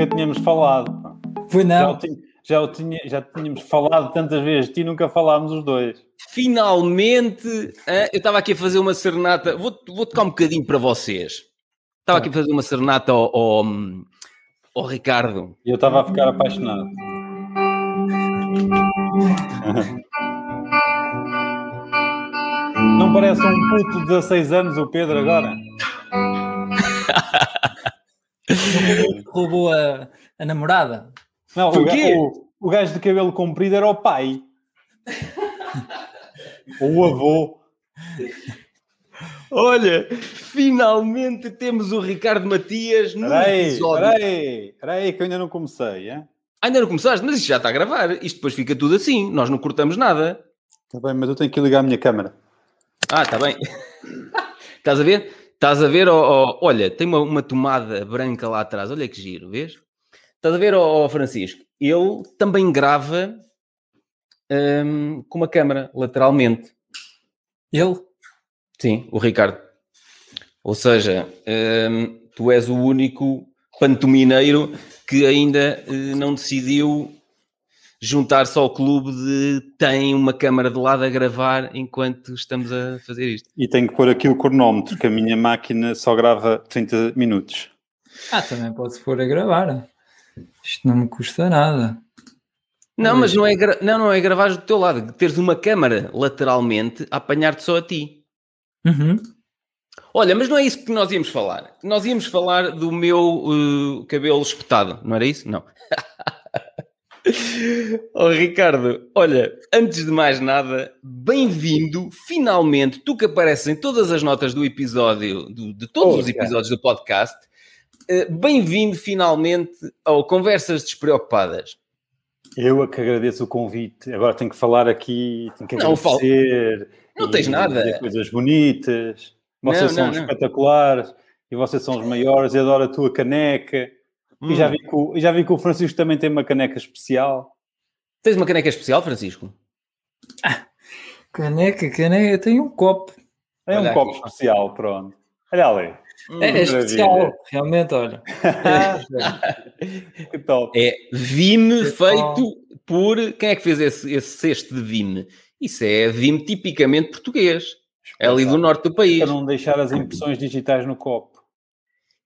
nunca tínhamos falado. Foi Já, não. o tinha- já, o tinha- já tínhamos falado tantas vezes, ti nunca falámos os dois. Finalmente, ah, eu estava aqui a fazer uma serenata. Vou, vou tocar um bocadinho para vocês. Estava aqui a fazer uma serenata ao, ao, ao Ricardo. E eu estava a ficar apaixonado. Não parece um puto de 16 anos o Pedro agora? Roubou a, a namorada. Não, o, ga- o, o gajo de cabelo comprido era o pai. Ou o avô. Olha, finalmente temos o Ricardo Matias no Espera aí, episódio. espera aí, espera aí, que eu ainda não comecei. Hein? Ainda não começaste, mas isto já está a gravar. Isto depois fica tudo assim. Nós não cortamos nada. Está bem, mas eu tenho que ligar a minha câmera. Ah, está bem. Estás a ver? Estás a ver, ó, ó, olha, tem uma, uma tomada branca lá atrás, olha que giro, vês? Estás a ver, ó, ó, Francisco? Ele também grava hum, com uma câmera, lateralmente. Ele? Sim, o Ricardo. Ou seja, hum, tu és o único pantomineiro que ainda eh, não decidiu juntar-se ao clube de tem uma câmara de lado a gravar enquanto estamos a fazer isto. E tenho que pôr aqui o cronómetro, que a minha máquina só grava 30 minutos. Ah, também pode-se pôr a gravar. Isto não me custa nada. Não, mas não é, gra- não, não é gravar do teu lado, teres uma câmara lateralmente a apanhar-te só a ti. Uhum. Olha, mas não é isso que nós íamos falar. Nós íamos falar do meu uh, cabelo espetado, não era isso? Não. oh, Ricardo, olha, antes de mais nada, bem-vindo, finalmente, tu que apareces em todas as notas do episódio, do- de todos os Obrigado. episódios do podcast, uh, bem-vindo finalmente ao Conversas Despreocupadas. Eu é que agradeço o convite. Agora tenho que falar aqui, tenho que Não, agradecer. Não e tens nada. coisas bonitas. Vocês Não, são não, não. espetaculares. E vocês são os maiores. Eu adoro a tua caneca. E, Hum. já vi que o, e já vi que o Francisco também tem uma caneca especial. Tens uma caneca especial, Francisco? Caneca, caneca, eu tenho um copo. É Olha um aqui. copo especial, pronto. Olha ali. É, é maravilha. especial, realmente, olha. que top. É Vime Que feito por. Quem é que fez esse, esse cesto de Vime? Isso é Vime tipicamente português. É ali do norte do país. Para não deixar as impressões digitais no copo.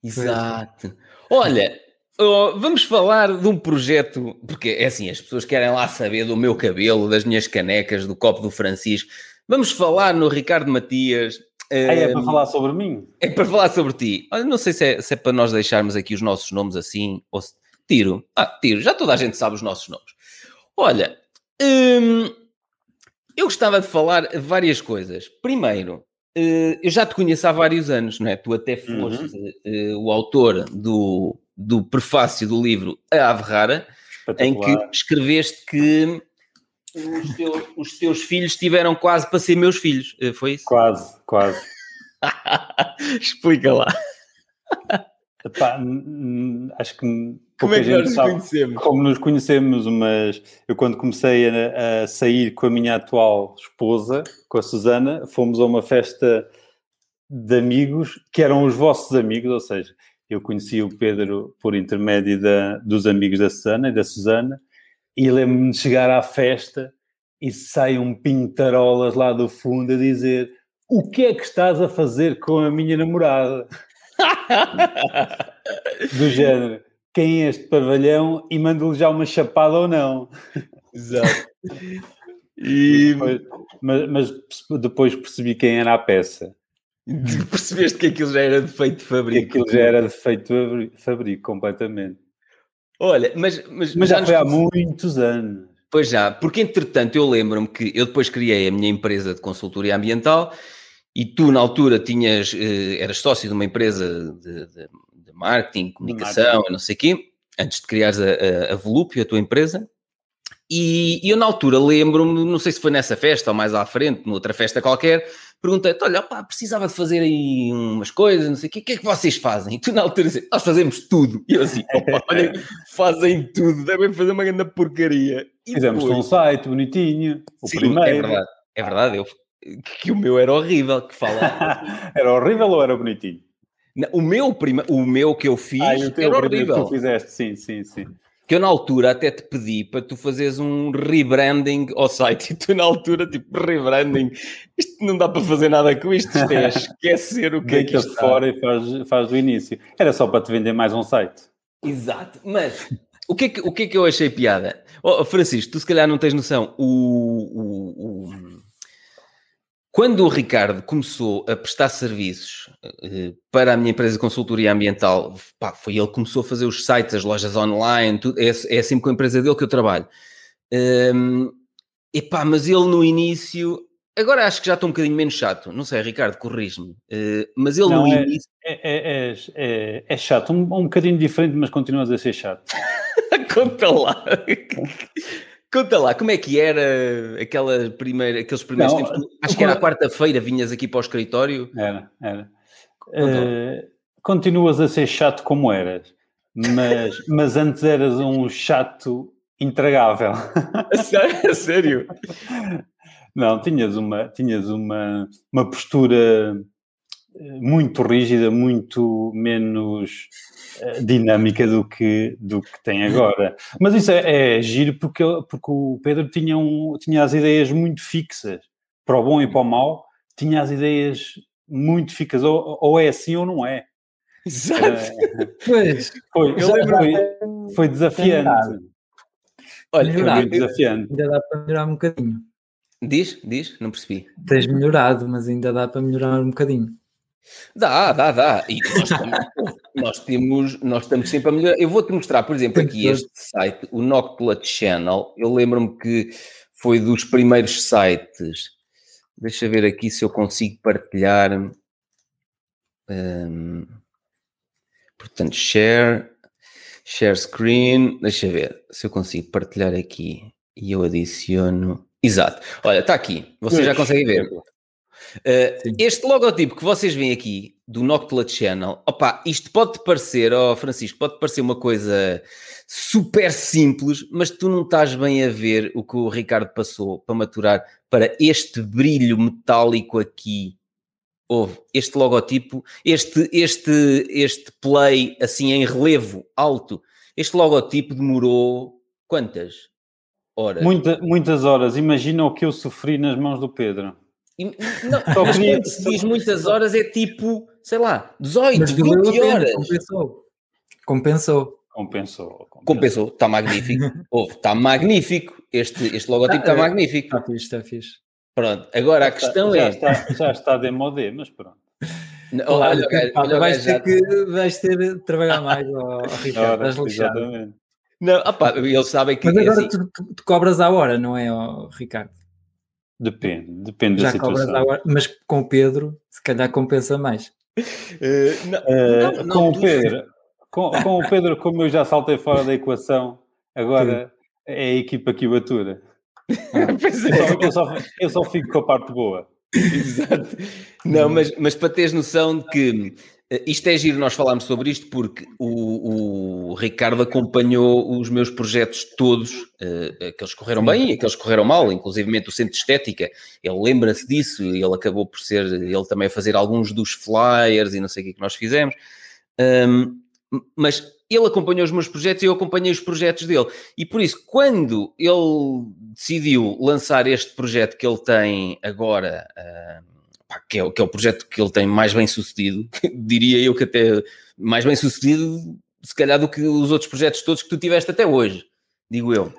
Exato. Olha, oh, vamos falar de um projeto, porque é assim, as pessoas querem lá saber do meu cabelo, das minhas canecas, do copo do Francisco. Vamos falar no Ricardo Matias. É eh, para falar sobre mim? É para falar sobre ti. Não sei se é, se é para nós deixarmos aqui os nossos nomes assim, ou se... Tiro. Ah, tiro. Já toda a gente sabe os nossos nomes. Olha, hum, eu gostava de falar várias coisas. Primeiro, eh, eu já te conheço há vários anos, não é? Tu até foste eh, o autor do, do prefácio do livro A Ave Rara, em que escreveste que os teus, os teus filhos tiveram quase para ser meus filhos. Eh, Foi isso? Quase, quase. Explica lá. Epá, acho que Como é que nós nos sabe conhecemos? como nos conhecemos, mas eu quando comecei a, a sair com a minha atual esposa, com a Susana, fomos a uma festa de amigos que eram os vossos amigos, ou seja, eu conheci o Pedro por intermédio da, dos amigos da Susana e da Susana, e lembro-me de chegar à festa e sai um pintarolas lá do fundo a dizer o que é que estás a fazer com a minha namorada? do género, quem é este pavilhão e mando-lhe já uma chapada ou não. Exato. E Depois- mas, mas depois percebi quem era a peça. percebeste que aquilo já era de feito de fabrico. aquilo já era de feito de fabrico completamente. Olha, mas, mas, Mas já foi há muitos anos. Pois já, porque entretanto eu lembro-me que eu depois criei a minha empresa de consultoria ambiental e tu na altura tinhas, eh, eras sócio de uma empresa de, de- de marketing, comunicação, e não sei o quê, antes de criares a, a, a Volúpio, a tua empresa. E, e eu na altura lembro-me, não sei se foi nessa festa ou mais à frente, noutra festa qualquer, perguntei-te, olha, pá, precisava de fazer aí umas coisas, não sei o quê, o que é que vocês fazem? E tu na altura disse, nós fazemos tudo. E eu assim, opa, olha, fazem tudo, devem fazer uma grande porcaria. E Fizemos depois- um site bonitinho, o Sim, primeiro. É verdade, é verdade. Eu, que, o meu era horrível, que fala. era horrível ou era bonitinho? O meu, prima, o meu que eu fiz Ah, o teu era primeiro que horrível. tu fizeste, sim, sim, sim. Que eu na altura até te pedi para tu fazeres um rebranding ao site e tu na altura, tipo, rebranding, isto não dá para fazer nada com isto, isto é esquecer o que é que isto fora e faz, faz do início. Era só para te vender mais um site. Exato, mas o que, é que, o que é que eu achei piada? Oh, Francisco, tu se calhar não tens noção. O, o- o- Quando o Ricardo começou a prestar serviços eh, para a minha empresa de consultoria ambiental, pá, foi ele que começou a fazer os sites, as lojas online, tudo, é, é assim com a empresa dele que eu trabalho. Hum, epá, mas ele no início, agora acho que já estou um bocadinho menos chato, não sei, Ricardo, corrige-me, Eh, mas ele Não, no é- início. É, é, é, é- é chato, um, um bocadinho diferente, mas continuas a ser chato. Conta lá. Conta lá, como é que era aquela primeira, aqueles primeiros Não, tempos? Acho que era quarta-feira, vinhas aqui para o escritório. Era, era. Eh, continuas a ser chato como eras, mas, mas antes eras um chato intragável. A sério? A sério? Não, tinhas uma, tinhas uma, uma postura muito rígida, muito menos eh, dinâmica do que, do que tem agora. Mas isso é, é giro porque, porque o Pedro tinha, um, tinha as ideias muito fixas, para o bom e para o mau, tinha as ideias muito fixas, ou, ou é assim ou não é. Exato. Eh, Pois, Foi, eu lembro foi, foi desafiante. Olha, Foi desafiante. ainda dá para melhorar um bocadinho. diz, diz, não percebi. Tens melhorado, mas ainda dá para melhorar um bocadinho. Dá, dá, dá. E nós, estamos, nós temos, nós estamos sempre a melhorar. Eu vou-te mostrar, por exemplo, aqui este site, o Noctula Channel. Eu lembro-me que foi dos primeiros sites. Deixa ver aqui se eu consigo partilhar. Hum, portanto, share, share screen. Deixa ver se eu consigo partilhar aqui e eu adiciono. Exato. Olha, está aqui. Vocês já conseguem ver. Uh, Sim. este logotipo que vocês veem aqui do Noctula Channel, opa, isto pode parecer, ó Francisco, pode parecer uma coisa super simples, mas tu não estás bem a ver o que o Ricardo passou para maturar para este brilho metálico aqui. Houve este logotipo, este, este, este play assim em relevo alto. Este logotipo demorou quantas horas? Muita- muitas horas. Imagina o que eu sofri nas mãos do Pedro. E- Não, Só mas quando se diz muitas horas é tipo, sei lá, 18, Mas valeu a 20 pena, horas. compensou. Compensou. Compensou. compensou. Compensou, está magnífico. Está magnífico. Este, este logotipo está Ah, é. magnífico. Está fixe, está fixe. Pronto, agora a questão já é. Está, já está demodé, mas pronto. Não, olha, olha o vais, ter já- que, vais ter de trabalhar mais, ó, ó, Ricardo. Ora, Estás lixado. exatamente. Não, opá, eles sabem que. Mas é agora assim, tu, tu- tu cobras à hora, não é, ó, Ricardo? Depende, depende da Já cobras situação. mas com o Pedro, se calhar compensa mais. eh, não, Eh, não, não, com, o Pedro, com, com o Pedro, como eu já saltei fora da equação, agora é a equipa que o atura. Eu é. só, eu, só, eu só fico com a parte boa. Exato. Não, mas, mas para teres noção de que isto é giro, nós falámos sobre isto porque o, o Ricardo acompanhou os meus projetos todos, eh, aqueles que correram bem e aqueles que correram mal, inclusivamente o Centro de Estética. Ele lembra-se disso e ele acabou por ser ele também a fazer alguns dos flyers e não sei o que é que nós fizemos. Ahm, mas ele acompanhou os meus projetos e eu acompanhei os projetos dele. E por isso, quando ele decidiu lançar este projeto que ele tem agora, pá, que, é, o- que é o projeto que ele tem mais bem sucedido, diria eu que até mais bem sucedido, se calhar, do que os outros projetos todos que tu tiveste até hoje, digo eu.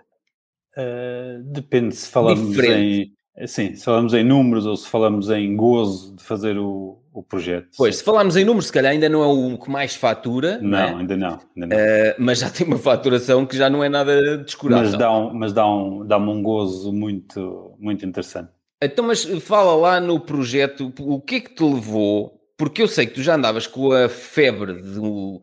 Eh, depende se falamos Diferente. em sim, se falamos em números ou se falamos em gozo de fazer o, o projeto. Pois, se falarmos em números, se calhar ainda não é o que mais fatura, não, não, é? ainda não, ainda não. Ah, mas já tem uma faturação que já não é nada descurável. mas dá um, mas dá um, dá-me um gozo muito, muito interessante. Então, mas fala lá no projeto, o que é que te levou? Porque eu sei que tu já andavas com a febre do-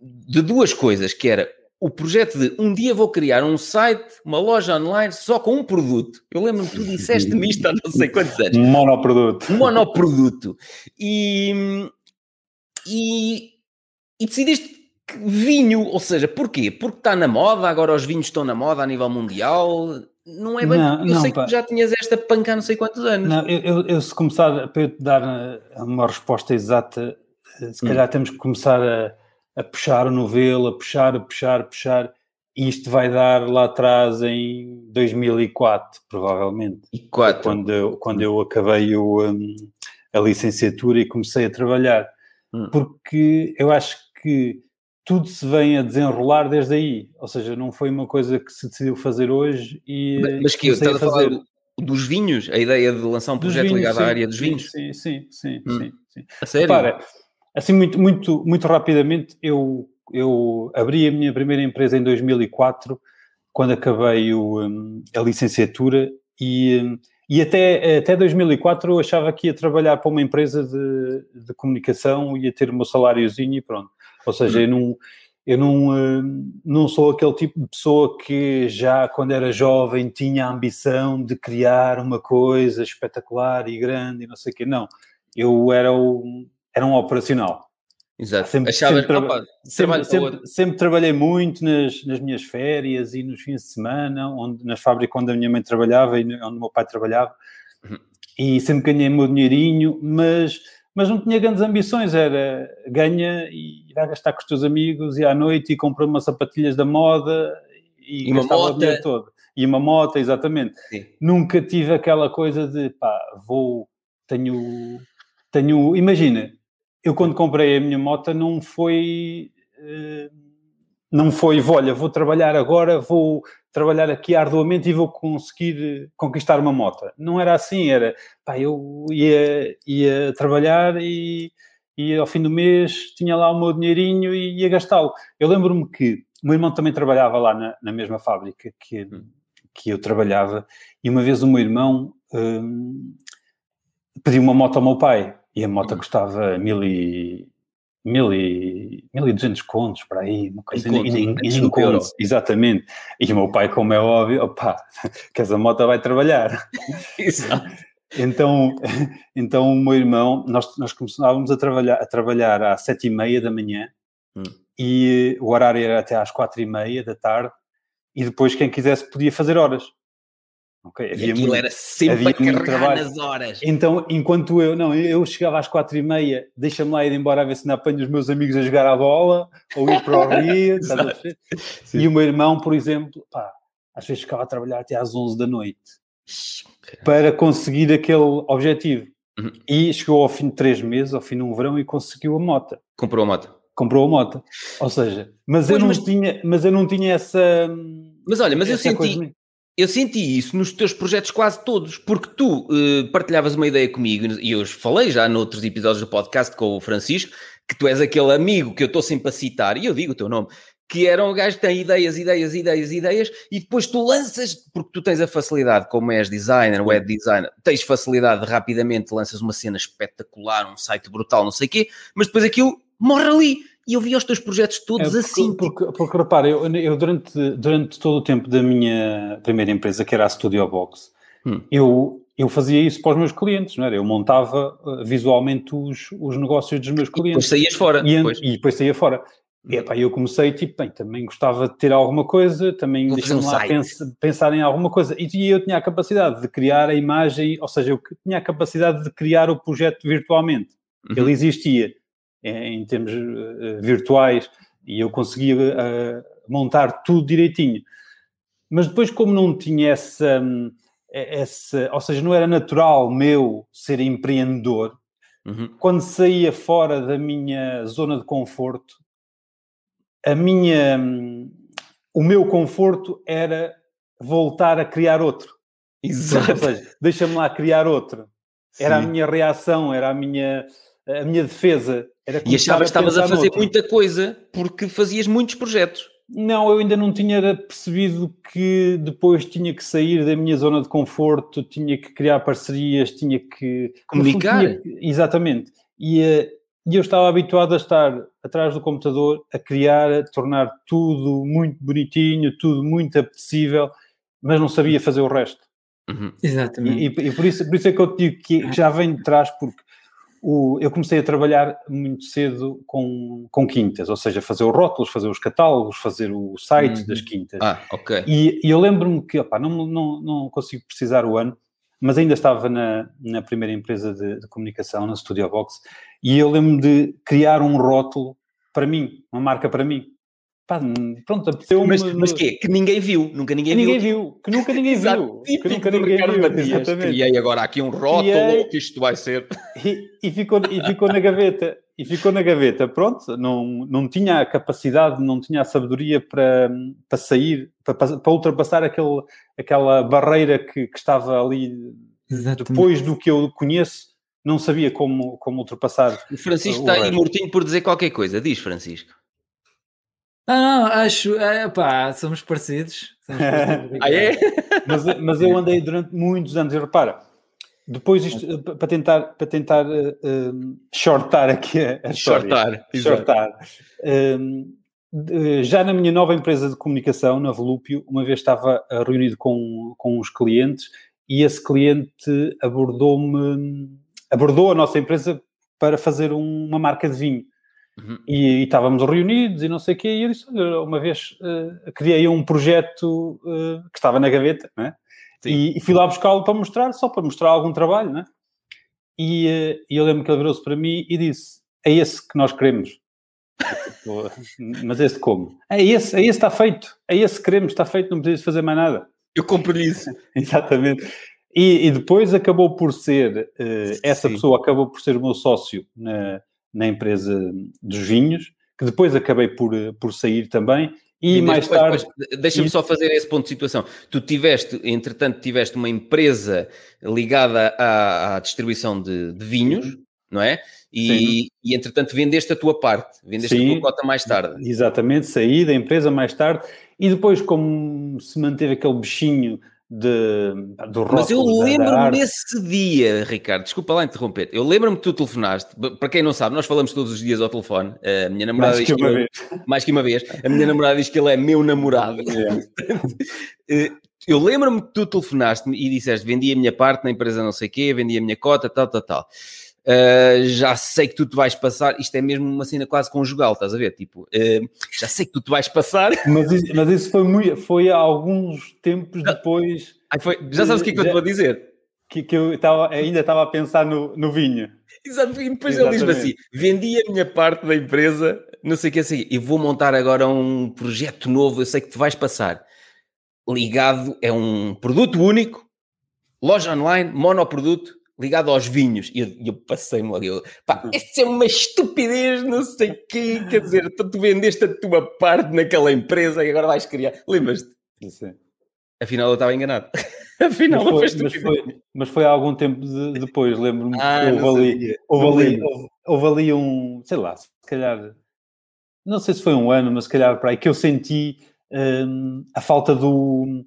de duas coisas, que era o projeto de um dia vou criar um site, uma loja online, só com um produto. Eu lembro-me que tu disseste-me isto há não sei quantos anos. Um monoproduto. Um monoproduto. E, e, e decidiste que vinho, ou seja, porquê? Porque está na moda, agora os vinhos estão na moda a nível mundial. Não é bem Não, eu não, sei que pá. tu já tinhas esta panca há não sei quantos anos. Não, eu, eu- eu se começar para eu te dar eh, uma resposta exata, se calhar temos que começar a, a puxar o novelo, a puxar, a puxar, a puxar, e isto vai dar lá atrás em 2004, provavelmente. E quatro. Quando eu, quando eu acabei o, um, a licenciatura e comecei a trabalhar. Hum. Porque eu acho que tudo se vem a desenrolar desde aí. Ou seja, não foi uma coisa que se decidiu fazer hoje e. Mas que eu estava a falar dos vinhos, a ideia de lançar um projeto vinhos, ligado sim, à área dos vinhos. Sim, sim, sim, Hum. sim, sim. A sério? Repara, assim, muito, muito, muito rapidamente, eu, eu abri a minha primeira empresa em 2004, quando acabei o, hum, a licenciatura, e, hum, e até, até 2004 eu achava que ia trabalhar para uma empresa de, de comunicação, ia ter o meu saláriozinho e pronto. Ou seja, eu não. Eu não, hum, não sou aquele tipo de pessoa que já quando era jovem tinha a ambição de criar uma coisa espetacular e grande e não sei o quê. Não, eu era, um era um operacional. Exato. Sempre- Achavas, sempre opa, Sempre, sempre, sempre trabalhei muito nas, nas minhas férias e nos fins de semana, onde, nas fábricas onde a minha mãe trabalhava e onde o meu pai trabalhava. Uhum. E sempre ganhei o meu dinheirinho, mas, mas não tinha grandes ambições. Era ganha e vai gastar com os teus amigos e à noite e compra umas sapatilhas da moda e, E uma gastava o mota. dinheiro todo. E uma moto, exatamente. Sim. Nunca tive aquela coisa de pá, vou, tenho, tenho, imagina, eu quando comprei a minha moto não foi, eh, não foi, olha, vou trabalhar agora, vou trabalhar aqui arduamente e vou conseguir conquistar uma moto. Não era assim, era, pá, eu ia, ia trabalhar e, e ao fim do mês tinha lá o meu dinheirinho e ia gastá-lo. Eu lembro-me que o meu irmão também trabalhava lá na, na mesma fábrica que, que eu trabalhava e uma vez o meu irmão hum, pediu uma moto ao meu pai e a moto custava mil e, mil e, mil e duzentos contos para aí, uma coisa, Em contos, em e nem contos, exatamente. E o meu pai, como é óbvio, opá, que essa moto vai trabalhar. Exato. Então, então o meu irmão, nós, nós começávamos a trabalhar, a trabalhar às sete e meia da manhã Hum. e o horário era até às quatro e meia da tarde e depois quem quisesse podia fazer horas. Ok, E havia aquilo muito- era sempre a carregar trabalho. nas horas. Então, enquanto eu, não, eu chegava às quatro e meia, deixa-me lá ir embora a ver se não apanho os meus amigos a jogar a bola ou ir para o Rio? E o meu irmão, por exemplo, pá, às vezes ficava a trabalhar até às 11 da noite para conseguir aquele objetivo. Uhum. E chegou ao fim de três meses, ao fim de um verão, e conseguiu a moto. Comprou a moto. Comprou a moto. Ou seja, mas, eu, Pois, não mas- Tinha, mas eu não tinha essa. Mas olha, mas eu senti, eu senti isso nos teus projetos quase todos, porque tu eh, partilhavas uma ideia comigo, e eu falei já noutros episódios do podcast com o Francisco, que tu és aquele amigo que eu estou sempre a citar, e eu digo o teu nome, que era um gajo que tem ideias, ideias, ideias, ideias, e depois tu lanças, porque tu tens a facilidade, como és designer, web designer, tens facilidade de rapidamente lanças uma cena espetacular, um site brutal, não sei o quê, mas depois aquilo morre ali. E eu vi os teus projetos todos É, porque, assim. Porque, porque repara, eu, eu durante, durante todo o tempo da minha primeira empresa, que era a Studio Box, Hum. eu, eu fazia isso para os meus clientes, não era? Eu montava uh, visualmente os, os negócios dos meus depois clientes. saías fora. E, depois. e depois saía fora. E epá, eu comecei, tipo, bem, também gostava de ter alguma coisa, também um deixa-me lá site. pens- pensar em alguma coisa. E, e eu tinha a capacidade de criar a imagem, ou seja, eu tinha a capacidade de criar o projeto virtualmente. Uhum. Ele existia em, termos eh, virtuais e eu conseguia eh, montar tudo direitinho. Mas depois, como não tinha essa, hum, essa, ou seja, não era natural meu ser empreendedor, Uhum. quando saía fora da minha zona de conforto, a minha, hum, o meu conforto era voltar a criar outro. Ou Exato. seja, deixa-me lá criar outro. Era a Sim. minha reação, era a minha, a minha defesa. Era E achavas que estavas a fazer noutro. muita coisa porque fazias muitos projetos. Não, eu ainda não tinha percebido que depois tinha que sair da minha zona de conforto, tinha que criar parcerias, tinha que... Comunicar. Tinha que- exatamente. E, eh, e eu estava habituado a estar atrás do computador, a criar, a tornar tudo muito bonitinho, tudo muito apetecível, mas não sabia fazer o resto. Uhum. Exatamente. E, e- por, isso, por isso é que eu te digo que que já vem de trás, porque o, eu comecei a trabalhar muito cedo com, com quintas, ou seja, fazer os rótulos, fazer os catálogos, fazer o site Uhum. das quintas. Ah, ok. E, e eu lembro-me que, opá, não, não, não consigo precisar o ano, mas ainda estava na, na primeira empresa de, de comunicação, na Studio Box, e eu lembro de criar um rótulo para mim, uma marca para mim. Pá, pronto, apeteceu mas, mas que Que ninguém viu, nunca ninguém, ninguém viu. viu. Que nunca ninguém viu. que nunca ninguém viu. Exatamente. E aí agora aqui um rótulo Criei, que isto vai ser. E, e, ficou, e ficou na gaveta. E ficou na gaveta, pronto, não, não tinha a capacidade, não tinha a sabedoria para, para sair, para, para ultrapassar aquele, aquela barreira que, que estava ali Exatamente. depois do que eu conheço, não sabia como, como ultrapassar. O Francisco o está aí mortinho por dizer qualquer coisa. Diz, Francisco. Não, não, acho, é, pá, somos parecidos. Somos parecidos ah, é? mas, mas eu andei durante muitos anos, e repara, depois isto, para tentar, para tentar uh, shortar aqui a, a história. Shortar. shortar uh, já na minha nova empresa de comunicação, na Volúpio, uma vez estava reunido com, com os clientes e esse cliente abordou-me, abordou a nossa empresa para fazer um, uma marca de vinho. Uhum. E, e, estávamos reunidos e não sei o quê, e eu disse, uma vez uh, criei um projeto uh, que estava na gaveta, né? e, e, fui lá buscá-lo para mostrar, só para mostrar algum trabalho, né? E, uh, e eu lembro que ele virou-se para mim e disse, é esse que nós queremos. Mas esse como? É esse, é esse está feito, é esse que queremos, está feito, não precisa fazer mais nada. Eu compro isso. Exatamente. E, e, depois acabou por ser, essa Sim. pessoa acabou por ser o meu sócio na na empresa dos vinhos, que depois acabei por, por sair também. E, e mais depois, tarde. Deixa-me só fazer esse ponto de situação. Tu tiveste, entretanto, tiveste uma empresa ligada à, à distribuição de, de vinhos, não é? E, e, entretanto vendeste a tua parte, vendeste Sim, a tua cota mais tarde. Exatamente, saí da empresa mais tarde e depois, como se manteve aquele bichinho de, do Mas eu lembro-me nesse dia, Ricardo, desculpa lá interromper, eu lembro-me que tu telefonaste, para quem não sabe, nós falamos todos os dias ao telefone, a minha namorada mais que, uma vez. mais que uma vez, a minha namorada diz que ele é meu namorado. É. eu lembro-me que tu telefonaste-me e disseste, vendi a minha parte na empresa não sei o quê, vendi a minha cota, tal, tal, tal. Uh, já sei que tu te vais passar, isto é mesmo uma cena quase conjugal, estás a ver? Tipo, uh, já sei que tu te vais passar. Mas isso, mas isso foi, muito, foi há alguns tempos depois. foi, já sabes o que é que eu te vou dizer? Que, que eu tava, ainda estava a pensar no, no vinho. Exato, e depois Exatamente. ele diz-me assim: vendi a minha parte da empresa, não sei o que é assim, e vou montar agora um projeto novo, eu sei que te vais passar. Ligado, é um produto único, loja online, monoproduto, ligado aos vinhos. E eu, eu passei-me eu, pá, isso é uma estupidez, não sei o quê, quer dizer, tu, tu vendeste a tua parte naquela empresa e agora vais criar. Lembras-te? Sim. Afinal eu estava enganado. Afinal mas foi, mas foi, mas foi há algum tempo de, depois, lembro-me ah, houve ali, houve, ali, houve, houve ali um, sei lá, se calhar, não sei se foi um ano, mas se calhar para aí, que eu senti hum, a falta do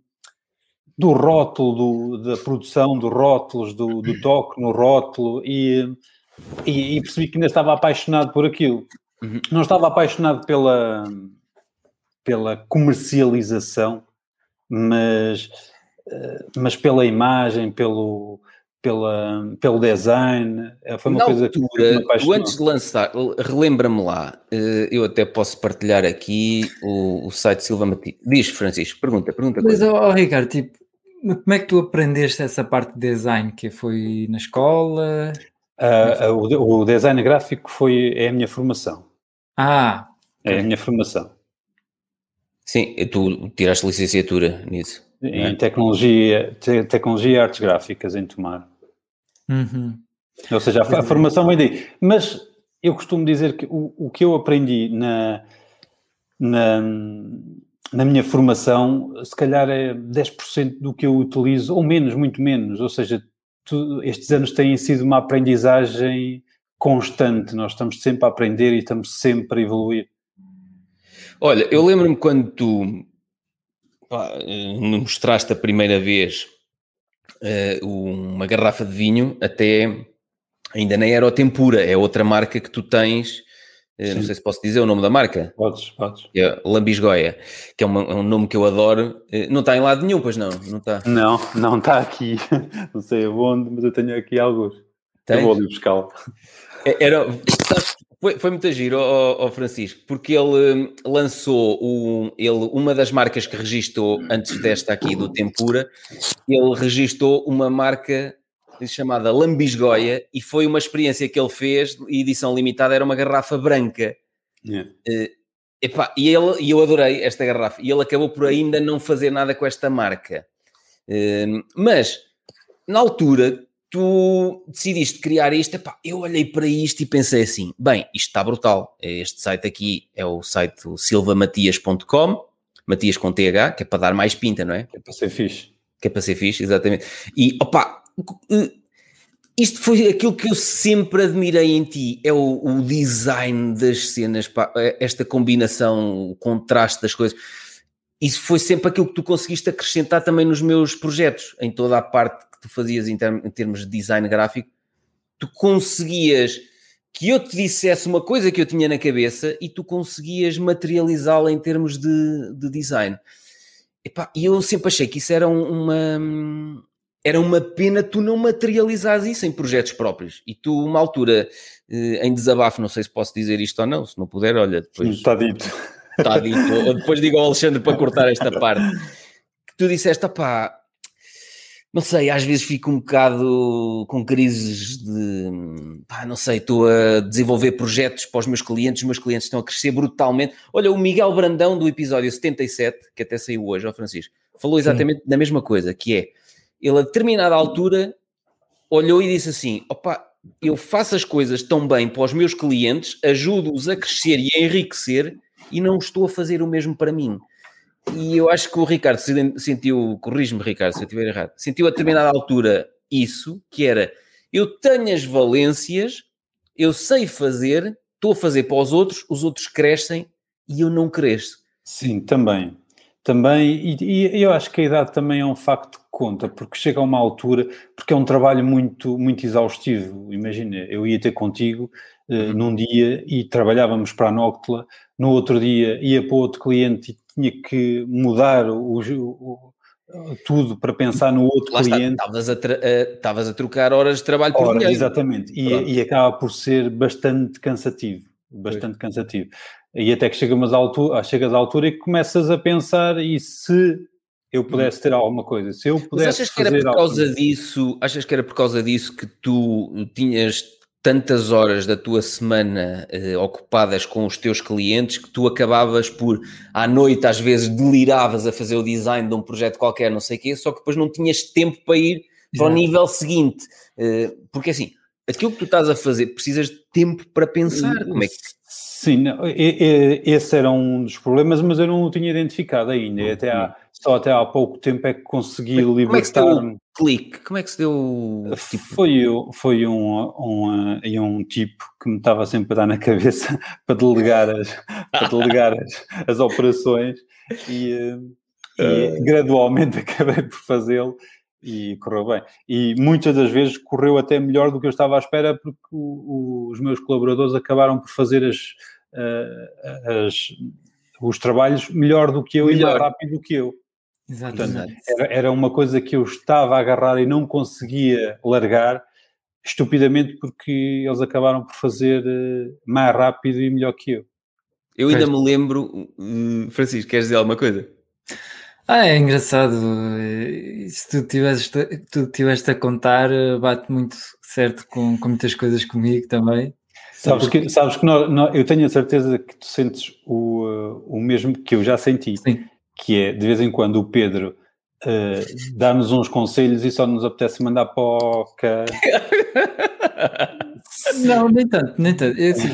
do rótulo, do, da produção dos rótulos, do, do toque no rótulo e, e, e, percebi que ainda estava apaixonado por aquilo. Uhum. Não estava apaixonado pela, pela comercialização, mas, eh, mas pela imagem, pelo, pela, pelo design. Eh, foi uma Na coisa altura, que antes de lançar, relembra-me lá, eh, eu até posso partilhar aqui o, o site Silva Mati. Diz, Francisco, pergunta, pergunta. Mas, oh, Ricardo, tipo, como é que tu aprendeste essa parte de design? Que foi na escola? Uh, o, o, design gráfico foi, é a minha formação. Ah! É a minha formação. Sim, tu tiraste licenciatura nisso. Em é? tecnologia, te, tecnologia e artes gráficas em Tomar. Uhum. Ou seja, a, a, formação vem daí. Mas eu costumo dizer que o, o que eu aprendi na, na, na minha formação, se calhar é 10% do que eu utilizo, ou menos, muito menos. Ou seja, tu, estes anos têm sido uma aprendizagem constante. Nós estamos sempre a aprender e estamos sempre a evoluir. Olha, eu lembro-me quando tu pá, me mostraste a primeira vez uh, uma garrafa de vinho, até ainda nem era o Tempura, é outra marca que tu tens eh, não sei se posso dizer o nome da marca. Podes, podes. É Lambisgoia, que é, uma, é, um nome que eu adoro. Eh, não está em lado nenhum, pois não? Não está. Não, não está aqui. Não sei onde, mas eu tenho aqui alguns. Tem? Eu vou ali buscá-lo. É, era, Foi, foi muito giro, oh, oh Francisco, porque ele hum, lançou o, ele, uma das marcas que registou antes desta aqui do Tempura, ele registou uma marca chamada Lambisgoia e foi uma experiência que ele fez, edição limitada, era uma garrafa branca. Yeah. Uh, epá, e, ele, e eu adorei esta garrafa. E ele acabou por ainda não fazer nada com esta marca. Uh, mas, na altura, tu decidiste criar isto, epá, eu olhei para isto e pensei assim, bem, isto está brutal, este site aqui é o site silvamatias.com, Matias com TH, que é para dar mais pinta, não é? Que é para ser fixe. Que é para ser fixe, exatamente. E, opa, isto foi aquilo que eu sempre admirei em ti, é o, o design das cenas, pá, eh, esta combinação, o contraste das coisas isso foi sempre aquilo que tu conseguiste acrescentar também nos meus projetos, em toda a parte que tu fazias em, term em termos de design gráfico, tu conseguias que eu te dissesse uma coisa que eu tinha na cabeça e tu conseguias materializá-la em termos de, de design. E eu sempre achei que isso era uma, era uma pena tu não materializares isso em projetos próprios. E tu, uma altura, eh, em desabafo, não sei se posso dizer isto ou não, se não puder, olha, depois... Está dito. Está dito. depois digo ao Alexandre para cortar esta parte. Que tu disseste, pá, não sei, às vezes fico um bocado com crises de, pá, não sei, estou a desenvolver projetos para os meus clientes, os meus clientes estão a crescer brutalmente. Olha, o Miguel Brandão do episódio 77, que até saiu hoje, ó Francisco, falou exatamente Sim. da mesma coisa, que é, ele a determinada altura olhou e disse assim, opa, eu faço as coisas tão bem para os meus clientes, ajudo-os a crescer e a enriquecer, e não estou a fazer o mesmo para mim. E eu acho que o Ricardo sentiu, corrijo-me, Ricardo, se eu estiver errado, sentiu a determinada altura isso, que era eu tenho as valências, eu sei fazer, estou a fazer para os outros, os outros crescem e eu não cresço. Sim, também. Também, e, e, eu acho que a idade também é um facto conta, porque chega a uma altura, porque é um trabalho muito, muito exaustivo. Imagina, eu ia ter contigo uh, num dia e trabalhávamos para a Noctla, no outro dia ia para outro cliente e tinha que mudar o, o, tudo para pensar no outro Lá cliente. Estavas a, a, a, trocar horas de trabalho por Ora, dinheiro. Exatamente, e, e, acaba por ser bastante cansativo, bastante cansativo. E até que chegas à altura, chegas à altura e começas a pensar e se eu hum. pudesse ter alguma coisa, se eu pudesse Mas achas que era por causa disso, achas que era por causa disso que tu tinhas tantas horas da tua semana eh, ocupadas com os teus clientes que tu acabavas por, à noite, às vezes deliravas a fazer o design de um projeto qualquer, não sei o quê, só que depois não tinhas tempo para ir para o nível seguinte. Eh, porque assim, aquilo que tu estás a fazer, precisas de tempo para pensar. Como é que... Sim, não, esse era um dos problemas, mas eu não o tinha identificado ainda. Até há, só até há pouco tempo é que consegui libertar-me clique? Como é que se deu? Tipo... Foi, foi um, um, um, tipo que me estava sempre a dar na cabeça para delegar as, para delegar as, as operações e, e uh... gradualmente acabei por fazê-lo e correu bem. E muitas das vezes correu até melhor do que eu estava à espera porque o, o, os meus colaboradores acabaram por fazer as, uh, as, os trabalhos melhor do que eu melhor. e mais rápido do que eu. Exatamente. Era, era, uma coisa que eu estava a agarrar e não conseguia largar, estupidamente porque eles acabaram por fazer eh, mais rápido e melhor que eu. Eu ainda me lembro, hum, Francisco, queres dizer alguma coisa? Ah, é engraçado. Se tu tiveste, tu tiveste a contar, bate muito certo com, com muitas coisas comigo também. Sabes que, sabes que nós, nós, eu tenho a certeza que tu sentes o, eh, o mesmo que eu já senti. Sim que é, de vez em quando, o Pedro uh, dá-nos uns conselhos e só nos apetece mandar poca. não, nem tanto, nem tanto. É assim,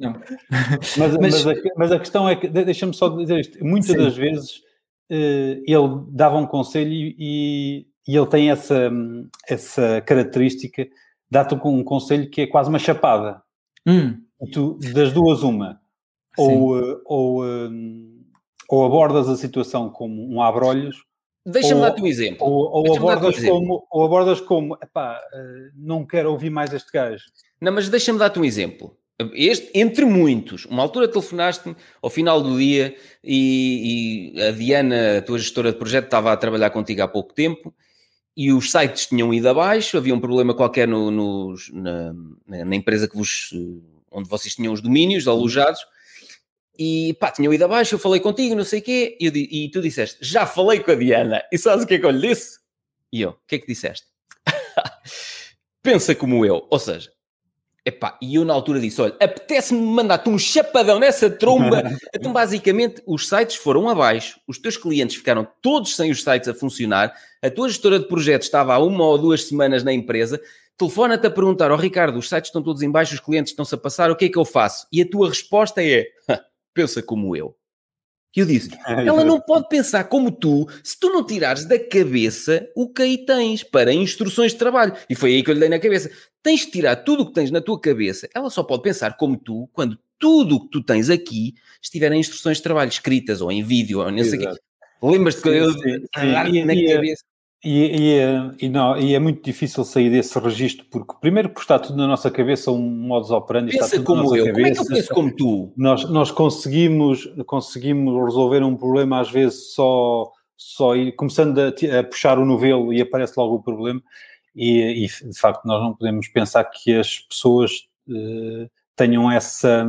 não. Mas, mas... Mas, a, mas, a, questão é que, deixa-me só dizer isto, muitas Sim. das vezes ele dava um conselho e, e ele tem essa, essa característica, dá-te um conselho que é quase uma chapada. Hum. E tu, das duas, uma. Sim. Ou, eh, ou um, ou abordas a situação como um abrolhos. Deixa-me dar-te um exemplo. Ou, ou abordas, um como, ou abordas como, epá, eh, não quero ouvir mais este gajo. Não, mas deixa-me dar-te um exemplo. Este, entre muitos, uma altura telefonaste-me ao final do dia e, e, a Diana, a tua gestora de projeto, estava a trabalhar contigo há pouco tempo e os sites tinham ido abaixo, havia um problema qualquer no, no na, na, empresa que vos, onde vocês tinham os domínios alojados, e pá, tinham ido abaixo, eu falei contigo, não sei o quê, e, eu, e tu disseste, já falei com a Diana, e sabes o que é que eu lhe disse? E eu, o que é que disseste? Pensa como eu, ou seja, Epá, e eu na altura disse: olha, apetece-me mandar-te um chapadão nessa tromba. então, basicamente, os sites foram abaixo, os teus clientes ficaram todos sem os sites a funcionar, a tua gestora de projetos estava há uma ou duas semanas na empresa, telefona-te a perguntar: Ó oh, Ricardo, os sites estão todos em baixo, os clientes estão-se a passar, o que é que eu faço? E a tua resposta é: pensa como eu. E eu disse: ela não pode pensar como tu se tu não tirares da cabeça o que aí tens para instruções de trabalho. E foi aí que eu lhe dei na cabeça. Tens de tirar tudo o que tens na tua cabeça. Ela só pode pensar como tu quando tudo o que tu tens aqui estiver em instruções de trabalho escritas ou em vídeo ou não sei o quê. Lembras-te que eu dar-te na cabeça? E, e, é, e, não, e é muito difícil sair desse registro, porque primeiro porque está tudo na nossa cabeça, um modus operandi Pensa está tudo como na nossa eu, cabeça. como é que eu penso como tu? Nós, nós conseguimos, conseguimos resolver um problema às vezes só, só ir, começando a, a puxar o novelo e aparece logo o problema e, e, de facto nós não podemos pensar que as pessoas uh, tenham essa...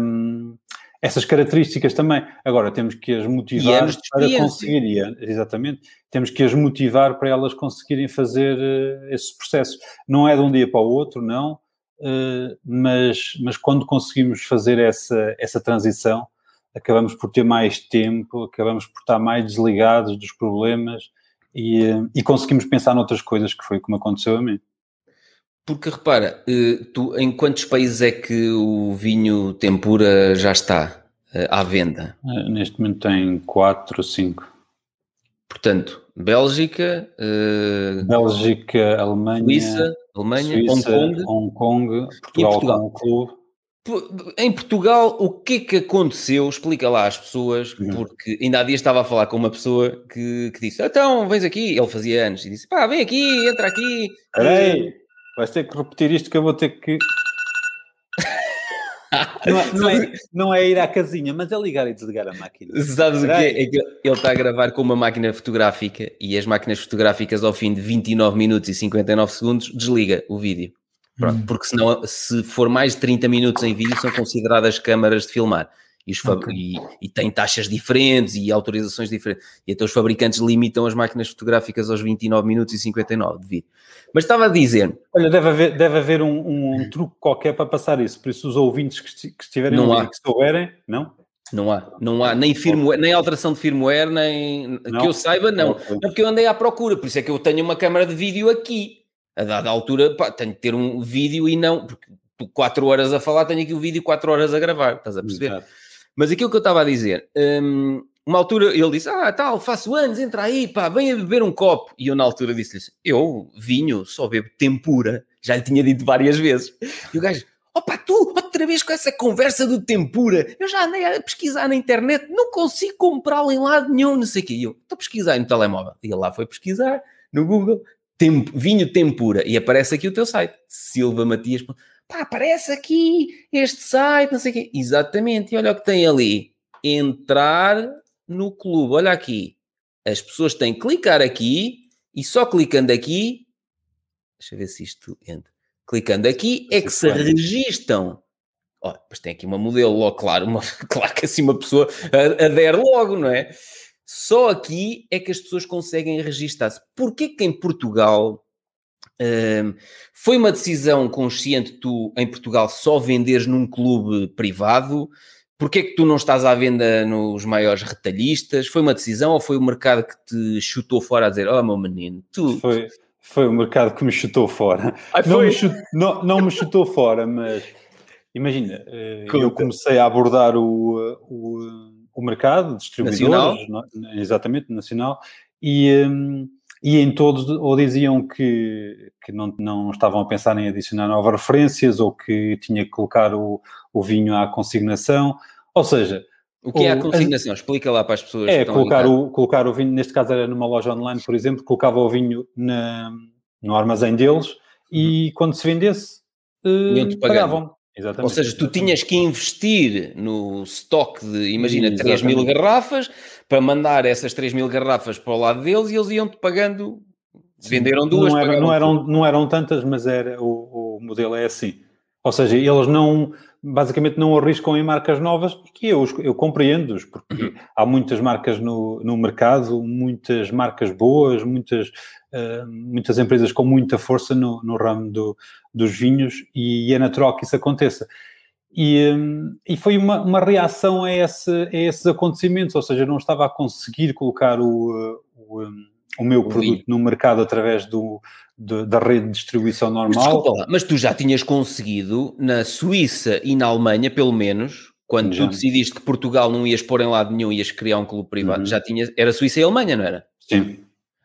Essas características também. Agora, temos que as motivar para conseguir, exatamente, temos que as motivar para elas conseguirem fazer uh, esse processo. Não é de um dia para o outro, não, uh, mas, mas quando conseguimos fazer essa, essa transição, acabamos por ter mais tempo, acabamos por estar mais desligados dos problemas e, uh, e conseguimos pensar noutras coisas, que foi como aconteceu a mim. Porque repara, tu, em quantos países é que o vinho tempura já está à venda? Neste momento tem 4 ou 5. Portanto, Bélgica, Bélgica, Alemanha, Suíça, Alemanha, Suíça, Hong Kong, Hong Kong Portugal, Portugal. clube. Em Portugal, o que é que aconteceu? Explica lá às pessoas, uhum. porque ainda há dias estava a falar com uma pessoa que, que disse: Então, vens aqui. Ele fazia anos e disse: Pá, vem aqui, entra aqui. Peraí, vais ter que repetir isto que eu vou ter que. Não é, não, é, não é, ir à casinha, mas é ligar e desligar a máquina. Sabes o que é? é que ele está a gravar com uma máquina fotográfica e as máquinas fotográficas ao fim de 29 minutos e 59 segundos desliga o vídeo. Pronto, hum. Porque senão, se for mais de 30 minutos em vídeo, são consideradas câmaras de filmar e, okay. e, e tem taxas diferentes e autorizações diferentes. E então os fabricantes limitam as máquinas fotográficas aos 29 minutos e 59 de vídeo. Mas estava a dizer. Olha, deve haver, deve haver um, um, um truque qualquer para passar isso. Por isso, os ouvintes que, que estiverem não que souberem, não? Não há, não há nem, firmware, nem alteração de firmware, nem não. que eu saiba, não. Não, porque eu andei à procura, por isso é que eu tenho uma câmara de vídeo aqui. A dada altura, pá, tenho que ter um vídeo e não, porque 4 horas a falar, tenho aqui o vídeo 4 horas a gravar, estás a perceber? Exato. Mas aquilo que eu estava a dizer, um, uma altura ele disse: Ah, tal, faço anos, entra aí, pá, venha beber um copo. E eu na altura disse-lhe: Eu, vinho, só bebo tempura. Já lhe tinha dito várias vezes. E o gajo: Opa, tu, outra vez com essa conversa do tempura. Eu já andei a pesquisar na internet, não consigo comprá-lo em lado nenhum, não sei o quê. E eu, estou a pesquisar no telemóvel. E ele lá foi pesquisar no Google, temp, vinho tempura. E aparece aqui o teu site, Silva Matias pá, aparece aqui este site, não sei o quê. Exatamente, e olha o que tem ali. Entrar no clube, olha aqui. As pessoas têm que clicar aqui e só clicando aqui, deixa eu ver se isto entra. Clicando aqui é que se registam. Olha, mas tem aqui uma modelo, logo, claro, uma, claro que assim uma pessoa adere logo, não é? Só aqui é que as pessoas conseguem registar-se. Porquê que em Portugal foi uma decisão consciente tu, em Portugal, só venderes num clube privado? Porquê é que tu não estás à venda nos maiores retalhistas? Foi uma decisão ou foi o mercado que te chutou fora a dizer, oh meu menino, tu... Foi, foi o mercado que me chutou fora. Ai, não, me chutou, não, não, me chutou fora, mas imagina, eh, Conta. eu comecei a abordar o, o, o mercado, distribuidores, nacional. exatamente, nacional, e... Um, e em todos ou diziam que, que não, não estavam a pensar em adicionar novas referências ou que tinha que colocar o, o vinho à consignação, ou seja... O que é a consignação? Explica lá para as pessoas. É, colocar o, colocar o vinho, neste caso era numa loja online, por exemplo, colocava o vinho na, no armazém deles e uhum. quando se vendesse, uh, pagavam. Exatamente. Ou seja, tu tinhas que investir no estoque de, imagina, Exatamente. 3 mil garrafas para mandar essas 3 mil garrafas para o lado deles e eles iam-te pagando. Venderam duas, não, era, não, eram, não eram tantas, mas era, o, o modelo é assim. Ou seja, eles não, basicamente não arriscam em marcas novas, que eu, eu compreendo-os, porque uhum. há muitas marcas no, no mercado, muitas marcas boas, muitas, uh, muitas empresas com muita força no, no ramo do, dos vinhos e é natural que isso aconteça. E, um, e foi uma, uma reação a, esse, a esses acontecimentos, ou seja, não estava a conseguir colocar o, o, o meu o produto vinho. no mercado através do, de, da rede de distribuição normal. Mas, desculpa lá, mas tu já tinhas conseguido na Suíça e na Alemanha, pelo menos, quando já. tu decidiste que Portugal não ias pôr em lado nenhum, ias criar um clube privado, uhum. já tinhas, era Suíça e Alemanha, não era? Sim.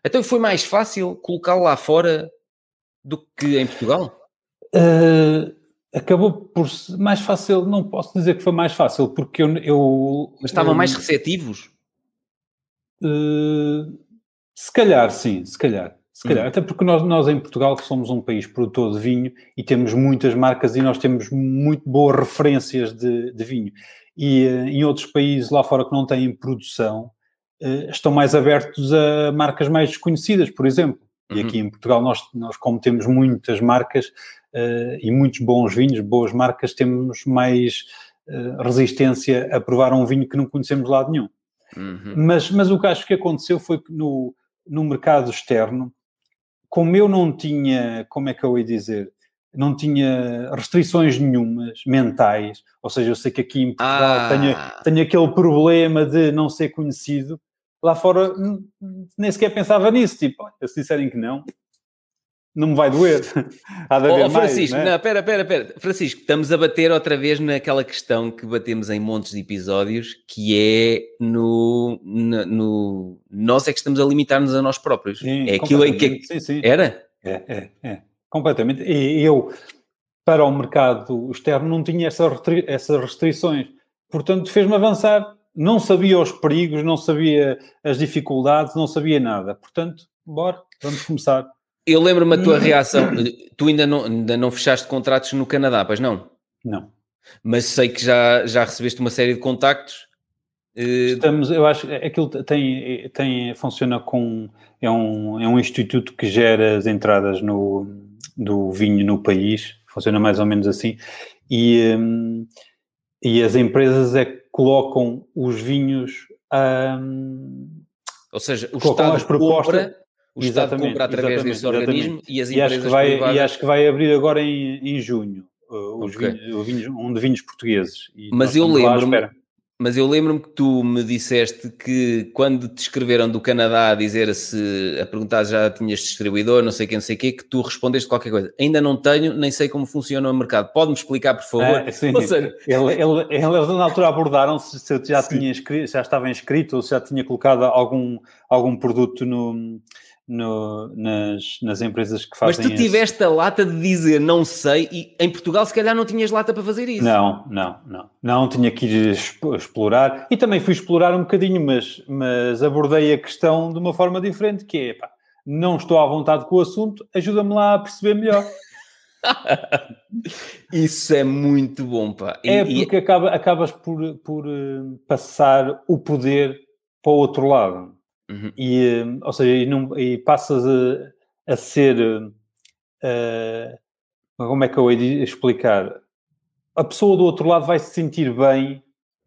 Então foi mais fácil colocá-lo lá fora do que em Portugal? Uh, acabou por ser mais fácil, não posso dizer que foi mais fácil, porque eu. eu Mas estavam eu, mais receptivos? Uh, se calhar, sim, se calhar. Se calhar, hum. até porque nós, nós em Portugal somos um país produtor de vinho e temos muitas marcas e nós temos muito boas referências de, de vinho. E uh, em outros países lá fora que não têm produção, uh, estão mais abertos a marcas mais desconhecidas, por exemplo. E aqui uhum. em Portugal nós, nós como temos muitas marcas uh, e muitos bons vinhos, boas marcas, temos mais resistência a provar um vinho que não conhecemos de lado nenhum. Uhum. Mas, mas o que acho que aconteceu foi que no, no mercado externo como eu não tinha, como é que eu ia dizer, não tinha restrições nenhumas mentais, ou seja, eu sei que aqui em Portugal ah. tenho, tenho aquele problema de não ser conhecido, lá fora nem sequer pensava nisso, tipo, se disserem que não, não me vai doer. Há de haver oh, Francisco, mais, não, é? não, pera, pera, pera. Francisco, estamos a bater outra vez naquela questão que batemos em montes de episódios, que é no, no, no nós é que estamos a limitar-nos a nós próprios. Sim, é aquilo em que sim, sim. era? É, é, é, completamente. E eu, para o mercado externo, não tinha essa restri essas restrições. Portanto, fez-me avançar. Não sabia os perigos, não sabia as dificuldades, não sabia nada. Portanto, bora, vamos começar. Eu lembro-me a tua reação. Tu ainda não, ainda não fechaste contratos no Canadá, pois não? Não. Mas sei que já, já recebeste uma série de contactos. Eh, Estamos, eu acho que aquilo tem, tem, funciona com. É um, é um instituto que gera as entradas no, do vinho no país, funciona mais ou menos assim. E, um, e as empresas é que colocam os vinhos. Um, ou seja, o Estado as propostas, compra o Estado compra através desse organismo exatamente. e as empresas e acho que vai, privadas... E acho que vai abrir agora em, em junho uh, okay. vinhos, vinhos, um de vinhos portugueses. Mas eu lembro-me mas eu lembro-me que tu me disseste que quando te escreveram do Canadá a dizer se a perguntar já tinhas distribuidor, não sei quem, não sei o quê, que tu respondeste qualquer coisa. Ainda não tenho, nem sei como funciona o mercado. Pode-me explicar, por favor? É, sim. Seja... Ele, ele, eles na altura abordaram se, se eu já tinha já estava inscrito ou se já tinha colocado algum, algum produto no no, nas, nas empresas que fazem Mas tu tiveste esse... a lata de dizer não sei e em Portugal se calhar não tinhas lata para fazer isso. Não, não, não. Não tinha que ir explorar e também fui explorar um bocadinho, mas, mas abordei a questão de uma forma diferente, que é, pá, não estou à vontade com o assunto, ajuda-me lá a perceber melhor. Isso é muito bom, pá. E, é porque e... Acaba, acabas por, por uh, passar o poder para o outro lado. Uhum. E, ou seja, e, não, e passas a, a ser. Uh, como é que eu ia explicar? A pessoa do outro lado vai se sentir bem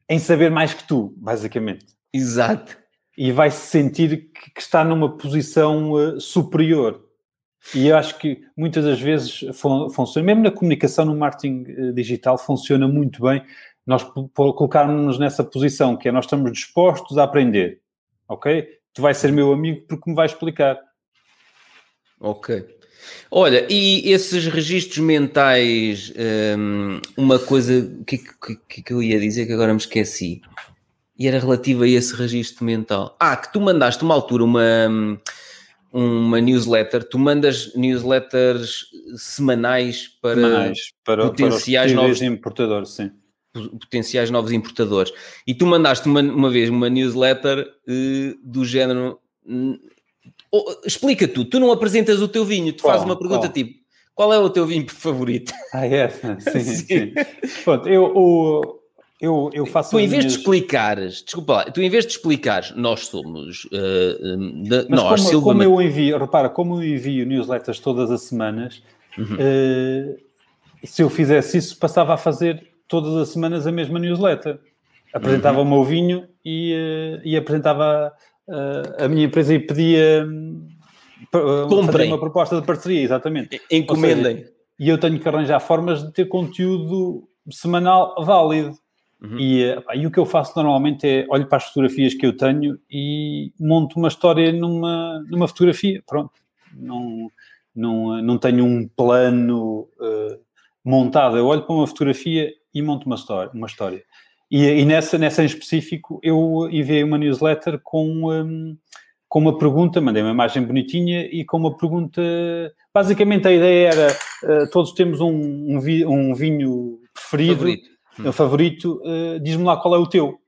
em saber mais que tu, basicamente. Exato. E vai se sentir que, que está numa posição uh, superior. E eu acho que muitas das vezes fun funciona, mesmo na comunicação, no marketing uh, digital, funciona muito bem nós colocarmos-nos nessa posição, que é nós estamos dispostos a aprender, ok? Tu vais ser meu amigo porque me vais explicar. Ok. Olha, e esses registros mentais, hum, uma coisa que, que, que eu ia dizer que agora me esqueci, e era relativa a esse registro mental. Ah, que tu mandaste uma altura uma, uma newsletter, tu mandas newsletters semanais para, semanais, para potenciais para novos importadores, sim potenciais novos importadores. E tu mandaste uma, uma vez uma newsletter uh, do género. Uh, explica tu, tu não apresentas o teu vinho, tu fazes uma pergunta qual? tipo: qual é o teu vinho favorito? Ah, é? Sim, sim. sim. Pronto, eu, o, eu, eu faço. Tu, em vez minhas... de explicares, desculpa lá, tu, em vez de explicares, nós somos. Uh, de, nós, como, como eu envio, repara, como eu envio newsletters todas as semanas, uhum. uh, se eu fizesse isso, passava a fazer todas as semanas a mesma newsletter. Apresentava uhum. o meu vinho e, uh, e apresentava uh, a minha empresa e pedia Comprem. uma proposta de parceria, exatamente. Encomendem. Seja, e eu tenho que arranjar formas de ter conteúdo semanal válido. Uhum. E, e, o que eu faço normalmente é olho para as fotografias que eu tenho e monto uma história numa, numa fotografia. Pronto. Não, não, não tenho um plano uh, montado. Eu olho para uma fotografia e monto uma história. Uma história. E, e nessa, nessa em específico, eu enviei uma newsletter com, um, com uma pergunta, mandei uma imagem bonitinha e com uma pergunta. Basicamente, a ideia era: uh, todos temos um, um, vi, um vinho preferido, favorito, um favorito uh, diz-me lá qual é o teu.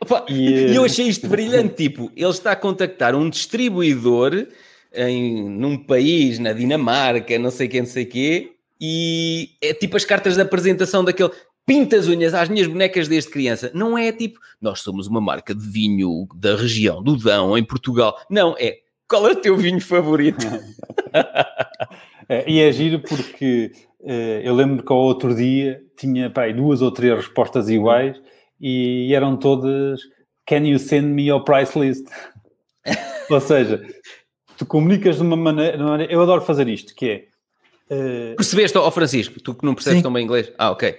Opa, e eu achei isto brilhante. Tipo, ele está a contactar um distribuidor em, num país, na Dinamarca, não sei quem, não sei quê, e é tipo as cartas de apresentação daquele pinta as unhas às minhas bonecas desde criança. Não é tipo, nós somos uma marca de vinho da região do Dão, em Portugal. Não, é, qual é o teu vinho favorito? é, e é giro porque uh, eu lembro que ao outro dia tinha pá, duas ou três respostas iguais e eram todas Can you send me your price list? ou seja, tu comunicas de uma maneira, Eu adoro fazer isto, que é. Uh, Percebeste, ó oh Francisco, tu que não percebes tão bem inglês? Ah, ok.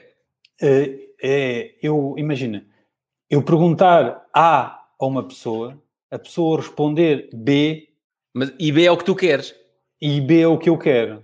Uh, é, eu, imagina, eu perguntar A a uma pessoa, a pessoa responder B. Mas, e B é o que tu queres. E B é o que eu quero.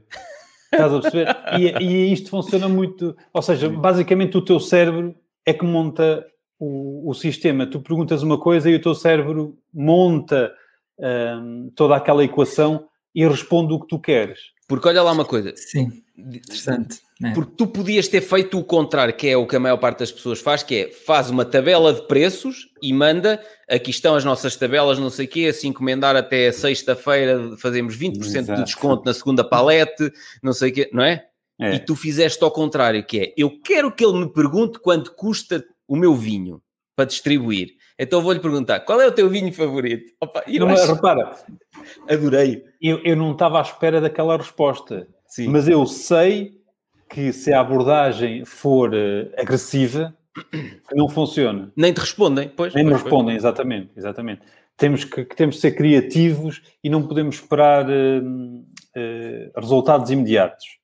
Estás a perceber? e, e isto funciona muito. Ou seja, basicamente o teu cérebro é que monta o, o sistema. Tu perguntas uma coisa e o teu cérebro monta um, toda aquela equação e responde o que tu queres. Porque olha lá uma coisa. Sim, interessante. É. Porque tu podias ter feito o contrário, que é o que a maior parte das pessoas faz, que é faz uma tabela de preços e manda, aqui estão as nossas tabelas, não sei o quê, se encomendar até sexta-feira fazemos 20% Exato. de desconto na segunda palete, não sei o quê, não é? é? E tu fizeste ao contrário, que é, eu quero que ele me pergunte quanto custa o meu vinho para distribuir. Então vou-lhe perguntar, qual é o teu vinho favorito? Opa, não, acho... Repara, adorei. Eu, eu não estava à espera daquela resposta, Sim. mas eu sei que se a abordagem for uh, agressiva, não funciona. Nem te respondem, pois. Nem me respondem, pois. exatamente, exatamente. Temos que, que, temos de ser criativos e não podemos esperar uh, uh, resultados imediatos.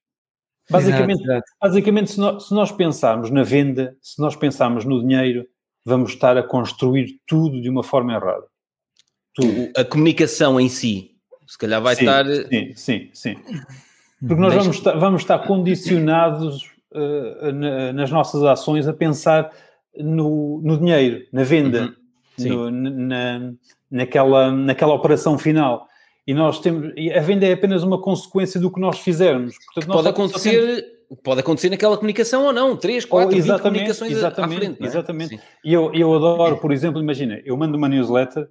Basicamente, exato, exato. basicamente se, nós, se nós pensarmos na venda, se nós pensarmos no dinheiro, vamos estar a construir tudo de uma forma errada. Tudo. A comunicação em si, se calhar vai sim, estar. Sim, sim, sim. Porque nós vamos estar, vamos estar condicionados uh, na, nas nossas ações a pensar no, no dinheiro, na venda, uhum. no, na, naquela, naquela operação final. E nós temos. A venda é apenas uma consequência do que nós fizermos. Portanto, nós pode acontecer. Pode acontecer naquela comunicação ou não, três, quatro, oh, comunicações exatamente, à frente. É? Exatamente. E eu, eu adoro, por exemplo, imagina, eu mando uma newsletter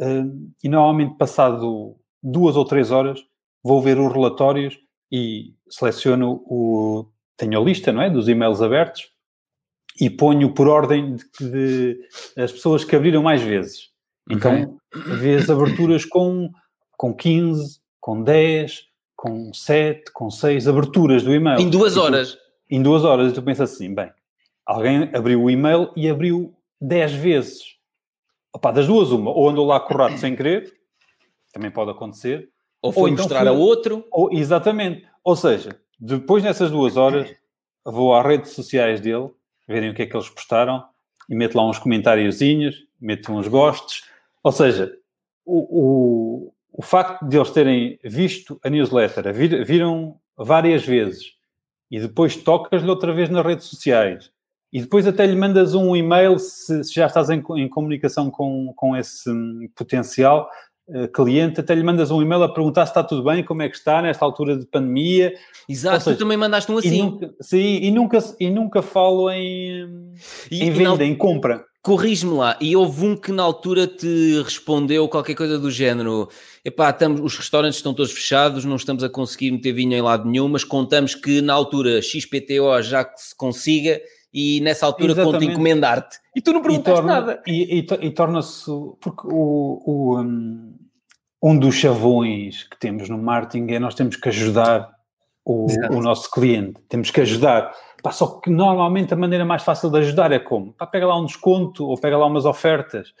uh, e normalmente passado duas ou três horas vou ver os relatórios e seleciono o. Tenho a lista, não é? Dos e-mails abertos e ponho por ordem de, de as pessoas que abriram mais vezes. Então, okay. vês aberturas com, com 15, com 10, com 7, com 6 aberturas do e-mail. Em duas horas. Tu, em duas horas, e tu pensas assim, bem, alguém abriu o e-mail e abriu 10 vezes. Opa, das duas, uma, ou andou lá corrado sem querer, também pode acontecer, ou foi ou então mostrar foi, a outro. Ou, exatamente. Ou seja, depois nessas duas horas, vou às redes sociais dele, verem o que é que eles postaram, e meto lá uns comentáriozinhos, meto uns gostos. Ou seja, o, o, o facto de eles terem visto a newsletter, vir, viram várias vezes, e depois tocas-lhe outra vez nas redes sociais, e depois até lhe mandas um e-mail se, se já estás em, em, comunicação com, com esse um, potencial, eh, cliente, até lhe mandas um e-mail a perguntar se está tudo bem, como é que está nesta altura de pandemia. Exato, seja, tu também mandaste um assim. E nunca, sim, e nunca, e nunca falo em, e, em venda, na, em compra. Corrige-me lá, e houve um que na altura te respondeu qualquer coisa do género: epá, estamos, os restaurantes estão todos fechados, não estamos a conseguir meter vinho em lado nenhum, mas contamos que na altura XPTO já que se consiga e nessa altura Exatamente. conto encomendar-te. E tu não perguntaste torna, nada. E, e, e torna-se. Porque o, o, um, um dos chavões que temos no marketing é nós temos que ajudar o, o nosso cliente. Temos que ajudar. Pá, só que normalmente a maneira mais fácil de ajudar é como? Pá, pega lá um desconto ou pega lá umas ofertas.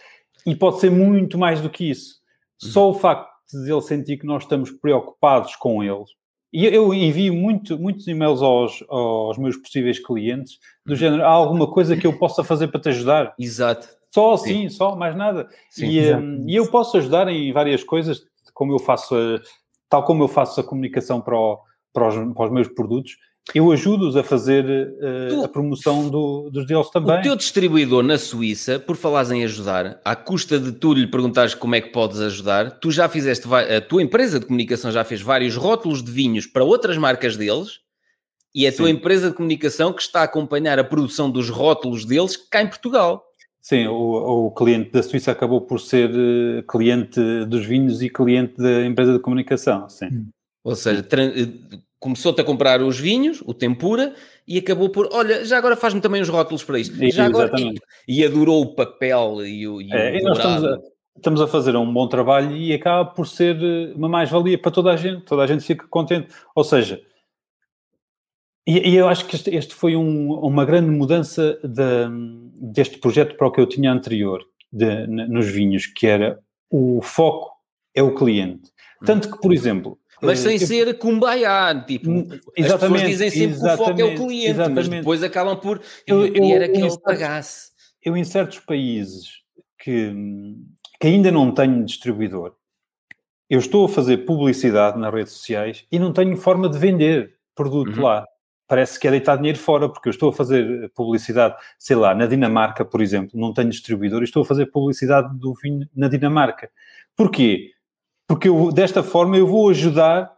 E pode ser muito mais do que isso. Só o facto de ele sentir que nós estamos preocupados com eles. E eu envio muito, muitos e-mails aos, aos meus possíveis clientes do género, há alguma coisa que eu possa fazer para te ajudar? Exato. Só assim, só, mais nada. Sim, e, um, e eu posso ajudar em várias coisas, como eu faço, a, tal como eu faço a comunicação para, o, para, os, para os meus produtos, eu ajudo-os a fazer uh, tu, a promoção do, dos deles também. O teu distribuidor na Suíça, por falares em ajudar, à custa de tu lhe perguntares como é que podes ajudar, tu já fizeste, a tua empresa de comunicação já fez vários rótulos de vinhos para outras marcas deles e é a Sim. tua empresa de comunicação que está a acompanhar a produção dos rótulos deles cá em Portugal. Sim, o, o cliente da Suíça acabou por ser uh, cliente dos vinhos e cliente da empresa de comunicação. Sim. Ou seja, começou-te a comprar os vinhos, o tempura, e acabou por, olha, já agora faz-me também os rótulos para isto. E, já agora, e, e, adorou o papel e o, e é, o e nós estamos a, estamos a, fazer um bom trabalho e acaba por ser eh, uma mais-valia para toda a gente, toda a gente fica contente. Ou seja, e, e eu acho que este, este foi um, uma grande mudança de, deste projeto para o que eu tinha anterior, de, nos vinhos, que era o foco é o cliente. Tanto que, por exemplo, mas sem ser cumbaiá, tipo, as pessoas dizem sempre que o foco é o cliente, exatamente. mas depois acabam por eu, eu, era que ele pagasse. Eu em certos países que, que ainda não tenho distribuidor, eu estou a fazer publicidade nas redes sociais e não tenho forma de vender produto uhum. lá. Parece que é deitar dinheiro fora, porque eu estou a fazer publicidade, sei lá, na Dinamarca, por exemplo, não tenho distribuidor e estou a fazer publicidade do vinho na Dinamarca. Porquê? Porque eu, desta forma eu vou ajudar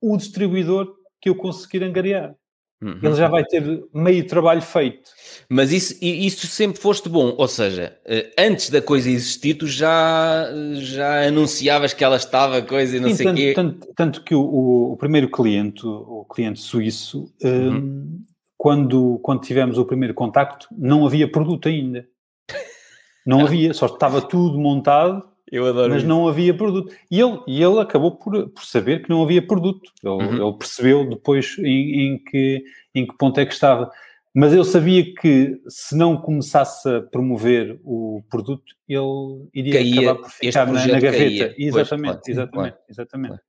o distribuidor que eu conseguir angariar. Uhum. Ele já vai ter meio trabalho feito. Mas isso, isso sempre foste bom, ou seja, eh, antes da coisa existir, tu já, já anunciavas que ela estava coisa e não Sim, sei o quê. Tanto, tanto, que o, o, primeiro cliente, o cliente suíço, uhum. um, quando, quando tivemos o primeiro contacto, não havia produto ainda. Não havia, só estava tudo montado eu adoro Mas isso. não havia produto. E ele, e ele acabou por, por saber que não havia produto. Ele, uhum. ele percebeu depois em, em, que, em que ponto é que estava. Mas eu sabia que se não começasse a promover o produto, ele iria Caía, acabar por ficar na, na, gaveta. Caía. Exatamente, pois, exatamente, claro, exatamente. Claro.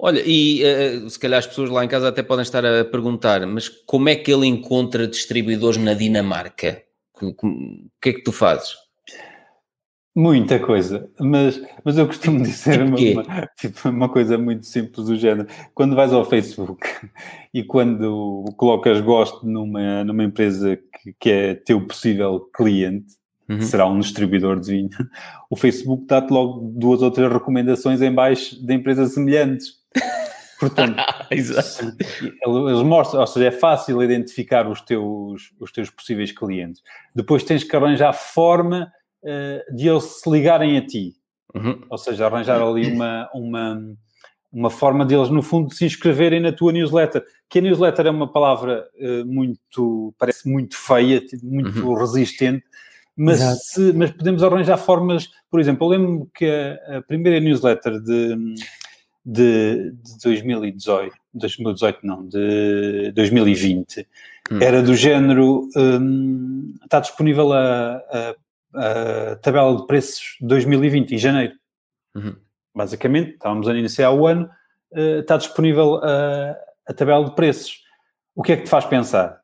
Olha, e uh, se calhar as pessoas lá em casa até podem estar a perguntar, mas como é que ele encontra distribuidores na Dinamarca? O que é que tu fazes? Muita coisa, mas, mas eu costumo dizer uma, uma, tipo, uma coisa muito simples do género. Quando vais ao Facebook e quando colocas gosto numa, numa empresa que, que é teu possível cliente, uhum. que será um distribuidor de vinho, o Facebook dá-te logo duas ou três recomendações em baixo de empresas semelhantes. Portanto, eles mostram, ou seja, é fácil identificar os teus, os teus possíveis clientes. Depois tens que arranjar forma de eles se ligarem a ti. Uhum. Ou seja, arranjar ali uma, uma, uma forma de eles, no fundo, se inscreverem na tua newsletter. Que a newsletter é uma palavra uh, muito, parece muito feia, muito uhum. resistente, mas, se, mas podemos arranjar formas, por exemplo, eu lembro que a, a primeira newsletter de, de, de 2018, 2018 não, de 2020, hum. era do género, um, está disponível a, a a tabela de preços de 2020, em janeiro. Uhum. Basicamente, estávamos a iniciar o ano, uh, está disponível a, a tabela de preços. O que é que te faz pensar?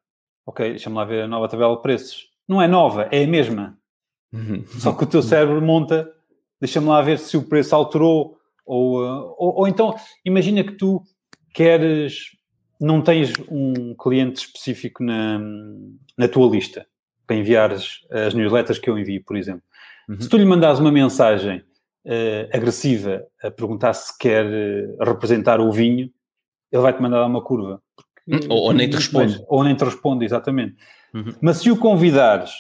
Ok, deixa-me lá ver a nova tabela de preços. Não é nova, é a mesma. Uhum. Só que o teu cérebro monta, deixa-me lá ver se o preço alterou, ou, uh, ou, ou então, imagina que tu queres, não tens um cliente específico na, na tua lista para enviar as, newsletters que eu envio, por exemplo. Uhum. Se tu lhe mandares uma mensagem uh, agressiva a perguntar se quer uh, representar o vinho, ele vai-te mandar uma curva. Porque, ou, ou, nem te responde. Ou nem te responde, exatamente. Uhum. Mas se o convidares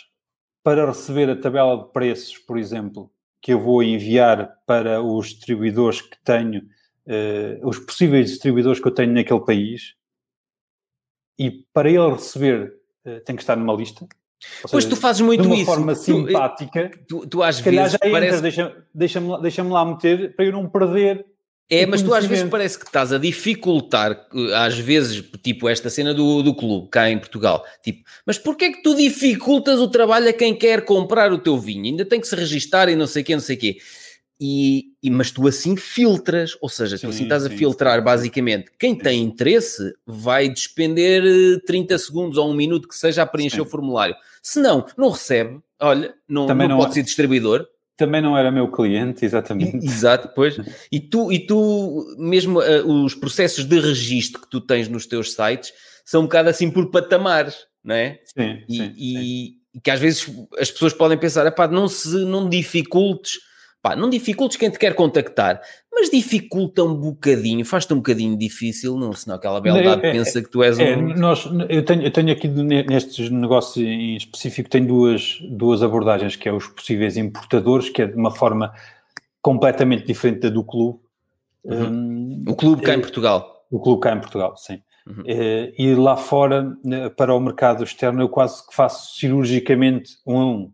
para receber a tabela de preços, por exemplo, que eu vou enviar para os distribuidores que tenho, uh, os possíveis distribuidores que eu tenho naquele país, e para ele receber tem que estar numa lista, pois tu fazes muito isso. De uma forma eh, simpática. Tu, tu, tu às vezes já parece... deixa-me deixa lá meter para eu não perder É, mas tu às vezes parece que estás a dificultar, às vezes, tipo esta cena do, do clube, cá em Portugal. Tipo, mas porquê é que tu dificultas o trabalho a quem quer comprar o teu vinho? Ainda tem que se registar e não sei o quê, não sei o quê. E, e, mas tu assim filtras, ou seja, sim, tu assim estás sim, a filtrar sim. basicamente. Quem tem interesse vai despender 30 segundos ou um minuto que seja a preencher o formulário. Se não, não recebe, olha, não, não, não pode é. ser distribuidor, também não era meu cliente, exatamente. Exato, pois. E tu, e tu mesmo uh, os processos de registro que tu tens nos teus sites são um bocado assim por patamares, não é? Sim, e, sim, e, que às vezes as pessoas podem pensar, não se não dificultes Pá, não dificultes quem te quer contactar, mas dificulta um bocadinho, faz-te um bocadinho difícil, não, senão aquela beldade é, pensa é, que tu és é, um... Nós, eu, tenho, eu tenho aqui nestes negócios em específico, tenho duas, duas abordagens, que é os possíveis importadores, que é de uma forma completamente diferente da do clube. Uhum. Um, o clube cá é, em Portugal. O clube cá em Portugal, sim. Uhum. É, e lá fora, para o mercado externo, eu quase que faço cirurgicamente um a um.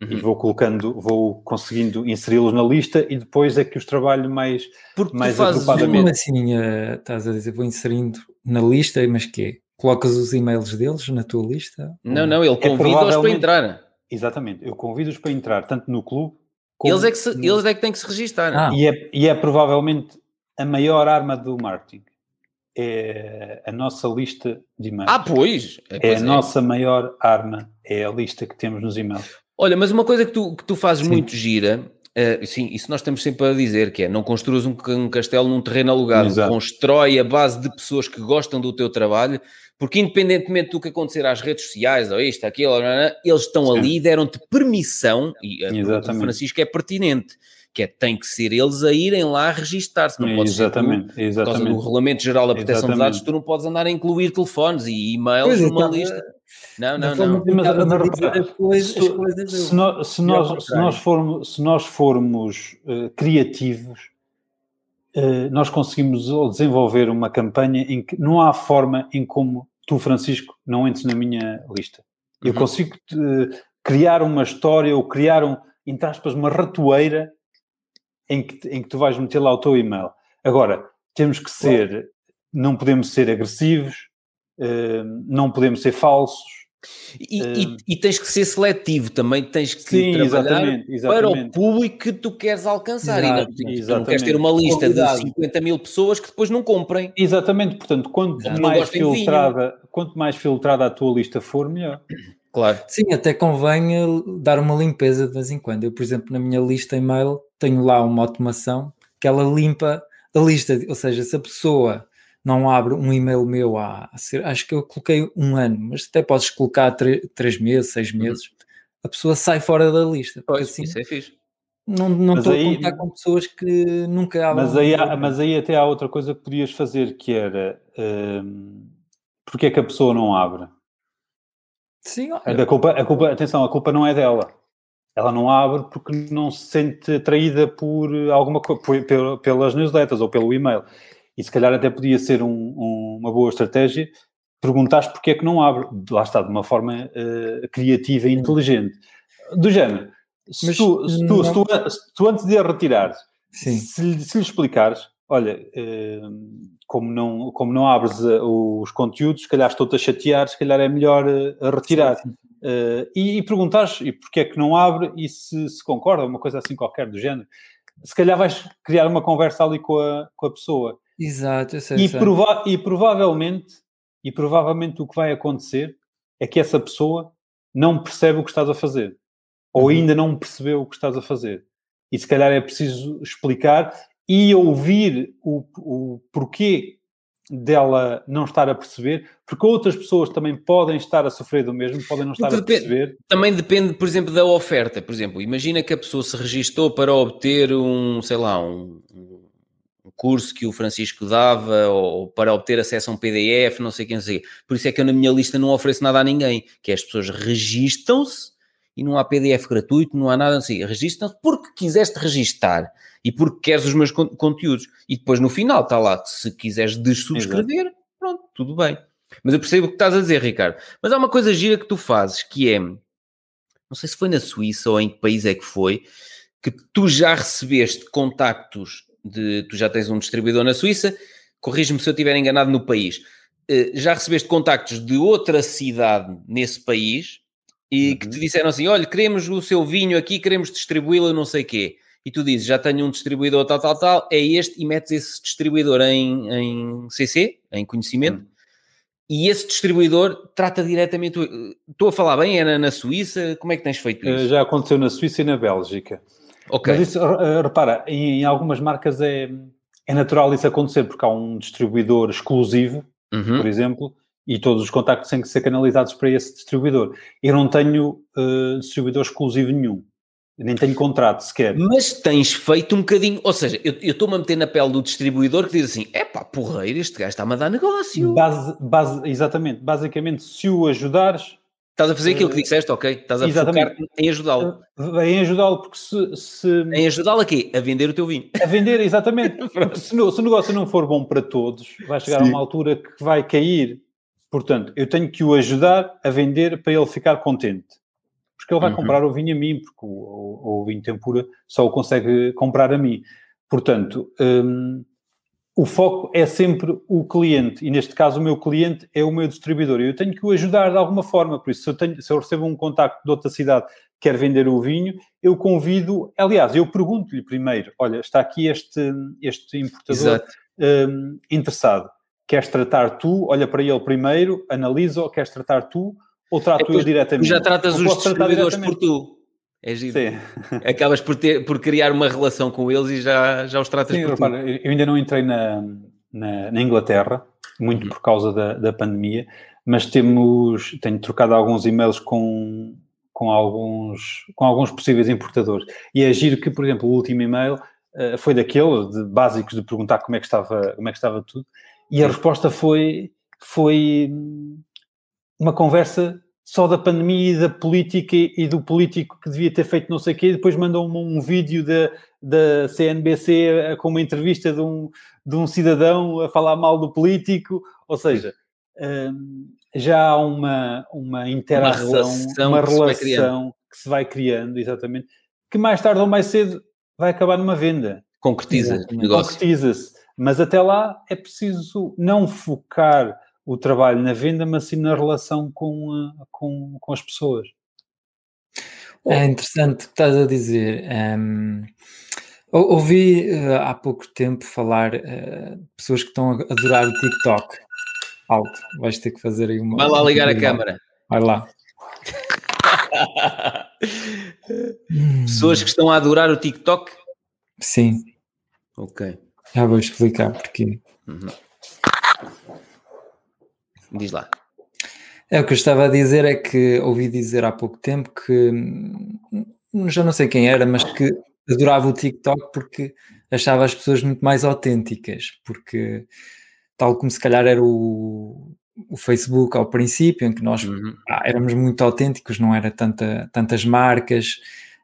Uhum. E vou colocando, vou conseguindo inseri-los na lista e depois é que os trabalho mais, Porque mais tu fazes agrupadamente. assim, uh, estás a dizer, vou inserindo na lista, mas quê? Colocas os e-mails deles na tua lista? Não, não, ele é convida-os é para entrar. Exatamente, eu convido-os para entrar tanto no clube como... Eles é que, se, no... eles é que têm que se registrar. Ah. E, é, e é provavelmente a maior arma do marketing. É a nossa lista de e-mails. Ah, pois! É, pois é a nossa maior arma, é a lista que temos nos e-mails. Olha, mas uma coisa que tu, que tu fazes sim. muito gira, uh, sim, isso nós estamos sempre a dizer, que é não construas um, um castelo num terreno alugado, Exato. constrói a base de pessoas que gostam do teu trabalho, porque independentemente do que acontecer às redes sociais, ou isto, aquilo, eles estão sim. ali e deram-te permissão, e a pergunta do Francisco é pertinente, que é, tem que ser eles a irem lá registar-se, não pode exatamente, ser exatamente. por causa do Regulamento Geral da Proteção exatamente. de Dados, tu não podes andar a incluir telefones e e-mails numa então, lista. Não, não, não. se, nós, se, nós, se nós formos, se nós formos uh, criativos, uh, nós conseguimos desenvolver uma campanha em que não há forma em como tu, Francisco, não entres na minha lista. Eu uhum. consigo uh, criar uma história ou criar, um, entre aspas, uma ratoeira em que, em que tu vais meter lá o teu e-mail. Agora, temos que ser, não podemos ser agressivos, não podemos ser falsos, e, e, e, tens que ser seletivo também, tens que sim, trabalhar exatamente, exatamente. para o público que tu queres alcançar. Exato, e não, não queres ter uma lista de 50 mil pessoas que depois não comprem. Exatamente, portanto, quanto mais filtrada, quanto mais filtrada a tua lista for, melhor. Claro. Sim, até convém eh, dar uma limpeza de vez em quando. Eu, por exemplo, na minha lista e-mail tenho lá uma automação que ela limpa a lista, ou seja, se a pessoa não abro um e-mail meu há, acho que eu coloquei um ano, mas até podes colocar três meses, seis uhum. meses, uhum. a pessoa sai fora da lista. Pois, assim, isso é fixe. Não, não estou aí, a contar com pessoas que nunca abrem. Mas aí, há, mas aí até há outra coisa que podias fazer, que era hum, porque é que a pessoa não abre? Sim, olha. A culpa, a culpa, atenção, a culpa não é dela. Ela não abre porque não se sente atraída por alguma coisa, pelas newsletters ou pelo e-mail. E se calhar até podia ser um, um, uma boa estratégia perguntares porque é que não abre. Lá está, de uma forma uh, criativa e inteligente. Do género, se, tu, se, tu, se, tu, se tu, antes de a retirar, se, se, lhe explicares, olha, uh, como, não, como não abres uh, os conteúdos, se calhar estou-te a chatear, se calhar é melhor retirar. Sim, sim. e, e perguntares e porque é que não abre e se, se concorda, uma coisa assim qualquer do género. Se calhar vais criar uma conversa ali com a, com a pessoa Exato, eu sei, e, prova e provavelmente e provavelmente o que vai acontecer é que essa pessoa não percebe o que estás a fazer ou uhum. ainda não percebeu o que estás a fazer e se calhar é preciso explicar e ouvir o, o porquê dela não estar a perceber, porque outras pessoas também podem estar a sofrer do mesmo, podem não estar depende, a perceber. Também depende, por exemplo, da oferta. Por exemplo, imagina que a pessoa se registou para obter um, sei lá, um, curso que o Francisco dava ou para obter acesso a um PDF, não sei quem sei. Por isso é que eu na minha lista não ofereço nada a ninguém, que é as pessoas registam-se e não há PDF gratuito, não há nada assim. Registam-se porque quiseste registar e porque queres os meus conteúdos. E depois no final está lá, se quiseres dessubscrever, Exato. pronto, tudo bem. Mas eu percebo o que estás a dizer, Ricardo. Mas há uma coisa gira que tu fazes, que é, não sei se foi na Suíça ou em que país é que foi, que tu já recebeste contactos de tu já tens um distribuidor na Suíça, corrige-me se eu estiver enganado no país. Uh, já recebeste contactos de outra cidade nesse país e que te uhum. disseram assim: olha, queremos o seu vinho aqui, queremos distribuí-lo, não sei o quê. E tu dizes, já tenho um distribuidor tal, tal, tal, é este, e metes esse distribuidor em, em CC, em conhecimento, uhum. e esse distribuidor trata diretamente. Estou a falar bem, era na Suíça, como é que tens feito eh, isso? Já aconteceu na Suíça e na Bélgica. Ok. Mas isso, eh, repara, em, em algumas marcas é, é natural isso acontecer, porque há um distribuidor exclusivo, uhum. por exemplo, e todos os contactos têm que ser canalizados para esse distribuidor. Eu não tenho uh, distribuidor exclusivo nenhum. Nem tenho contrato sequer. Mas tens feito um bocadinho, ou seja, eu estou-me a meter na pele do distribuidor que diz assim: é pá, porreiro, este gajo está-me a dar negócio. Base, base, exatamente, basicamente, se o ajudares. Estás a fazer aquilo que eh, disseste, ok? Estás a focar em ajudá-lo. Eh, em ajudá-lo, porque se. se... Em ajudá-lo aqui A vender o teu vinho. A vender, exatamente. se, no, se, o negócio não for bom para todos, vai chegar Sim. a uma altura que vai cair Portanto, eu tenho que o ajudar a vender para ele ficar contente. Porque ele vai uhum. comprar o vinho a mim, porque o, o, o, vinho tempura só o consegue comprar a mim. Portanto, um, o foco é sempre o cliente, e neste caso o meu cliente é o meu distribuidor. Eu tenho que o ajudar de alguma forma, por isso, se eu, tenho, se eu recebo um contacto de outra cidade que quer vender o vinho, eu convido, aliás, eu pergunto-lhe primeiro: olha, está aqui este, este importador um, interessado queres tratar tu, olha para ele primeiro, analisa, ou queres tratar tu, ou trato é, eu diretamente? Tu já tratas os distribuidores por tu. É giro. Sim. Acabas por, ter, por criar uma relação com eles e já, já os tratas Sim, por repara, tu. Eu ainda não entrei na, na, na Inglaterra, muito uhum. por causa da, da pandemia, mas temos, tenho trocado alguns e-mails com, com, alguns, com alguns possíveis importadores. E é giro que, por exemplo, o último e-mail uh, foi daquele, de básicos, de perguntar como é que estava, como é que estava tudo. E a resposta foi, foi uma conversa só da pandemia e da política e do político que devia ter feito não sei o quê, e depois mandou-me um vídeo da, da CNBC com uma entrevista de um, de um cidadão a falar mal do político, ou seja, um, já há uma, uma interação, uma relação, uma relação que, se que, se vai criando, exatamente, que mais tarde ou mais cedo vai acabar numa venda. Concretiza Concretiza-se. Mas até lá é preciso não focar o trabalho na venda, mas sim na relação com, eh, com, com as pessoas. É interessante o que estás a dizer. Um, ouvi uh, há pouco tempo falar uh, de pessoas que estão a adorar o TikTok. Alto, vais ter que fazer aí uma. Vai lá ligar a câmara. Vai lá. pessoas que estão a adorar o TikTok? Sim. Ok. Já vou explicar porquê. Uhum. Diz lá. É o que eu estava a dizer é que ouvi dizer há pouco tempo que hum, já não sei quem era, mas que adorava o TikTok porque achava as pessoas muito mais autênticas, porque tal como se calhar era o, o Facebook ao princípio, em que nós uhum. ah, éramos muito autênticos, não era tanta, tantas marcas,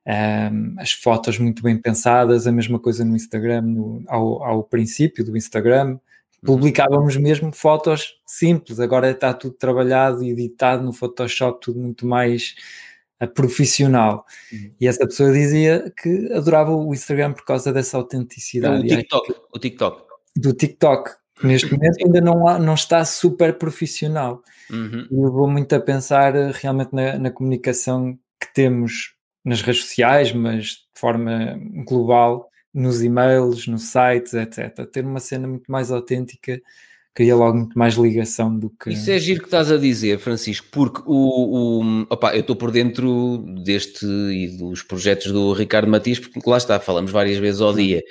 um, as fotos muito bem pensadas, a mesma coisa no Instagram, no, ao, ao princípio do Instagram, uhum. publicávamos mesmo fotos simples, agora está tudo trabalhado e editado no Photoshop, tudo muito mais uh, profissional. Uhum. E essa pessoa dizia que adorava o Instagram por causa dessa autenticidade. O TikTok, aí, o TikTok. Do TikTok. Neste momento ainda não, há, não está super profissional. Uhum. Eu vou muito a pensar eh, realmente na, na comunicação que temos nas redes sociais, mas de forma global, nos e-mails, nos sites, etc. Ter uma cena muito mais autêntica cria logo muito mais ligação do que. Isso é giro que estás a dizer, Francisco, porque o. o opa, eu estou por dentro deste e dos projetos do Ricardo Matias, porque lá está, falamos várias vezes ao dia.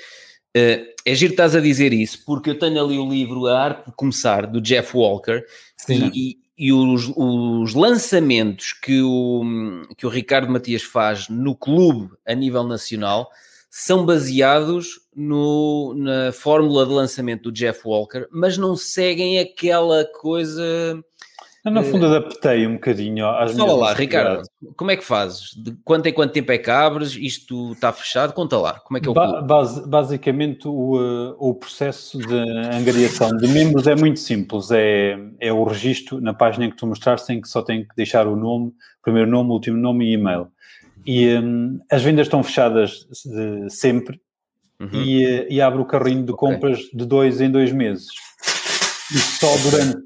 Uh, é giro que estás a dizer isso, porque eu tenho ali o livro A Arte de Começar, do Jeff Walker, e, e os, os, lançamentos que o, que o Ricardo Matias faz no clube a nível nacional são baseados no, na fórmula de lançamento do Jeff Walker, mas não seguem aquela coisa no fundo, adaptei um bocadinho às Fala lá, Ricardo, como é que fazes? De quanto em quanto tempo é que abres? Isto está fechado? Conta lá, como é que é o ba base, Basicamente, o, uh, o processo de angariação de membros é muito simples. É, é o registro na página que tu mostraste, em que só tem que deixar o nome, primeiro nome, último nome e e-mail. E um, as vendas estão fechadas de, sempre, uhum. e, e abre o carrinho de okay. compras de dois em dois meses. E só durante,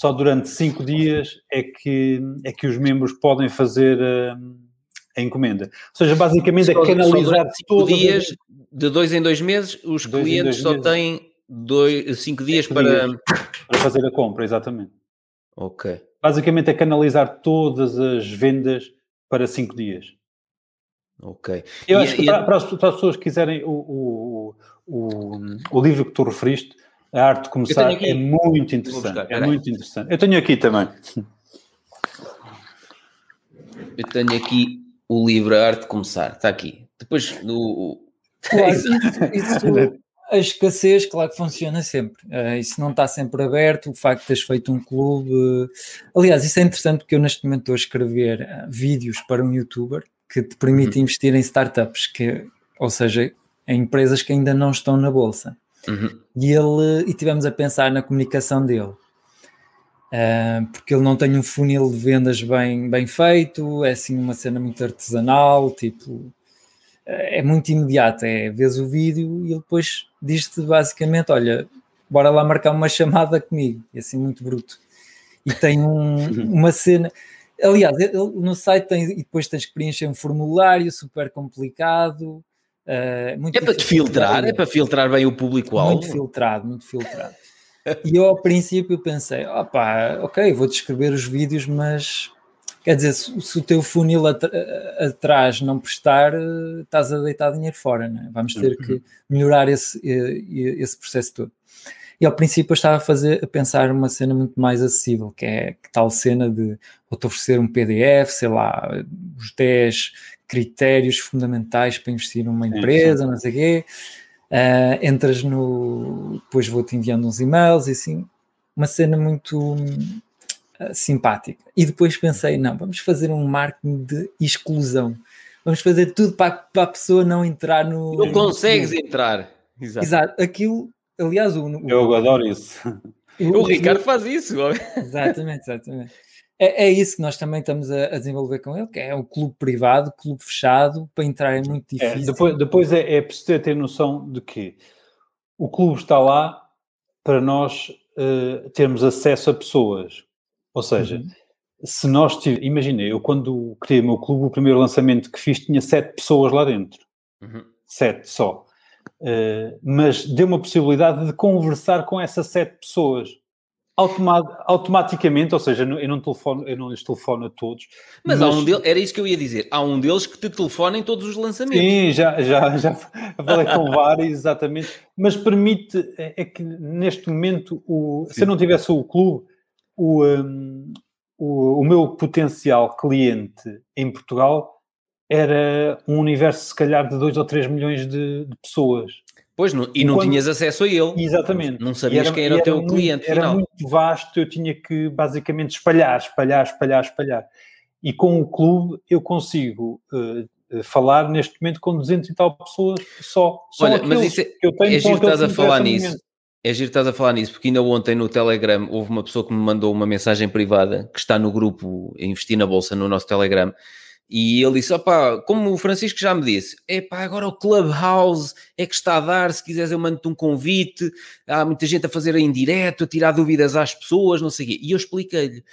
só durante cinco dias é que, é que os membros podem fazer a, a encomenda. Ou seja, basicamente é só, é canalizar todos dias, as... de dois em dois meses, os dois clientes só meses. têm dois, cinco dias cinco para... Dias para fazer a compra, exatamente. Ok. Basicamente é canalizar todas as vendas para cinco dias. Ok. Eu e, acho que e... para, para, as, para, as, pessoas que quiserem o, o, o, o livro que tu referiste, a arte de começar é muito interessante. Buscar, é muito interessante. Eu tenho aqui também. Eu tenho aqui o livro A Arte de Começar. Está aqui. Depois do. Claro, isso, isso, a escassez, claro que funciona sempre. Uh, isso não está sempre aberto. O facto de teres feito um clube. Uh, aliás, isso é interessante porque eu neste momento estou a escrever uh, vídeos para um youtuber que te permite uhum. investir em startups, que, ou seja, em empresas que ainda não estão na bolsa. Uhum. E ele e tivemos a pensar na comunicação dele. Uh, porque ele não tem um funil de vendas bem, bem feito, é assim uma cena muito artesanal, tipo, é muito imediato, é vês o vídeo e ele depois diz-te basicamente, olha, bora lá marcar uma chamada comigo, é assim muito bruto. E tem um, uma cena, aliás, ele, no site tem, e depois tens que preencher um formulário super complicado, Uh, é para te filtrar, é para filtrar bem o público-alvo. Muito filtrado, muito filtrado. e eu ao princípio pensei, opá, ok, vou descrever os vídeos, mas quer dizer, se, se o teu funil at atrás não prestar, estás a deitar dinheiro fora, né? vamos ter que uhum. melhorar esse, esse processo todo. E ao princípio eu estava a, fazer, a pensar uma cena muito mais acessível, que é que tal cena de vou-te oferecer um PDF, sei lá, os 10 critérios fundamentais para investir numa empresa, não sei o quê. Uh, entras no. Depois vou-te enviando uns e-mails e assim, uma cena muito uh, simpática. E depois pensei: não, vamos fazer um marketing de exclusão. Vamos fazer tudo para, para a pessoa não entrar no. Não consegues no... entrar. Exato. Exato. Aquilo, aliás, o, o, eu adoro isso. O, o Ricardo faz isso. Exatamente, exatamente. É, é isso que nós também estamos a, a, desenvolver com ele, que é o clube privado, clube fechado, para entrar é muito é, difícil. É, depois depois é, é preciso ter noção de que o clube está lá para nós uh, termos acesso a pessoas. Ou seja, uhum. se nós tivermos. Imagina, eu quando criei o meu clube, o primeiro lançamento que fiz tinha sete pessoas lá dentro. Uhum. Sete só. Uh, mas deu uma possibilidade de conversar com essas sete pessoas automaticamente, ou seja, eu não telefono, eu não lhes telefono a todos. Mas, mas, há um deles, era isso que eu ia dizer, há um deles que te telefona em todos os lançamentos. Sim, já, já, já falei com vários, exatamente, mas permite, é, é que neste momento, o, se eu não tivesse o clube, o, um, o, o meu potencial cliente em Portugal era um universo, se calhar, de 2 ou 3 milhões de, de pessoas. Pois, não, e não Quando, tinhas acesso a ele. Exatamente. Não sabias era, quem era, era o teu muito, cliente Era muito vasto, eu tinha que basicamente espalhar, espalhar, espalhar, espalhar. E com o clube eu consigo uh, falar neste momento com 200 e tal pessoas só. só Olha, mas isso é, que eu tenho é giro estás a falar nisso. Momento. É giro estás a falar nisso, porque ainda ontem no Telegram houve uma pessoa que me mandou uma mensagem privada que está no grupo Investir na Bolsa no nosso Telegram e ele disse: opá, como o Francisco já me disse, epá, agora o Clubhouse é que está a dar, se quiseres eu mando-te um convite, há muita gente a fazer em direto, a tirar dúvidas às pessoas, não sei o quê. E eu expliquei-lhe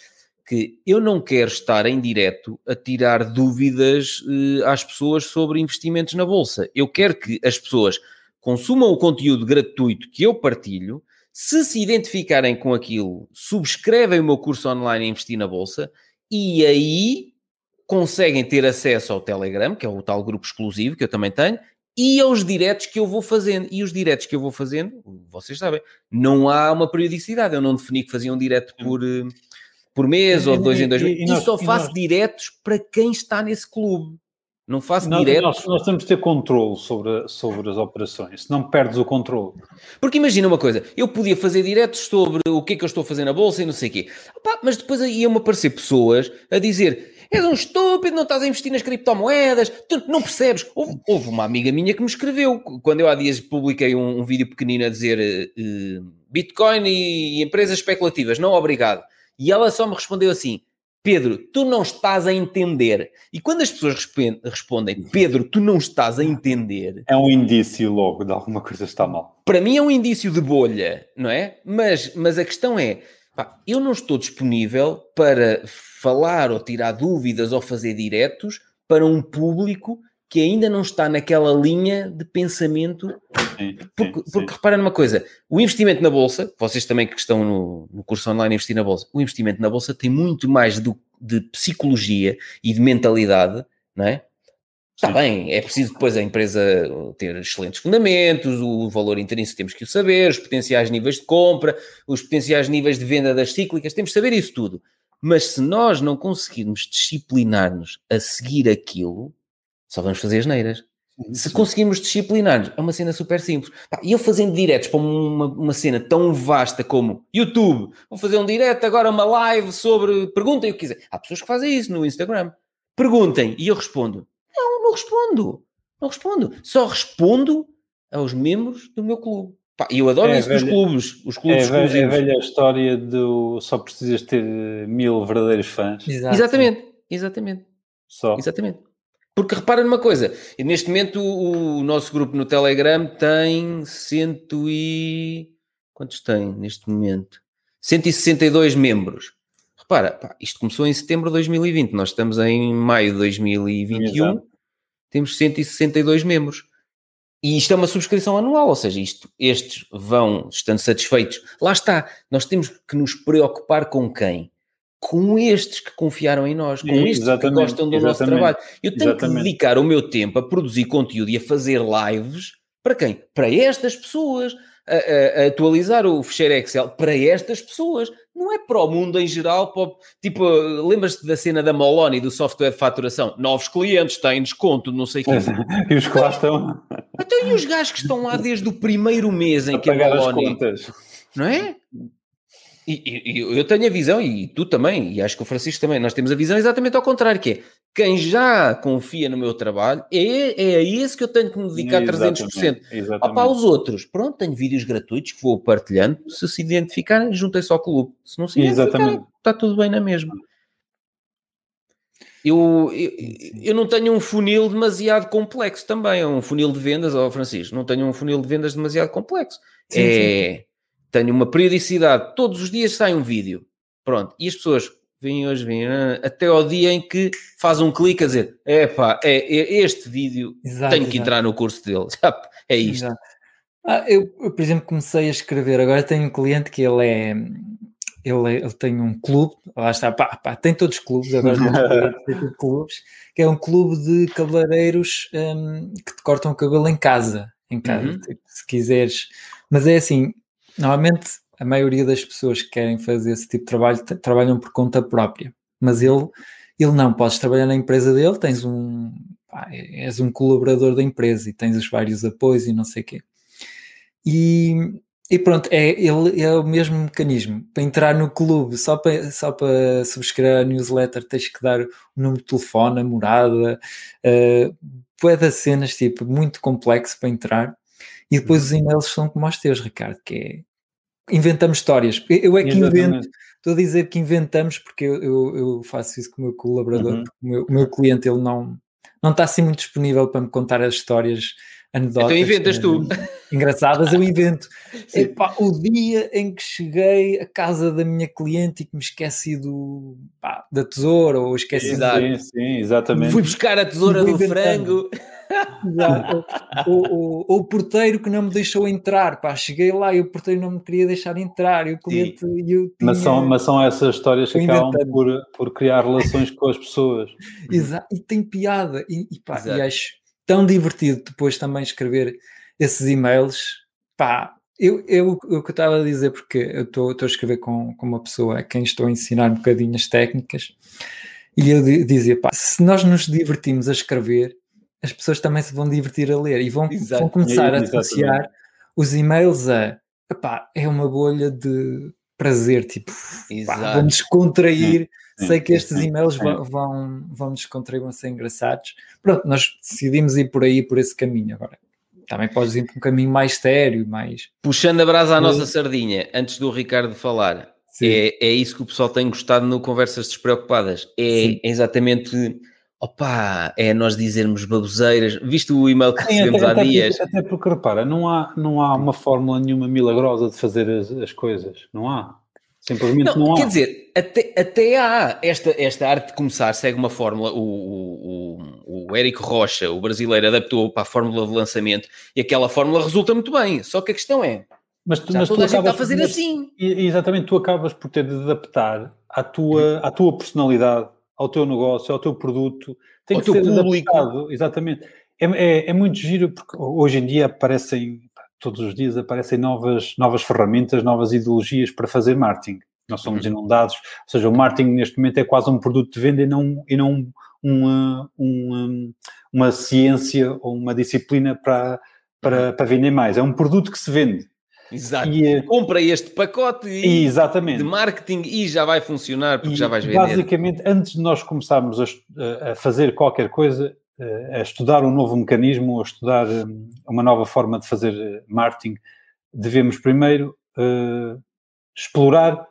que eu não quero estar em direto a tirar dúvidas uh, às pessoas sobre investimentos na Bolsa. Eu quero que as pessoas consumam o conteúdo gratuito que eu partilho, se se identificarem com aquilo, subscrevem o meu curso online Investir na Bolsa, e aí conseguem ter acesso ao Telegram, que é o tal grupo exclusivo que eu também tenho, e aos diretos que eu vou fazendo. E os diretos que eu vou fazendo, vocês sabem, não há uma periodicidade. Eu não defini que fazia um direto por, eh, por mês e, ou dois e, em dois meses. E, e, nós, só faço nós... diretos para quem está nesse clube. Não faço nós, direto. Nós, nós, temos de ter controle sobre, sobre as operações, senão perdes o controle. Porque imagina uma coisa, eu podia fazer diretos sobre o que é que eu estou a fazer na bolsa e não sei o quê. Opa, mas depois iam-me aparecer pessoas a dizer és um estúpido, não estás a investir nas criptomoedas, tu não percebes. Houve, houve uma amiga minha que me escreveu, quando eu há dias publiquei um, um vídeo pequenino a dizer uh, Bitcoin e empresas especulativas, não obrigado. E ela só me respondeu assim, Pedro, tu não estás a entender. E quando as pessoas respondem, Pedro, tu não estás a entender. É um indício logo de alguma coisa está mal. Para mim é um indício de bolha, não é? Mas, mas a questão é, pá, eu não estou disponível para falar ou tirar dúvidas ou fazer diretos para um público que ainda não está naquela linha de pensamento. Sim, porque, sim, porque repara numa coisa: o investimento na bolsa, vocês também que estão no, no curso online investir na bolsa, o investimento na bolsa tem muito mais do, de psicologia e de mentalidade, não é? Está bem, é preciso depois a empresa ter excelentes fundamentos, o valor intrínseco temos que o saber, os potenciais níveis de compra, os potenciais níveis de venda das cíclicas, temos que saber isso tudo. Mas se nós não conseguirmos disciplinar-nos a seguir aquilo, só vamos fazer as neiras. Se conseguirmos disciplinar, é uma cena super simples. E eu fazendo diretos para uma, uma cena tão vasta como YouTube, vou fazer um direto agora, uma live sobre. Perguntem o que quiser. Há pessoas que fazem isso no Instagram. Perguntem e eu respondo. Não, não respondo. Não respondo. Só respondo aos membros do meu clube. E eu adoro é isso velha, dos clubes, os clubes é exclusivos. É a velha história do só precisas ter mil verdadeiros fãs. Exato. Exatamente, exatamente. Só. Exatamente. Porque repara numa coisa, neste momento o, o, nosso grupo no Telegram tem cento e... Quantos tem neste momento? 162 membros. Repara, pá, isto começou em setembro de 2020, nós estamos em maio de 2021, Exato. temos 162 membros. E isto é uma subscrição anual, ou seja, isto, estes vão estando satisfeitos. Lá está, nós temos que nos preocupar com quem? com estes que confiaram em nós, com estes que gostam do nosso trabalho. Eu tenho exatamente. que dedicar o meu tempo a produzir conteúdo e a fazer lives para quem? Para estas pessoas. A, a, a atualizar o fecheiro Excel para estas pessoas, não é para o mundo em geral. Para, tipo, lembras-te da cena da Moloni do software de faturação? Novos clientes têm desconto, não sei o quê. e os que lá estão. Então, e os gajos que estão lá desde o primeiro mês em a que a Moloni. Não é? E, e, eu tenho a visão, e tu também, e acho que o Francisco também, nós temos a visão exatamente ao contrário, que é quem já confia no meu trabalho, é, é a esse que eu tenho que me dedicar exatamente, 300%. Exatamente. Para os outros, pronto, tenho vídeos gratuitos que vou partilhando, se se identificarem, juntem-se ao clube. Se não se identificarem, está tudo bem na mesma. Eu, eu, eu, não tenho um funil demasiado complexo também, é um funil de vendas, ó oh Francisco, não tenho um funil de vendas demasiado complexo. Sim, é... Sim tenho uma periodicidade, todos os dias sai um vídeo. Pronto, e as pessoas vêm hoje, vêm ah, até ao dia em que faz um clique a dizer: epá, é, é este vídeo, exato, tenho que exato. entrar no curso dele. é isto. Ah, eu, eu, por exemplo, comecei a escrever. Agora tenho um cliente que ele é. Ele, é, ele tem um clube, lá está, pá, pá, tem todos os clubes, agora tem clubes, que é um clube de cabeleireiros um, que te cortam o cabelo em casa, em casa, uhum. tipo, se quiseres. Mas é assim, Normalmente, a maioria das pessoas que querem fazer esse tipo de trabalho trabalham por conta própria, mas ele, ele não, podes trabalhar na empresa dele, tens um, pá, és um colaborador da empresa e tens os vários apoios e não sei o quê. E, e pronto, é, ele, é o mesmo mecanismo. Para entrar no clube, só para, só para subscrever a newsletter, tens que dar o número de telefone, a morada, uh, das cenas, tipo, muito complexo para entrar. E depois os uhum. e-mails são como os teus, Ricardo, que é inventamos histórias. Eu é que Exatamente. invento, estou a dizer que inventamos porque eu, eu, eu faço isso com o meu colaborador, uhum. o, meu, o meu cliente ele não, não está assim muito disponível para me contar as histórias anedotas. Então inventas tu. Engraçadas, eu invento. Epá, o dia em que cheguei à casa da minha cliente e que me esqueci do, pá, da tesoura ou esqueci. Sim, sim, exatamente. Fui buscar a tesoura do frango. O, o, o, porteiro que não me deixou entrar, pá, cheguei lá e o porteiro não me queria deixar entrar, e o cliente eu tinha... mas, são, mas são essas histórias que acabam por, por criar relações com as pessoas. Exato, e tem piada, e, e, pá, e acho tão divertido depois também escrever esses e-mails, pá, eu, eu, o que eu estava a dizer, porque eu estou a escrever com, com uma pessoa a quem estou a ensinar um bocadinho as técnicas, e eu dizia, pá, se nós nos divertimos a escrever, as pessoas também se vão divertir a ler e vão, vão começar a associar os e-mails a epá, é uma bolha de prazer, tipo, pá, vamos descontrair. Sim, Sei que estes e-mails vão, vão, vão descontrair, vão ser engraçados. Pronto, nós decidimos ir por aí, por esse caminho agora. Também podes ir por um caminho mais sério, mais. Puxando a brasa à nossa sardinha, antes do Ricardo falar, É, é isso que o pessoal tem gostado no Conversas Despreocupadas. É, é exatamente Opa, é nós dizermos baboseiras. Viste o e-mail que recebemos até, há dias? Até porque, repara, não há, não há uma fórmula nenhuma milagrosa de fazer as, as coisas. Não há. Simplesmente não, não há. Quer dizer, até, até há esta, esta arte de começar, segue uma fórmula. O, o, o, Érico Rocha, o brasileiro, adaptou para a fórmula de lançamento e aquela fórmula resulta muito bem. Só que a questão é. Mas, tu, mas toda tu a gente está a fazer por- assim. E- Exatamente, tu acabas por ter de adaptar à tua, à tua personalidade, ao teu negócio, ao teu produto. Tem Ao que ser público. adaptado, exatamente. É, é, é muito giro porque hoje em dia aparecem, todos os dias aparecem novas, novas ferramentas, novas ideologias para fazer marketing. Nós somos Uhum. inundados, ou seja, o marketing neste momento é quase um produto de venda e não, e não uma, uma, uma ciência ou uma disciplina para, para, para vender mais. É um produto que se vende. Exato. E, eh, Compra este pacote e exatamente. de marketing e já vai funcionar porque E, já vais vender. Basicamente, antes de nós começarmos a, a- fazer qualquer coisa, eh, a estudar um novo mecanismo, a estudar hum, uma nova forma de fazer eh, marketing, devemos primeiro eh, explorar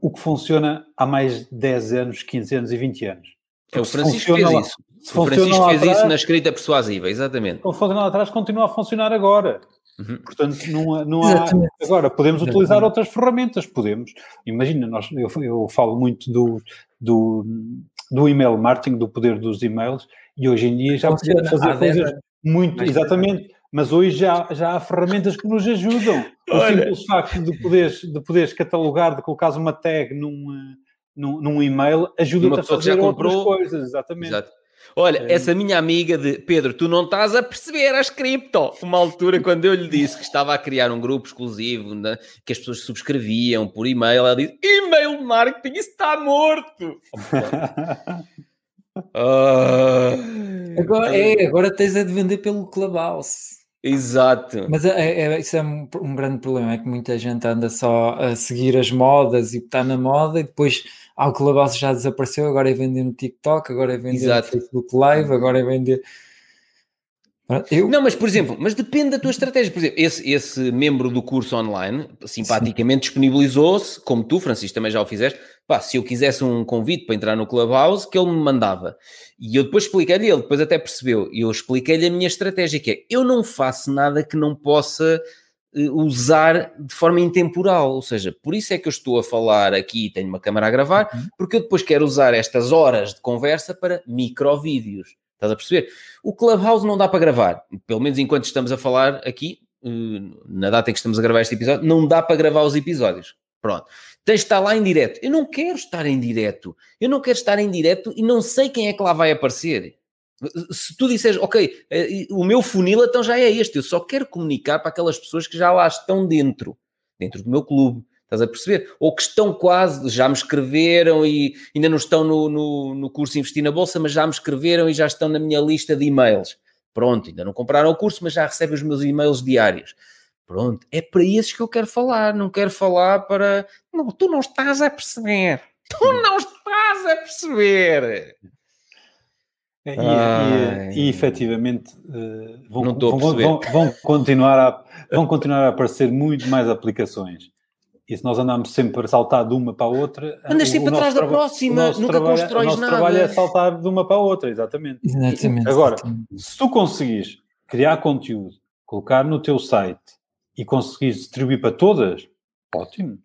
o que funciona há mais de 10 anos, 15 anos e 20 anos. É o Francisco fez lá- isso. O Francisco fez atrás, isso na escrita persuasiva, exatamente. se funciona lá atrás, continua a funcionar agora. Uhum. Portanto, não, há- não há. Exatamente. Agora, podemos Exatamente. utilizar outras ferramentas, podemos. Imagina, nós, eu, eu falo muito do, do, do email marketing, do poder dos e-mails, e hoje em dia já Funciona podemos fazer há 10 coisas muito. Exatamente. Mas hoje já, já há ferramentas que nos ajudam. O Olha. simples facto de poderes, de poderes catalogar, de colocares uma tag num, eh, num, num e-mail, ajuda-te Uma a pessoa que já fazer outras comprou. coisas. Exatamente. Exato. Olha, É. essa minha amiga de Pedro, tu não estás a perceber as cripto. Uma altura, quando eu lhe disse que estava a criar um grupo exclusivo né, que as pessoas subscreviam por e-mail, ela disse: e-mail marketing isso está morto. Ah, Agora, é, agora tens a de vender pelo Clubhouse. Exato. Mas é, é- isso é um, um grande problema, é que muita gente anda só a seguir as modas e está na moda e depois ah, o Clubhouse já desapareceu, agora é vender no TikTok, agora é vender Exato. no Facebook Live, agora é vender... Eu, Não, mas por exemplo, mas depende da tua estratégia. Por exemplo, esse, esse membro do curso online simpaticamente disponibilizou-se, como tu, Francisco, também já o fizeste. Pá, se eu quisesse um convite para entrar no Clubhouse, que ele me mandava. E eu depois expliquei-lhe, ele depois até percebeu. E eu expliquei-lhe a minha estratégia, que é eu não faço nada que não possa usar de forma intemporal. Ou seja, por isso é que eu estou a falar aqui, tenho uma câmara a gravar, porque eu depois quero usar estas horas de conversa para microvídeos. Estás a perceber? O Clubhouse não dá para gravar, pelo menos enquanto estamos a falar aqui, eh, na data em que estamos a gravar este episódio, não dá para gravar os episódios. Pronto. Tens de estar lá em direto. Eu não quero estar em direto. Eu não quero estar em direto e não sei quem é que lá vai aparecer. Se tu disseres, ok, eh, o meu funil então já é este, eu só quero comunicar para aquelas pessoas que já lá estão dentro, dentro do meu clube. Estás a perceber? Ou que estão quase, já me escreveram e ainda não estão no, no, no curso Investir na Bolsa, mas já me escreveram e já estão na minha lista de e-mails. Pronto, ainda não compraram o curso, mas já recebem os meus e-mails diários. Pronto, é para esses que eu quero falar, não quero falar para. Não, tu não estás a perceber. Tu não estás a perceber. E, e, Ai. e, efetivamente eh, vão, vão, vão, vão continuar a, vão continuar a aparecer muito mais aplicações. E se nós andarmos sempre a saltar de uma para a outra. Andas o- sempre atrás da próxima, nunca trabalho- constróis O nosso nada. trabalho é saltar de uma para a outra, exatamente. exatamente. Agora, exatamente. Se tu conseguires criar conteúdo, colocar no teu site e conseguires distribuir para todas, ótimo.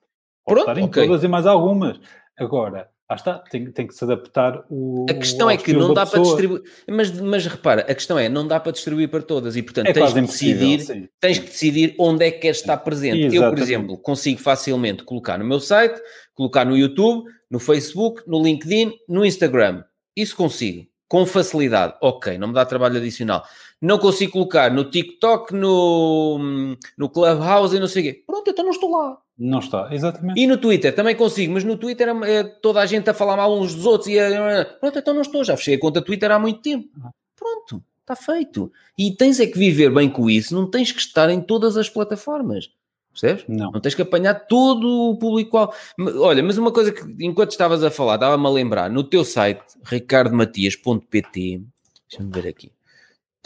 Pode Pronto, estar em ok. todas e mais algumas. Agora, lá está, tem, tem que se adaptar o. A questão é que não dá para pessoa. distribuir. Mas, mas repara, a questão é, não dá para distribuir para todas e, portanto, É tens que decidir sim. tens que decidir onde é que queres estar presente. Eu, por Exatamente. exemplo, consigo facilmente colocar no meu site, colocar no YouTube, no Facebook, no LinkedIn, no Instagram. Isso consigo, com facilidade. Ok, não me dá trabalho adicional. Não consigo colocar no TikTok, no, no Clubhouse e não sei o quê. Pronto, então não estou lá. Não está, exatamente. E no Twitter também consigo, mas no Twitter é, toda a gente a falar mal uns dos outros e é, pronto, então não estou, já fechei a conta Twitter há muito tempo. Pronto, está feito. E tens é que viver bem com isso, não tens que estar em todas as plataformas. Percebes? Não. Não tens que apanhar todo o público. Olha, mas uma coisa que enquanto estavas a falar, estava-me a lembrar, no teu site, ricardomatias.pt, deixa-me ver aqui.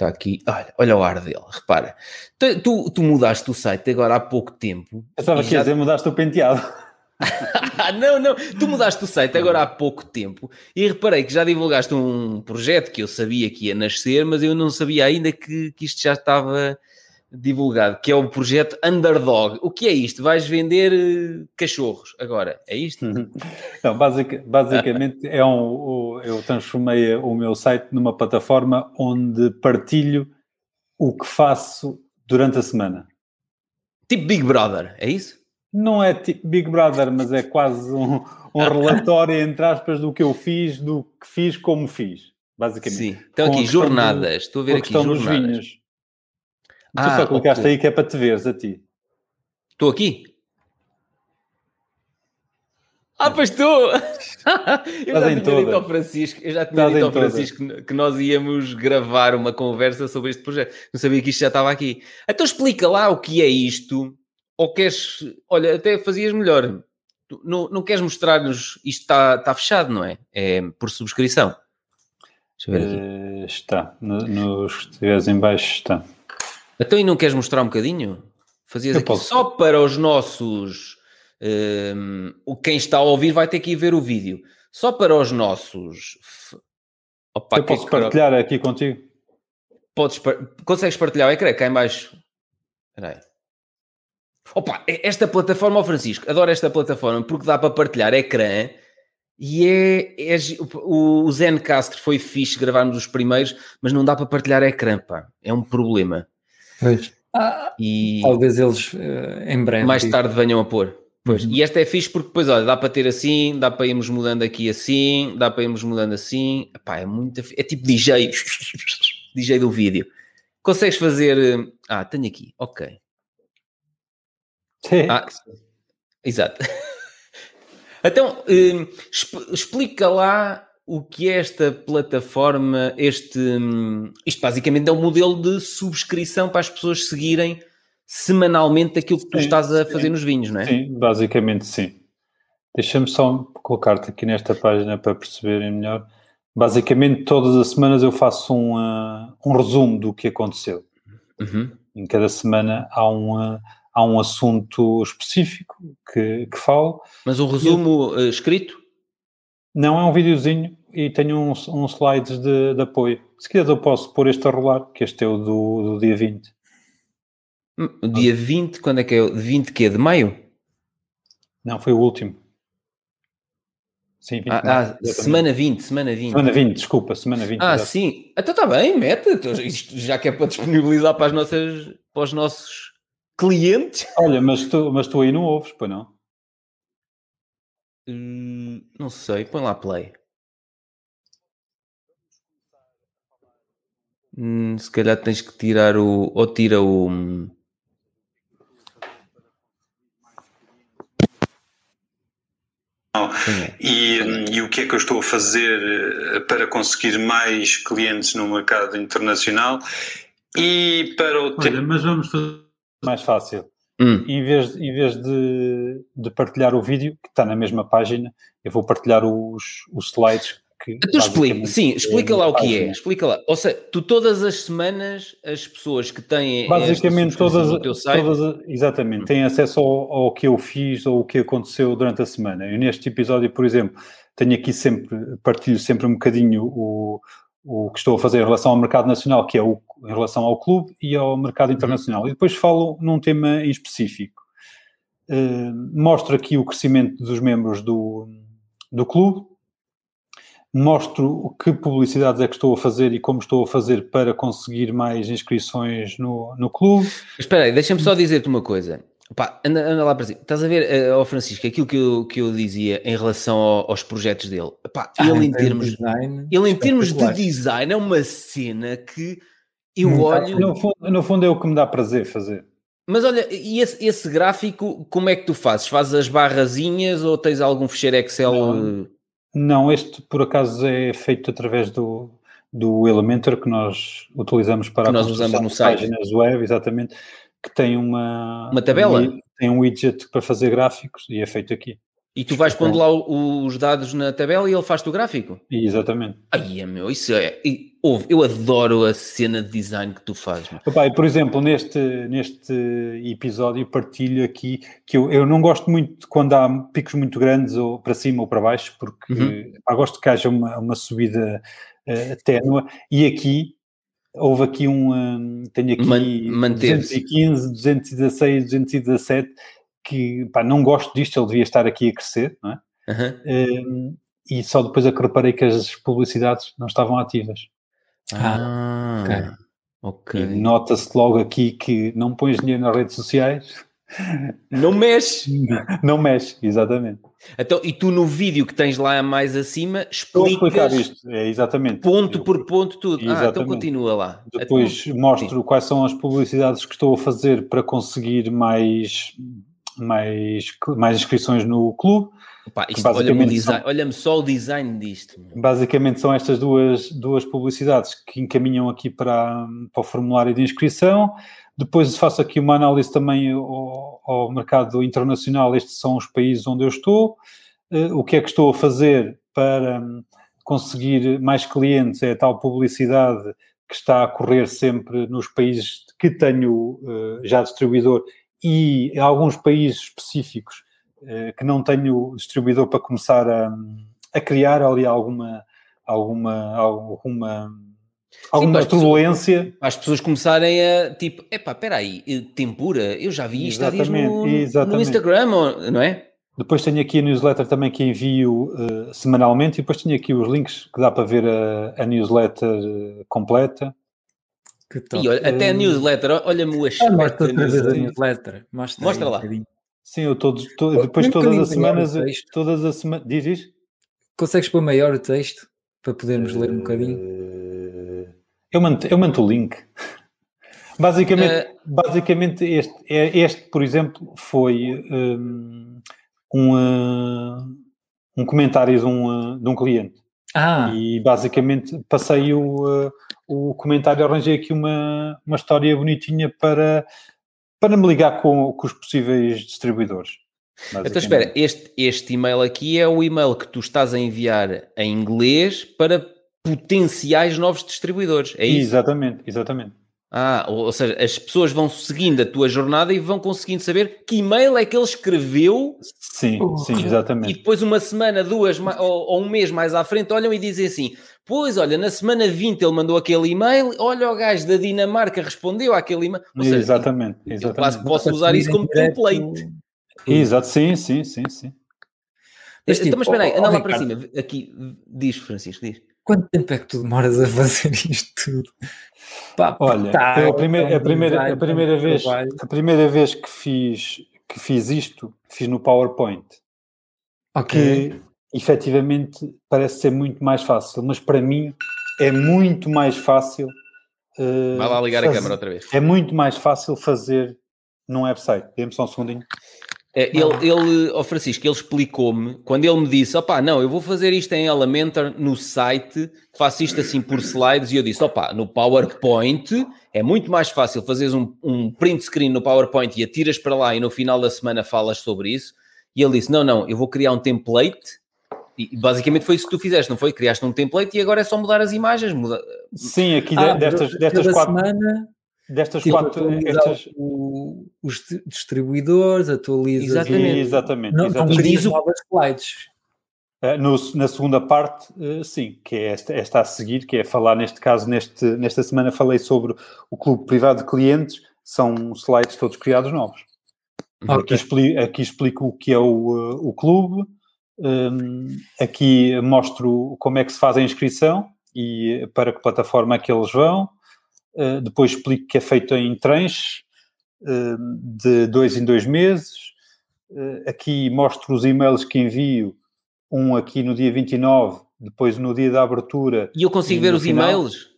Está aqui, olha, olha o ar dele, repara. Tu, tu, tu mudaste o site agora há pouco tempo. Pensava e que ia já- dizer mudaste o penteado. não, não, tu mudaste o site agora há pouco tempo e reparei que já divulgaste um projeto que eu sabia que ia nascer, mas eu não sabia ainda que, que isto já estava divulgado, que é o projeto Underdog. O que é isto? Vais vender eh, cachorros agora, é isto? Não, basic, basicamente é um, eu transformei o meu site numa plataforma onde partilho o que faço durante a semana. Tipo Big Brother, é isso? Não é tipo Big Brother, mas é quase um, um relatório, entre aspas, do que eu fiz, do que fiz, como fiz, basicamente. Sim, então aqui, jornadas, do, estou a ver aqui jornadas. Ah, tu só colocaste okay. aí que é para te veres a ti. Estou aqui? Ah, pois estou! eu já tinha dito ao Francisco, eu já tinha dito ao Francisco que nós íamos gravar uma conversa sobre este projeto. Não sabia que isto já estava aqui. Então explica lá o que é isto, ou queres... Olha, até fazias melhor. Não, não queres mostrar-nos... Isto está, está fechado, não é? É por subscrição. Deixa eu ver aqui. Uh, está. No, nos que estiveres em baixo está. Então, e não queres mostrar um bocadinho? Fazias aqui posso. só para os nossos. Um, quem está a ouvir vai ter que ir ver o vídeo. Só para os nossos. Opa, Eu posso que... partilhar aqui contigo? Podes, consegues partilhar o ecrã cá em baixo? Espera aí. Opa, esta plataforma, ó Francisco, adoro esta plataforma porque dá para partilhar ecrã e é, é o, o Zencastr foi fixe gravarmos os primeiros, mas não dá para partilhar ecrã, pá. É um problema. Pois. Ah, e talvez eles uh, em breve. Mais tarde venham a pôr. Pois. Uhum. E esta é fixe porque depois, olha, dá para ter assim, dá para irmos mudando aqui assim, dá para irmos mudando assim. Epá, é muito. É tipo DJ. DJ do vídeo. Consegues fazer. Eh, ah, tenho aqui. Ok. Ah, exato. então, um, explica lá o que é esta plataforma, este. Isto basicamente é um modelo de subscrição para as pessoas seguirem semanalmente aquilo que tu sim, estás a fazer nos vinhos, não é? Sim, basicamente sim. Deixa-me só colocar-te aqui nesta página para perceberem melhor. Basicamente, todas as semanas eu faço um, uh, um resumo do que aconteceu. Uhum. Em cada semana há um, uh, há um assunto específico que, que falo. Mas um resumo eu... uh, escrito? Não, é um videozinho e tenho uns, uns slides de, de, apoio. Se quiseres eu posso pôr este a rolar, que este é o do, do dia 20. Hum, o dia 20, quando é que é? 20 que é? De maio? Não, foi o último. Sim, 20 ah, ah semana 20, semana 20. Semana 20, desculpa, semana 20. Ah, sim. Então está bem, mete. Então, isto já que é para disponibilizar para, as nossas, para os nossos clientes. Olha, mas tu, mas tu aí não ouves, pois não? Hum, não sei, põe lá play. Hum, se calhar tens que tirar o. Ou tira o. E, e, o que é que eu estou a fazer eh, para conseguir mais clientes no mercado internacional e para o tempo. Mas vamos fazer mais fácil. Hum. Em vez, em vez de, de, partilhar o vídeo, que está na mesma página, eu vou partilhar os, os slides que. Tu explica, sim, explica é lá o que é. Explica lá. Ou seja, tu todas as semanas, as pessoas que têm. Basicamente, todas, site, todas. Exatamente, têm acesso ao, ao que eu fiz ou o que aconteceu durante a semana. Eu, neste episódio, por exemplo, tenho aqui sempre, partilho sempre um bocadinho o, o que estou a fazer em relação ao mercado nacional, que é o, em relação ao clube e ao mercado uhum. internacional. E depois falo num tema em específico. Uh, mostro aqui o crescimento dos membros do, do clube, mostro que publicidades é que estou a fazer e como estou a fazer para conseguir mais inscrições no, no clube. Espera aí, deixa-me só dizer-te uma coisa. Pá, anda, anda, lá para cima. Estás a ver, uh, Francisco, aquilo que eu, que eu dizia em relação ao, aos projetos dele. Pá, ah, ele, em termos, design, ele em termos de design é uma cena que eu hum, olho. No fundo, no fundo, é o que me dá prazer fazer. Mas olha, e esse, esse, gráfico, como é que tu fazes? Fazes as barrazinhas ou tens algum fecheiro Excel? Não, não este por acaso é feito através do, do Elementor que nós utilizamos para que nós usamos no site. páginas web, exatamente que tem uma, uma tabela? Tem um widget para fazer gráficos e é feito aqui. E tu vais pondo lá o- os dados na tabela e ele faz-te o gráfico? Exatamente. Ai, é meu, isso é. e, ouve, eu adoro a cena de design que tu fazes. Epá, por exemplo, neste, neste episódio partilho aqui que eu, eu não gosto muito quando há picos muito grandes ou para cima ou para baixo, porque Uhum. epá, gosto que haja uma, uma subida eh, ténua e aqui houve aqui um hum, tenho aqui Man- manteve-se. 215, 216, 217 que pá, não gosto disto, ele devia estar aqui a crescer, não é? Aham. Hum, e só depois é que reparei que as publicidades não estavam ativas. Ah, Ah, ok. E nota-se logo aqui que não pões dinheiro nas redes sociais, Não mexe. não mexe, exatamente. Então, e tu no vídeo que tens lá mais acima explicas isto, é exatamente. ponto Eu por ponto tudo. Ah, então continua lá. Depois mostro quais são as publicidades que estou a fazer para conseguir mais, mais, mais inscrições no clube. Opa, isto, olha-me são- design, só o design disto. meu. Basicamente são estas duas, duas publicidades que encaminham aqui para, para o formulário de inscrição. Depois faço aqui uma análise também ao, ao mercado internacional. Estes são os países onde eu estou. Eh, o que é que estou a fazer para hum, conseguir mais clientes? É a tal publicidade que está a correr sempre nos países que tenho eh, já distribuidor e alguns países específicos eh, que não tenho distribuidor para começar a, a criar ali alguma alguma alguma alguma para as pessoas- turbulência Para as pessoas começarem a tipo, epá, espera aí, eh, tempura, eu já vi isto há dias no, Exatamente, exatamente. no Instagram, não é? depois tenho aqui a newsletter também que envio eh, semanalmente e depois tenho aqui os links que dá para ver a, a newsletter completa. E olha, até a Hum. newsletter, olha-me o Ah, aspecto mostra outra vez a newsletter. Mostra, Mostra aí um lá. bocadinho. sim eu todos to- depois um todas as semanas todas as semanas diz isto? Consegues pôr maior o texto para podermos ler um bocadinho? Eh, Eu mando, eu mando o link. Basicamente, Eh, basicamente este, é- este, por exemplo, foi hum, um, uh, um comentário de um, uh, de um cliente. Ah, E basicamente passei o, uh, o comentário, arranjei aqui uma, uma história bonitinha para, para me ligar com, com os possíveis distribuidores. Então espera, este, este e-mail aqui é o e-mail que tu estás a enviar em inglês para potenciais novos distribuidores, é isso? Exatamente, exatamente. Ah, ou, ou seja, as pessoas vão seguindo a tua jornada e vão conseguindo saber que e-mail é que ele escreveu Sim, sim, e exatamente. depois uma semana, duas ou, ou um mês mais à frente olham e dizem assim pois, olha, na semana 20 ele mandou aquele e-mail, olha o gajo da Dinamarca respondeu àquele e-mail. Ou seja, exatamente, eu exatamente. quase posso usar isso como template. Exato, sim, sim, sim, sim. Mas, então, tipo, mas espera aí, anda lá para cima. Aqui, diz, Francisco, diz. Quanto tempo é que tu demoras a fazer isto tudo? Pá, Olha, tá, a primeira, a primeira, a primeira vez, a primeira vez que fiz, que fiz isto, fiz no PowerPoint, Ok. que efetivamente parece ser muito mais fácil, mas para mim é muito mais fácil. eh, Vai lá ligar a fazer- câmara outra vez. É muito mais fácil fazer num website. Dê-me só um segundinho. É, ele, ele, ó Francisco, ele explicou-me, quando ele me disse, opá, não, eu vou fazer isto em Elementor no site, faço isto assim por slides, e eu disse, opá, no PowerPoint é muito mais fácil fazeres um, um print screen no PowerPoint e atiras para lá e no final da semana falas sobre isso. E ele disse, não, não, eu vou criar um template, e basicamente foi isso que tu fizeste, não foi? Criaste um template e agora é só mudar as imagens, muda... Sim, aqui Ah, de- destas, destas quatro, semana destas tipo, quatro, estas, o- os di- distribuidores, atualizas Exatamente. exatamente, não, não exatamente. crias diz o- novas slides. Uh, no- na segunda parte, uh, sim, que é esta, esta a seguir, que é falar, neste caso, neste, nesta semana falei sobre o clube privado de clientes, são slides todos criados novos. Aqui, Ok. expli- aqui explico o que é o, uh, o clube, um, aqui mostro como é que se faz a inscrição e para que plataforma é que eles vão, Uh, depois explico que é feito em tranches, um, de dois em dois meses, Uh, aqui mostro os e-mails que envio, um aqui no dia 29, depois no dia da abertura, E eu consigo E ver os final? e-mails?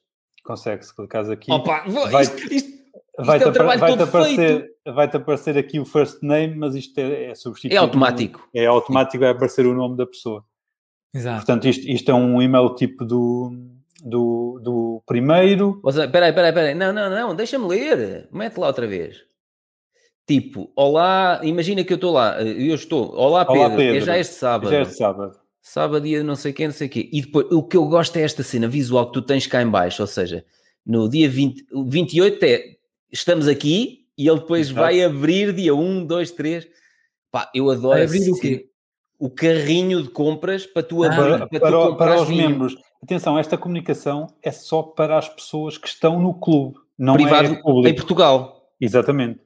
consegue, se clicares aqui, Opa, vou- vai- isto, isto, vai-te é um todo aparecer, vai-te aparecer aqui o first name, mas isto é, é substituído. é automático. É automático, vai aparecer o nome da pessoa. Exato. Portanto, isto, isto é um e-mail tipo do, do, do primeiro, Ou seja, Peraí, peraí, peraí. Não, não, não, deixa-me ler. Mete lá outra vez. Tipo, olá, imagina que eu estou lá, eh, eu estou, olá Pedro, olá, Pedro. é já este sábado. Já este sábado. Sábado, dia não sei quem, não sei o quê. E depois, o que eu gosto é esta cena visual que tu tens cá em baixo, ou seja, no dia 20, 28 é, estamos aqui e ele depois Exato. vai abrir dia 1, 2, 3. Pá, eu adoro vai abrir o quê? O carrinho de compras para tu abrir, ah, para, para, para, para os vinho. membros. Atenção, esta comunicação é só para as pessoas que estão no clube, não Privado é público. em Portugal. Exatamente.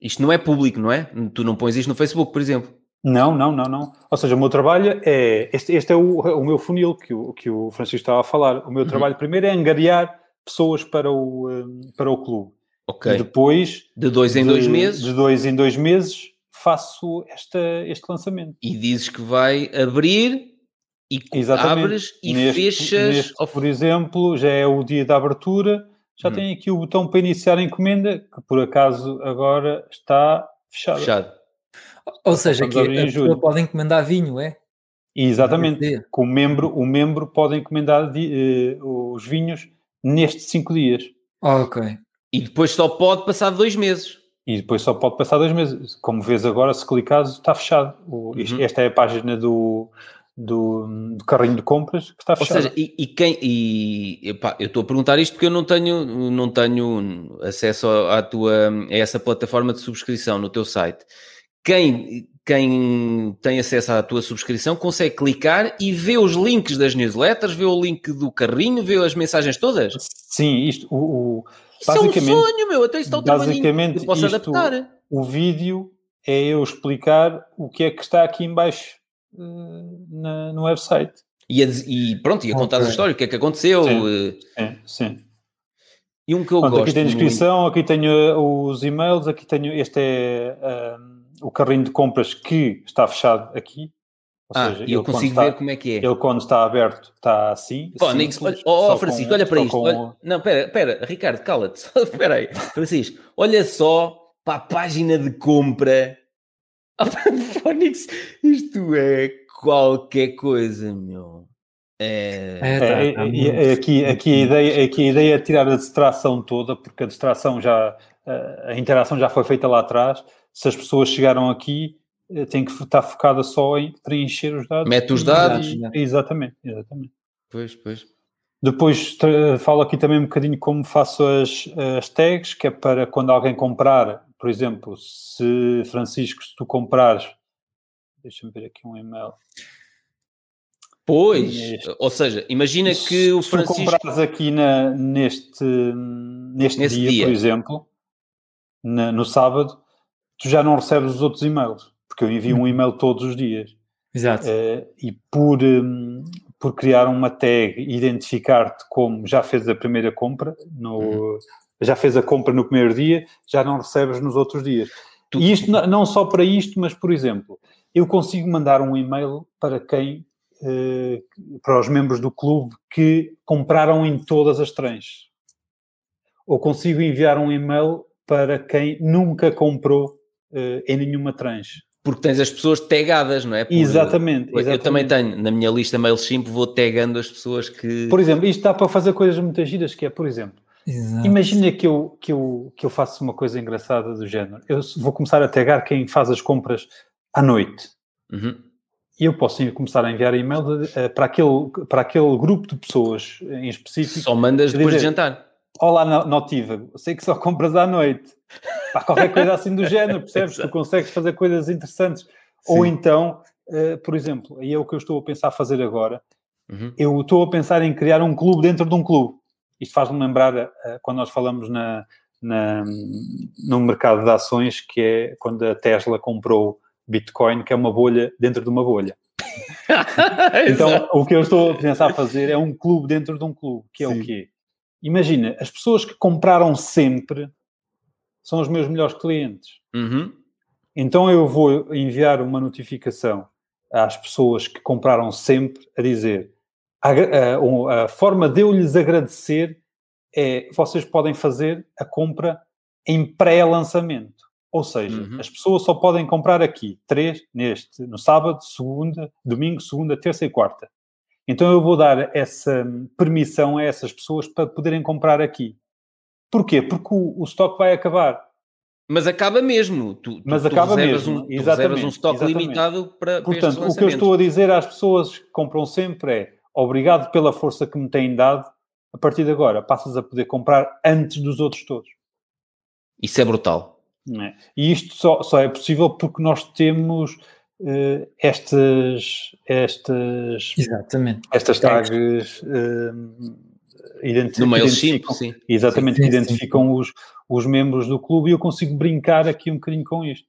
Isto não é público, não é? Tu não pões isto no Facebook, por exemplo. Não, não, não, não. Ou seja, o meu trabalho é. Este, este é o, o meu funil que o, que o Francisco estava a falar. O meu uhum. trabalho primeiro é angariar pessoas para o, hum, para o clube. Ok. E depois. De dois em de, dois meses. De dois em dois meses faço esta, este lançamento. E dizes que vai abrir e Exatamente. abres e neste, fechas. Neste, por exemplo, já é o dia da abertura já hum. tem aqui o botão para iniciar a encomenda, que por acaso agora está fechado. Fechado. Ou seja, que a pessoa pode encomendar vinho, é? Exatamente. Com o membro, o membro pode encomendar uh, os vinhos nestes cinco dias. ok. E depois só pode passar dois meses. E depois só pode passar dois meses. Como vês agora, se clicares, está fechado. O, uhum. Esta é a página do, do, do, carrinho de compras que está fechado. Ou seja, e, e quem e epá, eu estou a perguntar isto porque eu não tenho não tenho acesso à tua a essa plataforma de subscrição no teu site. Quem quem tem acesso à tua subscrição consegue clicar e ver os links das newsletters, ver o link do carrinho, ver as mensagens todas? Sim, isto o, o basicamente, isso é um sonho, meu, até isso está o basicamente, que posso isto, adaptar. O vídeo é eu explicar o que é que está aqui em baixo na, no website. E, a, e pronto, e a contar okay. a história, o que é que aconteceu. Sim, sim. sim. E um que eu pronto, gosto. Aqui tenho a descrição, muito... aqui tenho os e-mails, aqui tenho. Este é um, o carrinho de compras que está fechado aqui. Ou ah, seja, e eu consigo ver está, como é que é. Ele quando está aberto está assim. Pô, simples, olha, oh, Francisco, com, olha para isto. Com... Olha, não, espera, espera, Ricardo, cala-te. Espera aí. Francisco, olha só para a página de compra Phonics, isto é qualquer coisa, meu. É, é, tá, é, tá é, aqui, aqui, a ideia, aqui a ideia é tirar a distração toda, porque a distração já, a interação já foi feita lá atrás. Se as pessoas chegaram aqui, eh, tem que estar focada só em preencher os dados. Mete os dados. E, exatamente, exatamente. Pois, pois. Depois falo aqui também um bocadinho como faço as, as tags, que é para quando alguém comprar por exemplo, se Francisco, se tu comprares, deixa-me ver aqui um e-mail. Pois, ou seja, imagina que o Francisco... Se tu comprares aqui na, neste, neste dia, dia, por exemplo, na, no sábado, tu já não recebes os outros e-mails, porque eu envio um uhum. e-mail todos os dias. Exato. Uh, e por, um, por criar uma tag identificar-te como já fez a primeira compra no, uhum já fez a compra no primeiro dia, já não recebes nos outros dias. Tu... E isto não só para isto, mas, por exemplo, eu consigo mandar um e-mail para quem, eh, para os membros do clube que compraram em todas as trens. Ou consigo enviar um e-mail para quem nunca comprou em nenhuma tranche. Porque tens as pessoas tagadas, não é? Por, exatamente, exatamente, Eu também tenho, na minha lista MailChimp, vou tagando as pessoas que... Por exemplo, isto dá para fazer coisas muito giras, que é, por exemplo, Exato. Imagina que eu, que, eu, que eu faço uma coisa engraçada do género. Eu vou começar a tagar quem faz as compras à noite. Uhum. E eu posso começar a enviar e-mail de, uh, para, aquele, para aquele grupo de pessoas em específico. Só mandas depois dizer, de jantar. Olá, Notiva, sei que só compras à noite. Para qualquer coisa assim do género, percebes? tu consegues fazer coisas interessantes. Sim. Ou então, uh, por exemplo, aí é o que eu estou a pensar fazer agora. Uhum. Eu estou a pensar em criar um clube dentro de um clube. Isto faz-me lembrar uh, quando nós falamos na, na, no mercado de ações, que é quando a Tesla comprou Bitcoin, que é uma bolha dentro de uma bolha. então, o que eu estou a pensar fazer é um clube dentro de um clube, que é Sim. o quê? Imagina, as pessoas que compraram sempre são os meus melhores clientes. Uhum. Então eu vou enviar uma notificação às pessoas que compraram sempre a dizer a, a, a forma de eu lhes agradecer é vocês podem fazer a compra em pré-lançamento. Ou seja, uhum. as pessoas só podem comprar aqui, três, neste, no sábado, segunda, domingo, segunda, terça e quarta. Então eu vou dar essa permissão a essas pessoas para poderem comprar aqui. Porquê? Porque o, o estoque vai acabar. Mas acaba mesmo. Tu, Mas tu, acaba mesmo, Um, tu exatamente, reservas um estoque exatamente. limitado para, para Portanto, o que eu estou a dizer às pessoas que compram sempre é obrigado pela força que me têm dado. A partir de agora, passas a poder comprar antes dos outros todos. Isso é brutal. não é? E isto só, só é possível porque nós temos eh, estas, estas, Exatamente. estas Tags. eh, identi- No MailChimp, identificam- sim. Exatamente, Sim, que sim, identificam os, os membros do clube e eu consigo brincar aqui um bocadinho com isto.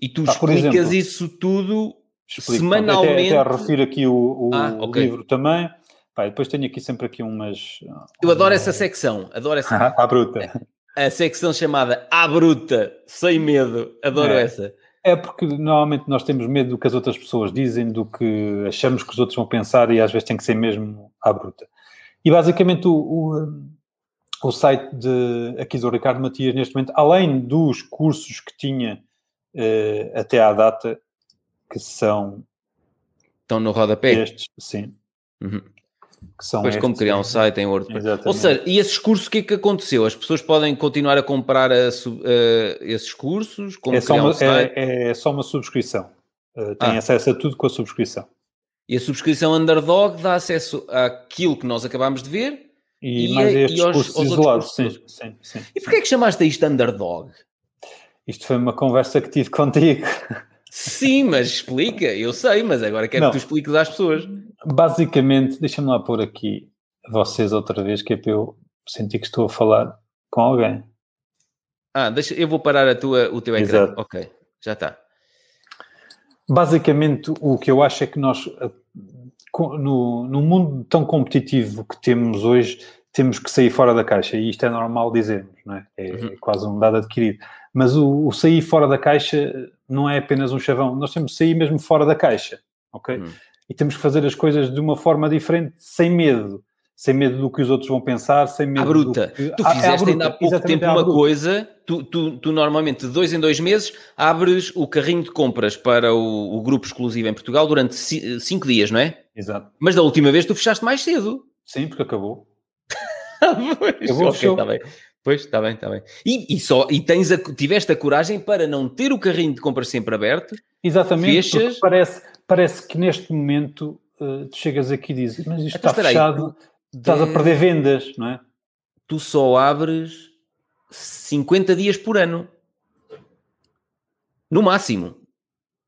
E tu Ah, explicas exemplo, isso tudo Explico. Semanalmente- Até, até refiro aqui o, o Ah, ok. livro também. Pá, depois tenho aqui sempre aqui umas... Eu adoro essa secção, adoro essa. Ah, à bruta. A secção chamada À Bruta, sem medo, adoro É. essa. É porque normalmente nós temos medo do que as outras pessoas dizem, do que achamos que os outros vão pensar e às vezes tem que ser mesmo à bruta. E basicamente o, o, o site de, aqui do Ricardo Matias neste momento, além dos cursos que tinha eh, até à data, que são Estão no rodapé. estes, sim, Uhum. que são Depois como criar um site em WordPress. Exatamente. Ou seja, e esses cursos, o que é que aconteceu? As pessoas podem continuar a comprar a eh, esses cursos? Como é, só criar um uma, site? é, é só uma subscrição. Eh, tem Ah. acesso a tudo com a subscrição. E a subscrição Underdog dá acesso àquilo que nós acabámos de ver. E, E mais a- e estes aos- cursos aos isolados, sim, sim, sim. E porquê é que chamaste isto Underdog? Isto foi uma conversa que tive contigo. Sim, mas explica, eu sei, mas agora quero Não. que tu expliques às pessoas. Basicamente, deixa-me lá pôr aqui vocês outra vez, que é para eu sentir que estou a falar com alguém. Ah, deixa, eu vou parar a tua, o teu ecrã. Exato. Ok, já está. Basicamente, o que eu acho é que nós, eh, no, no mundo tão competitivo que temos hoje, temos que sair fora da caixa. E isto é normal dizermos, não é? É Uhum. quase um dado adquirido. Mas o, o sair fora da caixa não é apenas um chavão. Nós temos que sair mesmo fora da caixa, ok? Uhum. E temos que fazer as coisas de uma forma diferente, sem medo. Sem medo do que os outros vão pensar, sem medo À bruta. que... Tu fizeste bruta, ainda há pouco tempo uma coisa, tu, tu, tu normalmente de dois em dois meses abres o carrinho de compras para o, o grupo exclusivo em Portugal durante ci- cinco dias, não é? Exato. Mas da última vez tu fechaste mais cedo. Sim, porque acabou. pois, Eu vou ok, fechar. tá bem. Pois, está bem, está bem. E, e só, e tens a, tiveste a coragem para não ter o carrinho de compras sempre aberto. Exatamente, Fechas. parece, parece que neste momento eh, tu chegas aqui e dizes, mas isto Então, está aí, estás a de- perder vendas, não é? Tu só abres 50 dias por ano. No máximo.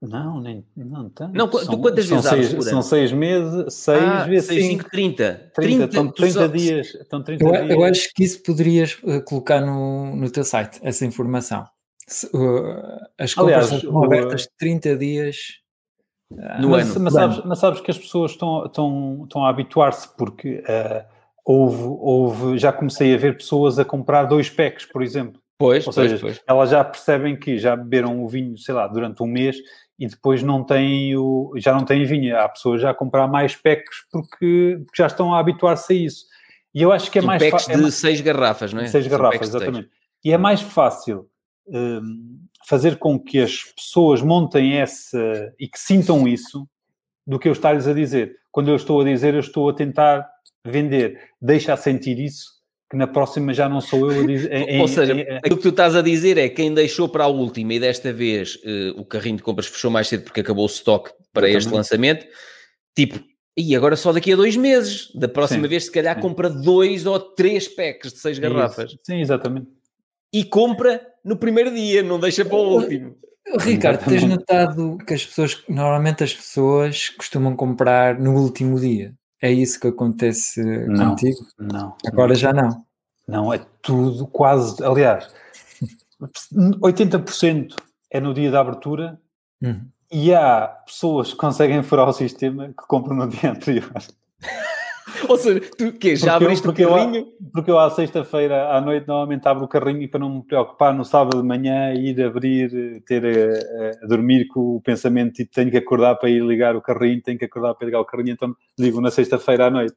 Não, nem, não tanto. Não, tu quantas são vezes abres seis, por São ano? seis meses, seis Ah, vezes seis, cinco, cinco, 30. 30, estão tu 30 só- dias. Estão 30 Eu, dias. eu acho que isso poderias eh, colocar no, no teu site, essa informação. Se, uh, as compras Aliás, são o, abertas 30 dias No mas, ano. mas sabes, mas sabes que as pessoas estão, estão, estão a habituar-se porque eh, houve, houve, já comecei a ver pessoas a comprar dois packs, por exemplo. Pois, Ou pois, seja, pois. elas já percebem que já beberam o vinho, sei lá, durante um mês e depois não têm o, já não têm vinho. Há pessoas já a comprar mais packs porque, porque já estão a habituar-se a isso. E eu acho que é São mais packs fácil. de seis garrafas, não é? Seis São garrafas, exatamente. E é mais fácil hum, fazer com que as pessoas montem essa e que sintam isso do que eu estar-lhes a dizer. Quando eu estou a dizer, eu estou a tentar vender. Deixa a sentir isso, que na próxima já não sou eu a dizer. Ou seja, aquilo que tu estás a dizer é quem deixou para a última e desta vez eh, o carrinho de compras fechou mais cedo porque acabou o stock para este lançamento, tipo, e agora só daqui a dois meses, da próxima Sim, vez se calhar sim. compra dois ou três packs de seis garrafas Isso. Sim, exatamente. E compra no primeiro dia, não deixa para o último. Ricardo, tens notado que as pessoas, normalmente as pessoas costumam comprar no último dia. É isso que acontece Não. contigo? Não. Agora já não. Não, é tudo quase. Aliás, 80% é no dia da abertura Uhum. e há pessoas que conseguem furar o sistema que compram no dia anterior. Ou seja, tu que já Porque eu- abriste porque o eu- carrinho? Porque eu à sexta-feira à noite normalmente abro o carrinho e para não me preocupar no sábado de manhã ir abrir, ter a, a dormir com o pensamento tipo tenho que acordar para ir ligar o carrinho, tenho que acordar para ligar o carrinho, então ligo na sexta-feira à noite.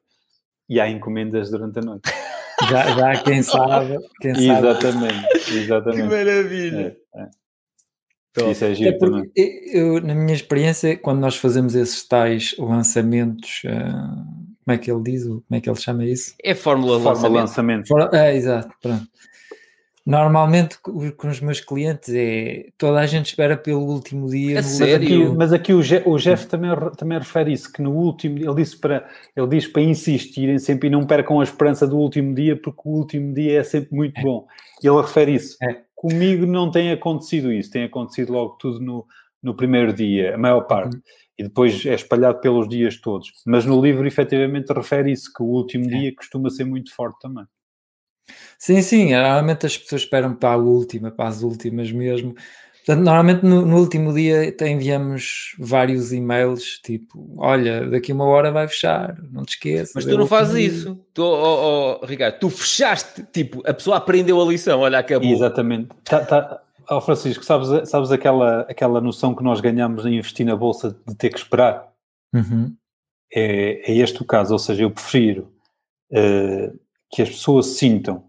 E há encomendas durante a noite. Já, já quem sabe, quem sabe. Exatamente, Que exatamente. maravilha! É, é. Isso é É giro também. porque eu, na minha experiência, quando nós fazemos esses tais lançamentos, ah, como é que ele diz? Como é que ele chama isso? É a fórmula Forma lançamento. lançamento. É, exato, pronto. Normalmente co- com os meus clientes é toda a gente espera pelo último dia. No- sério? Aqui- mas aqui o, Je- o Jeff também, também refere isso, que no último, ele disse para, ele diz para insistirem sempre e não percam a esperança do último dia, porque o último dia é sempre muito bom. E ele refere isso. É. Comigo não tem acontecido isso, tem acontecido logo tudo no, no primeiro dia, a maior parte. Uhum. E depois é espalhado pelos dias todos. Mas no livro, efetivamente, refere isso, que o último É. dia costuma ser muito forte também. Sim, sim, normalmente as pessoas esperam para a última, para as últimas mesmo. Portanto, normalmente no, no último dia enviamos vários e-mails, tipo, olha, daqui a uma hora vai fechar, não te esqueças. Mas tu não fazes dia." isso. Tu, oh, oh, Ricardo, tu fechaste, tipo, a pessoa aprendeu a lição, olha, acabou. Exatamente. Tá, tá. Ó, Francisco, sabes, sabes aquela, aquela noção que nós ganhamos em investir na Bolsa de ter que esperar? Uhum. é, é este o caso, ou seja, eu prefiro eh, que as pessoas sintam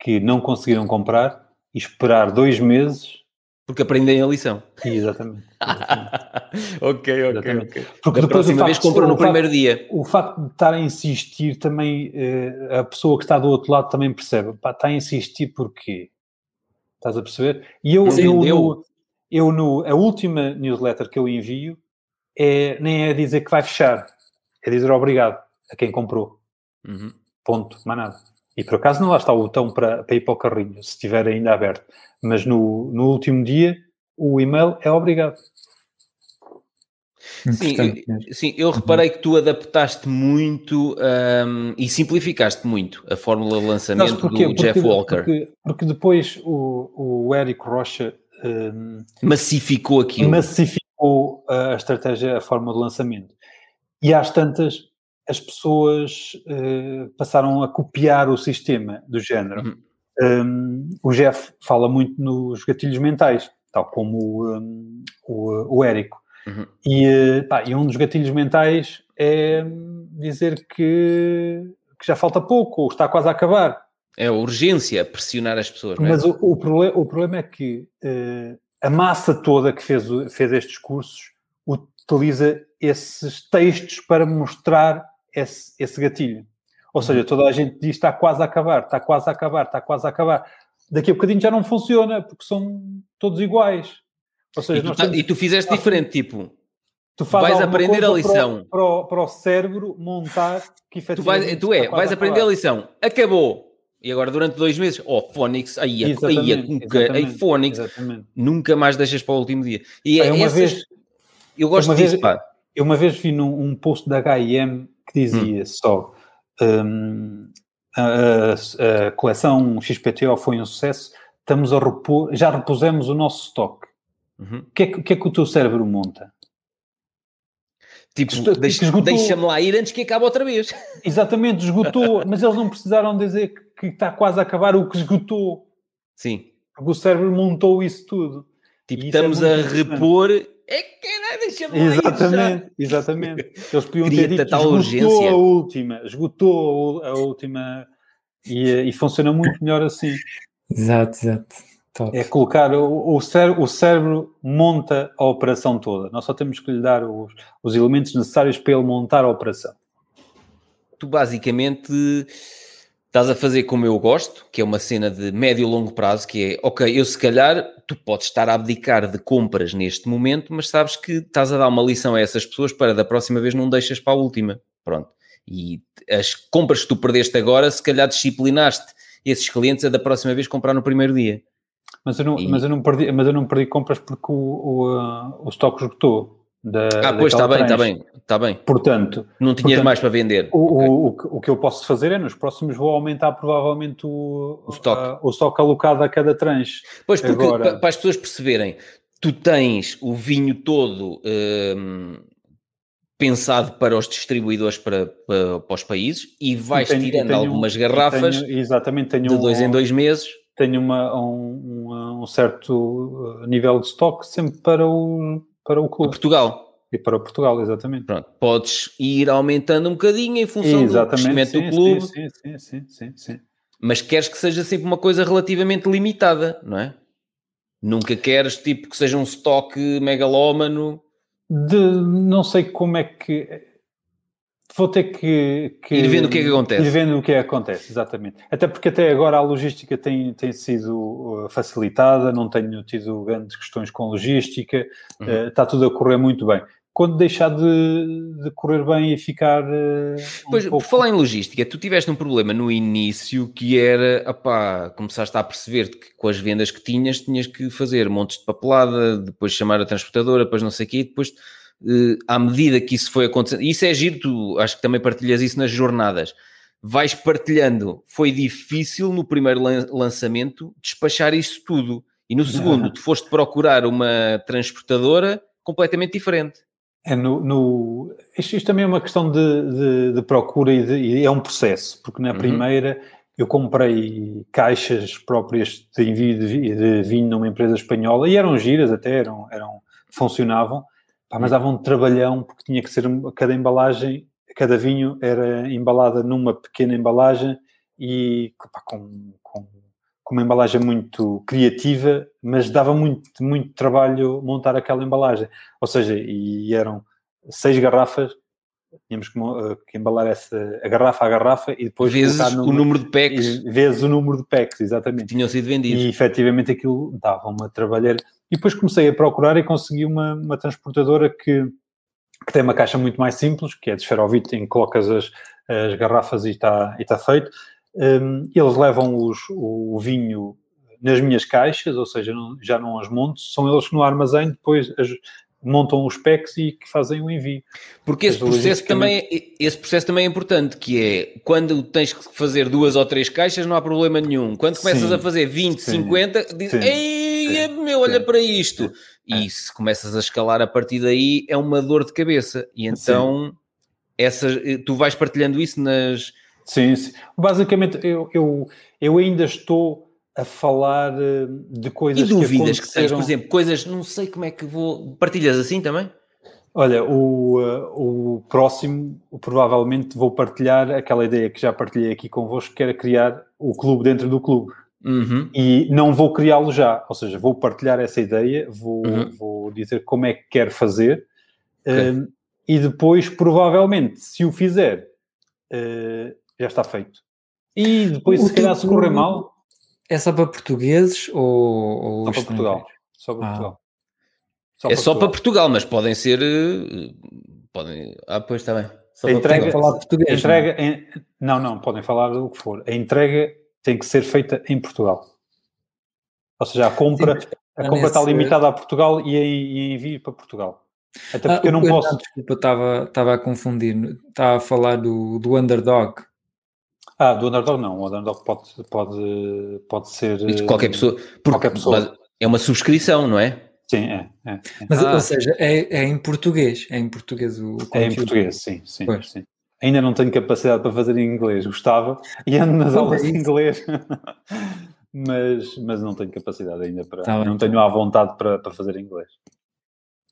que não conseguiram comprar e esperar dois meses. Porque aprendem a lição. Exatamente. exatamente. ok, ok, Exatamente. ok. Porque Da depois o próxima facto vez de- compram no facto- primeiro dia. O facto de estar a insistir também, eh, a pessoa que está do outro lado também percebe. Pá, está a insistir porquê? Estás a perceber? E eu, eu, no, eu no, a última newsletter que eu envio é, nem é dizer que vai fechar, é dizer obrigado a quem comprou. Uhum. Ponto, mais nada. E por acaso não lá está o botão para, para ir para o carrinho, se estiver ainda aberto. Mas no, no último dia, o e-mail é obrigado. Sim, mesmo. sim, eu reparei que tu adaptaste muito hum, e simplificaste muito a fórmula de lançamento porquê? do Jeff Porque- Walker. Porque, porque depois o, o Érico Rocha hum, Massificou aquilo. massificou a estratégia, a forma de lançamento. E às tantas, as pessoas eh, passaram a copiar o sistema do género. Uhum. Um, o Jeff fala muito nos gatilhos mentais, tal como um, o, o Érico. Uhum. E, pá, e um dos gatilhos mentais é hum, dizer que, que já falta pouco, ou está quase a acabar. É a urgência, pressionar as pessoas. é? Mas o, o, prole- o problema é que eh, a massa toda que fez, fez estes cursos utiliza esses textos para mostrar esse, esse gatilho. Ou Uhum. seja, toda a gente diz está quase a acabar, está quase a acabar, está quase a acabar. Daqui a bocadinho já não funciona, porque são todos iguais. Seja, E tu, tá- temos- e tu fizeste diferente, tipo, tu vais aprender a lição. Para o, para o cérebro montar que tu, efetivamente vais, tu é, vais aprender a lição, acabou. E agora durante dois meses, oh, Phonics, aí, aí, nunca, aí, Phonics, nunca mais deixas para o último dia. E é uma essas- vez- eu gosto uma disso, vez- pá. Eu uma vez vi num um post da H&M que dizia Hum. só hum, a, a- a coleção XPTO foi um sucesso, estamos a repor, já repusemos o nosso estoque. Uhum. O que, é que, o que é que o teu cérebro monta? Tipo, que esgotou- deixa-me lá ir antes que acabe outra vez. Exatamente, esgotou, mas eles não precisaram dizer que, que está quase a acabar o que esgotou, Sim. porque o cérebro montou isso tudo. Tipo, E é estamos muito a repor. É que caralho, deixa-me lá ir já. Exatamente, exatamente. Eles podiam ter Cria-te dito tal esgotou urgência." a última, esgotou a, a última e, eh, e funciona muito melhor assim. Exato, exato. Top. É colocar o, o, cérebro, o cérebro monta a operação toda. Nós só temos que lhe dar os, os elementos necessários para ele montar a operação. tu basicamente estás a fazer como eu gosto, que é uma cena de médio e longo prazo, que é, ok, eu se calhar, tu podes estar a abdicar de compras neste momento, mas sabes que estás a dar uma lição a essas pessoas para da próxima vez não deixas para a última. Pronto. E as compras que tu perdeste agora, se calhar disciplinaste esses clientes a da próxima vez comprar no primeiro dia. Mas eu não, E- mas eu não, perdi, mas eu não perdi compras porque o, o, ah, o estoque esgotou. Da, Ah, pois está bem, está bem, está bem. Portanto, Não tinhas Portanto, mais para vender. O, Ok. o, o, que- o que eu posso fazer é nos próximos vou aumentar provavelmente o, O estoque. a- o estoque alocado a cada tranche. Pois, porque Agora- pa- para as pessoas perceberem, tu tens o vinho todo hum, pensado para os distribuidores para, para, para os países e vais tenho- tirando tenho- algumas garrafas tenho- exatamente, tenho de um, dois em dois meses. Tenho uma, um, um- certo uh, nível de estoque sempre para o, para o clube Portugal. e para Portugal, exatamente. Pronto, podes ir aumentando um bocadinho em função do crescimento sim, do clube, Sim, sim, sim, sim, sim. mas queres que seja sempre uma coisa relativamente limitada, não é? Nunca queres tipo que seja um estoque megalómano. De, não sei como é que. Vou ter que, que, Ir vendo o que é que acontece. Ir vendo o que é que acontece, exatamente. Até porque até agora a logística tem, tem sido uh, facilitada, não tenho tido grandes questões com logística, Uhum. uh, está tudo a correr muito bem. Quando deixar de, de correr bem e ficar. uh, um Pois, pouco... por falar em logística, tu tiveste um problema no início que era, opá, começaste a perceber que com as vendas que tinhas, tinhas que fazer montes de papelada, depois chamar a transportadora, depois não sei o quê, depois, à medida que isso foi acontecendo, isso é giro, tu acho que também partilhas isso nas jornadas, vais partilhando, foi difícil no primeiro lan- lançamento despachar isso tudo, e no segundo, tu foste procurar uma transportadora completamente diferente. É no, no- isto, isto também é uma questão de, de- de procura e, de- e é um processo, porque na Uhum. primeira eu comprei caixas próprias de envio de, vi- de vinho numa empresa espanhola e eram giras até, eram, eram, funcionavam, pá, mas davam um trabalhão porque tinha que ser cada embalagem, cada vinho era embalada numa pequena embalagem e pá, com, com, com uma embalagem muito criativa, mas dava muito, muito trabalho montar aquela embalagem. Ou seja, e eram seis garrafas, tínhamos que, eh, que embalar essa, a garrafa a garrafa e depois Vezes colocar o número de packs vezes o número de packs, exatamente. tinham sido vendidos. E efetivamente aquilo dava uma trabalheira. E depois comecei a procurar e consegui uma, uma transportadora que, que tem uma caixa muito mais simples, que é de esferovite, em que colocas as, as garrafas e está e tá feito. Hum, eles levam os, o, vinho nas minhas caixas, ou seja, não- já não as monto, são eles que no armazém depois as- montam os packs e que fazem o envio. Porque esse Mas processo, também, é- esse processo também é importante, que é quando tens que fazer duas ou três caixas, não há problema nenhum. Quando começas Sim, a fazer 20, sim, 50, dizes, sim, ei, sim, meu, olha para isto. É. E se começas a escalar a partir daí, é uma dor de cabeça. E então, essas, tu vais partilhando isso nas... Sim, sim. Basicamente, eu, eu, eu ainda estou a falar eh, de coisas E dúvidas que, que tens, aconteceram... por exemplo, coisas, não sei como é que vou... Partilhas assim também? Olha, o, uh, o próximo, provavelmente vou partilhar aquela ideia que já partilhei aqui convosco, que era criar o clube dentro do clube. Uhum. E não vou criá-lo já, ou seja, vou partilhar essa ideia, vou, Uhum. vou dizer como é que quero fazer, Ok. um, e depois, provavelmente, se o fizer, uh, já está feito. E depois, O se calhar, se correr mal, É só para portugueses ou, ou só para Portugal. Só para Ah. Portugal. é só para Portugal, mas podem ser... eh, Podem... Ah, pois está bem. Só para Entrega- Portugal. falar português. A não é? entrega, em- não, não, podem falar do que for. A entrega tem que ser feita em Portugal. Ou seja, a compra, Sim, a compra está limitada a Portugal e em, e em envio para Portugal. Até Ah, porque eu não posso. Desculpa, estava, estava a confundir. Estava a falar do, do underdog. Ah, do underdog não. O underdog pode, pode, pode ser. Isto qualquer eh, pessoa. Porque, qualquer pessoa. É uma subscrição, não é? Sim, é. É, é. Mas, Ah. ou seja, é, é em português. É em português o, o É em conteúdo. português, sim, sim, sim. Ainda não tenho capacidade para fazer em inglês. Gostava e ando nas é aulas de isso. inglês. mas, mas não tenho capacidade ainda para. Tá bem, não tá tenho à vontade para, para fazer em inglês.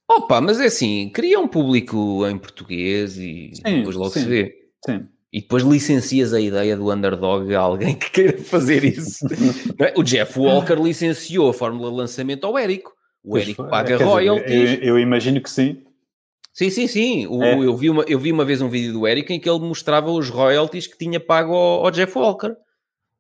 Opa, mas é assim, cria um público em português e Sim, depois logo sim. se vê. Sim. E depois licencias a ideia do underdog a alguém que queira fazer isso. É? O Jeff Walker licenciou a fórmula de lançamento ao Érico. O Érico foi. paga royalties. eu, eu imagino que sim. Sim, sim, sim. O- É. eu, vi uma, eu vi uma vez um vídeo do Érico em que ele mostrava os royalties que tinha pago ao, ao Jeff Walker.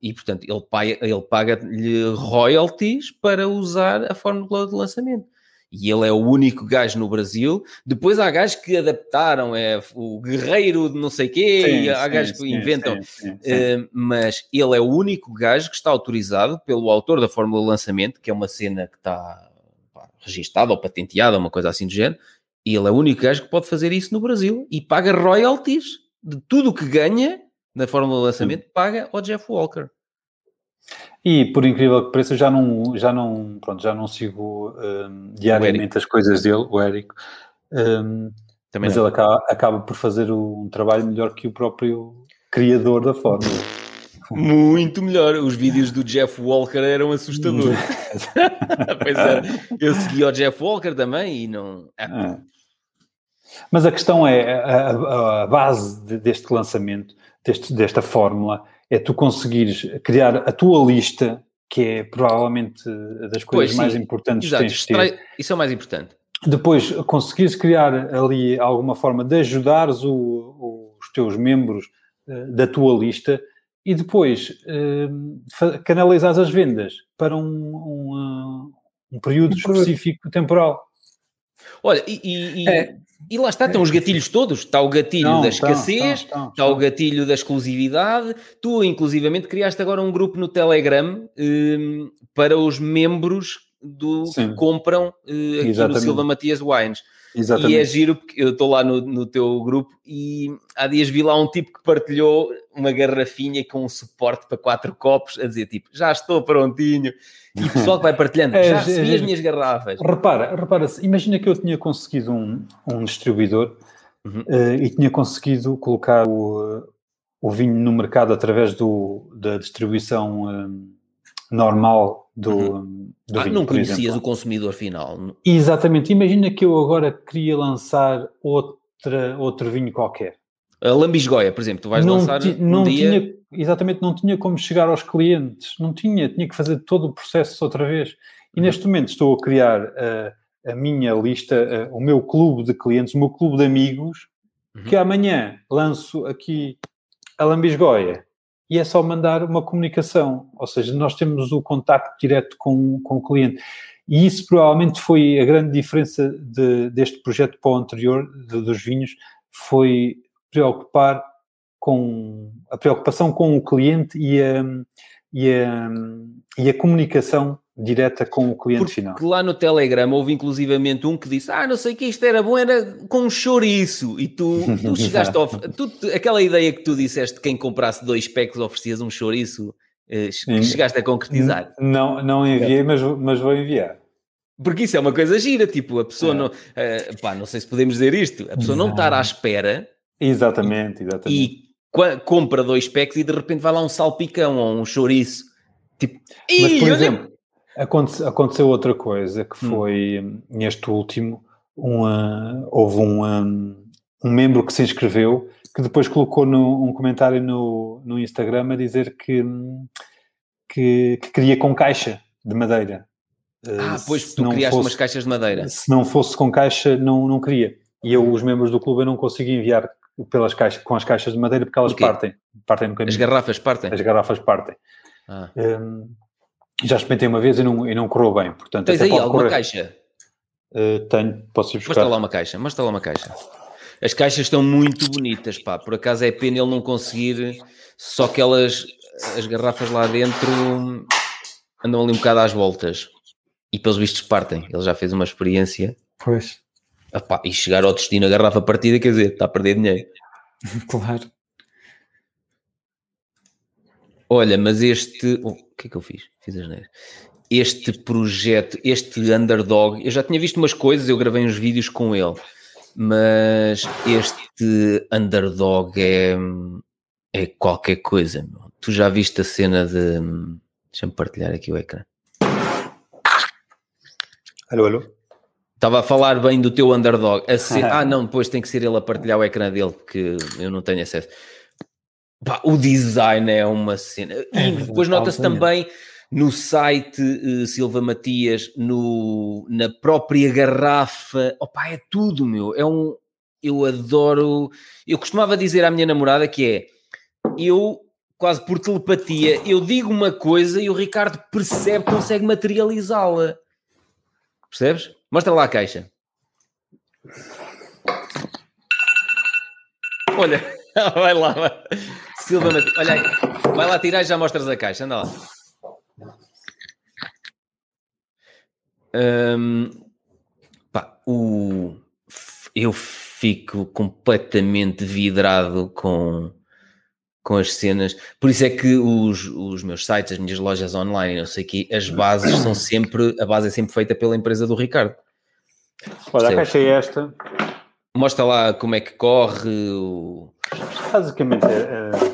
E, portanto, ele paga- ele paga-lhe royalties para usar a fórmula de lançamento. E ele é o único gajo no Brasil. Depois há gajos que adaptaram, é o guerreiro de não sei quê, Sim, e há sim, gajos que sim, inventam. Uh, mas ele é o único gajo que está autorizado pelo autor da fórmula de lançamento, que é uma cena que está pá, registada ou patenteada, uma coisa assim do género, e ele é o único gajo que pode fazer isso no Brasil e paga royalties de tudo o que ganha na fórmula de lançamento, paga ao Jeff Walker. E por incrível que pareça, já não, já não, pronto, já não sigo hum, diariamente as coisas dele, o Érico. Hum, Também mas não. ele acaba, acaba por fazer um trabalho melhor que o próprio criador da fórmula. Muito melhor. Os vídeos do Jeff Walker eram assustadores. pois é. Eu segui ao Jeff Walker também e não. Ah, É. Mas a questão é, a, a- a base de- deste lançamento, deste- desta fórmula, é tu conseguires criar a tua lista, que é provavelmente das coisas Pois, mais sim. importantes Exato, que tens de ter. isso é o mais importante. Depois, conseguires criar ali alguma forma de ajudares o- os teus membros uh, da tua lista e depois uh, canalizares as vendas para um, um, um período específico temporal. Olha, e, e, é. E, lá está, estão os gatilhos todos. Está o gatilho não, da escassez, está o gatilho da exclusividade. Tu, inclusivamente, criaste agora um grupo no Telegram um, para os membros do Sim. que compram uh, aqui no Silva Matias Wines. Exatamente. E é giro porque eu estou lá no, no teu grupo e há dias vi lá um tipo que partilhou uma garrafinha com um suporte para quatro copos a dizer tipo, já estou prontinho. E o pessoal que vai partilhando, é, já recebi é, as minhas garrafas. Repara, repara imagina que eu tinha conseguido um, um distribuidor uhum. uh, e tinha conseguido colocar o, o vinho no mercado através do, da distribuição um, normal do, uhum. do ah, vinho. Não conhecias o consumidor final. Exatamente. Imagina que eu agora queria lançar outra, outro vinho qualquer. A Lambisgoia, por exemplo, tu vais não lançar ti, um dia... Tinha, exatamente, não tinha como chegar aos clientes. Não tinha, tinha que fazer todo o processo outra vez. E uhum. neste momento estou a criar uh, a minha lista, uh, o meu clube de clientes, o meu clube de amigos, uhum. que amanhã lanço aqui a Lambisgoia e é só mandar uma comunicação, ou seja, nós temos o contacto direto com, com o cliente. E isso provavelmente foi a grande diferença de, deste projeto para o anterior, de, dos vinhos, foi preocupar com a preocupação com o cliente e a, e a, e a comunicação direta com o cliente Porque final. lá no Telegram houve inclusivamente um que disse: Ah, não sei que isto era bom, era com um chouriço. E tu, tu chegaste a tu, aquela ideia que tu disseste: quem comprasse dois packs oferecias um chouriço, eh, chegaste a concretizar? Não, não enviei, mas, mas vou enviar. Porque isso é uma coisa gira, tipo, a pessoa é. não. Uh, pá, não sei se podemos dizer isto, a pessoa não, não estar à espera. Exatamente, exatamente. E compra dois packs e de repente vai lá um salpicão ou um chouriço. Tipo, mas, por exemplo, Aconte, aconteceu outra coisa que hum. foi hum. neste último, uma, houve um, um, um, membro que se inscreveu que depois colocou no, um comentário no, no Instagram a dizer que, que, que queria com caixa de madeira. Ah, pois tu criaste fosse, umas caixas de madeira. Se não fosse com caixa, não, não queria. E eu, os membros do clube, eu não consigo enviar pelas caixas, com as caixas de madeira porque elas partem. Partem no caminho. As garrafas partem? As garrafas partem. Ah. Um, já experimentei uma vez e não, e não correu bem. Portanto, Tens aí alguma correr. caixa? Uh, tenho, posso ir buscar. Mostra lá uma caixa, mostra lá uma caixa. As caixas estão muito bonitas, pá. Por acaso é pena ele não conseguir, só que elas, as garrafas lá dentro andam ali um bocado às voltas. E pelos vistos partem. Ele já fez uma experiência. Pois. Epá, e chegar ao destino a garrafa partida, quer dizer, está a perder dinheiro. claro. Olha, mas este. O que é que eu fiz? Fiz as neiras. Este projeto, este underdog, eu já tinha visto umas coisas, eu gravei uns vídeos com ele, mas este underdog é, é qualquer coisa. Meu. Tu já viste a cena de. Deixa-me partilhar aqui o ecrã. Alô, alô. Estava a falar bem do teu underdog. Ser... ah, não, depois tem que ser ele a partilhar o ecrã dele, porque eu não tenho acesso. Pá, o design é uma cena. É, e depois nota-se também no site uh, Silva Matias, no, na própria garrafa. Opa, é tudo, meu. É um. Eu adoro. Eu costumava dizer à minha namorada que é. Eu, quase por telepatia, eu digo uma coisa e o Ricardo percebe, consegue materializá-la. Percebes? Mostra lá a caixa. Olha, vai lá. Vai. Silva. Olha aí. Vai lá tirar e já mostras a caixa. Anda lá. Um, pá, o, eu fico completamente vidrado com, com as cenas. Por isso é que os, os meus sites, as minhas lojas online, não sei o quê, as bases são sempre, a base é sempre feita pela empresa do Ricardo. Olha, a caixa é esta. Mostra lá como é que corre. O... Basicamente é, é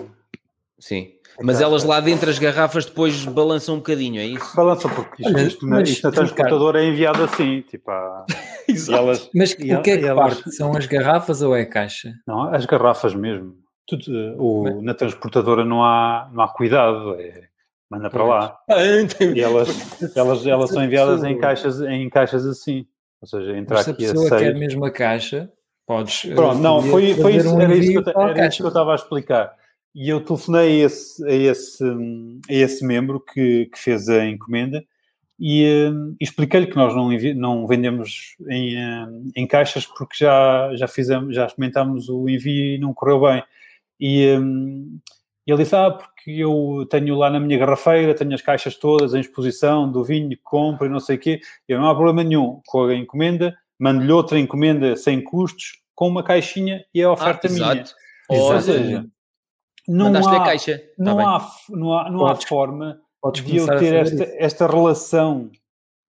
Sim. Mas elas lá dentro, as garrafas, depois balançam um bocadinho, é isso? Balançam, porque isto, isto, na, isto na transportadora é enviado assim, tipo, a... elas, mas o que é que elas... parte? São as garrafas ou é a caixa? Não, as garrafas mesmo. Tudo, o, mas... Na transportadora não há, não há cuidado, é, manda para lá. Ah, e elas, elas, elas são enviadas em caixas, em caixas assim. Ou seja, entrar aqui a pessoa quer mesmo a caixa, Podes. eh, Pronto, não, foi, foi isso, um era, isso que eu, a era isso que eu estava a explicar. E eu telefonei a esse, a esse, a esse membro que, que fez a encomenda e, hum, expliquei-lhe que nós não, não vendemos em, hum, em caixas porque já, já fizemos, já experimentámos o envio e não correu bem. E, hum, ele disse, ah, porque eu tenho lá na minha garrafeira, tenho as caixas todas em exposição do vinho que compro e não sei o quê. Eu não há problema nenhum com a encomenda, mando-lhe outra encomenda sem custos, com uma caixinha e é a oferta minha. Ah, Exato. Ou seja, não mandaste a há, caixa. Tá não, bem. há, não, há, não há forma Podes de eu a ter esta, isso. esta relação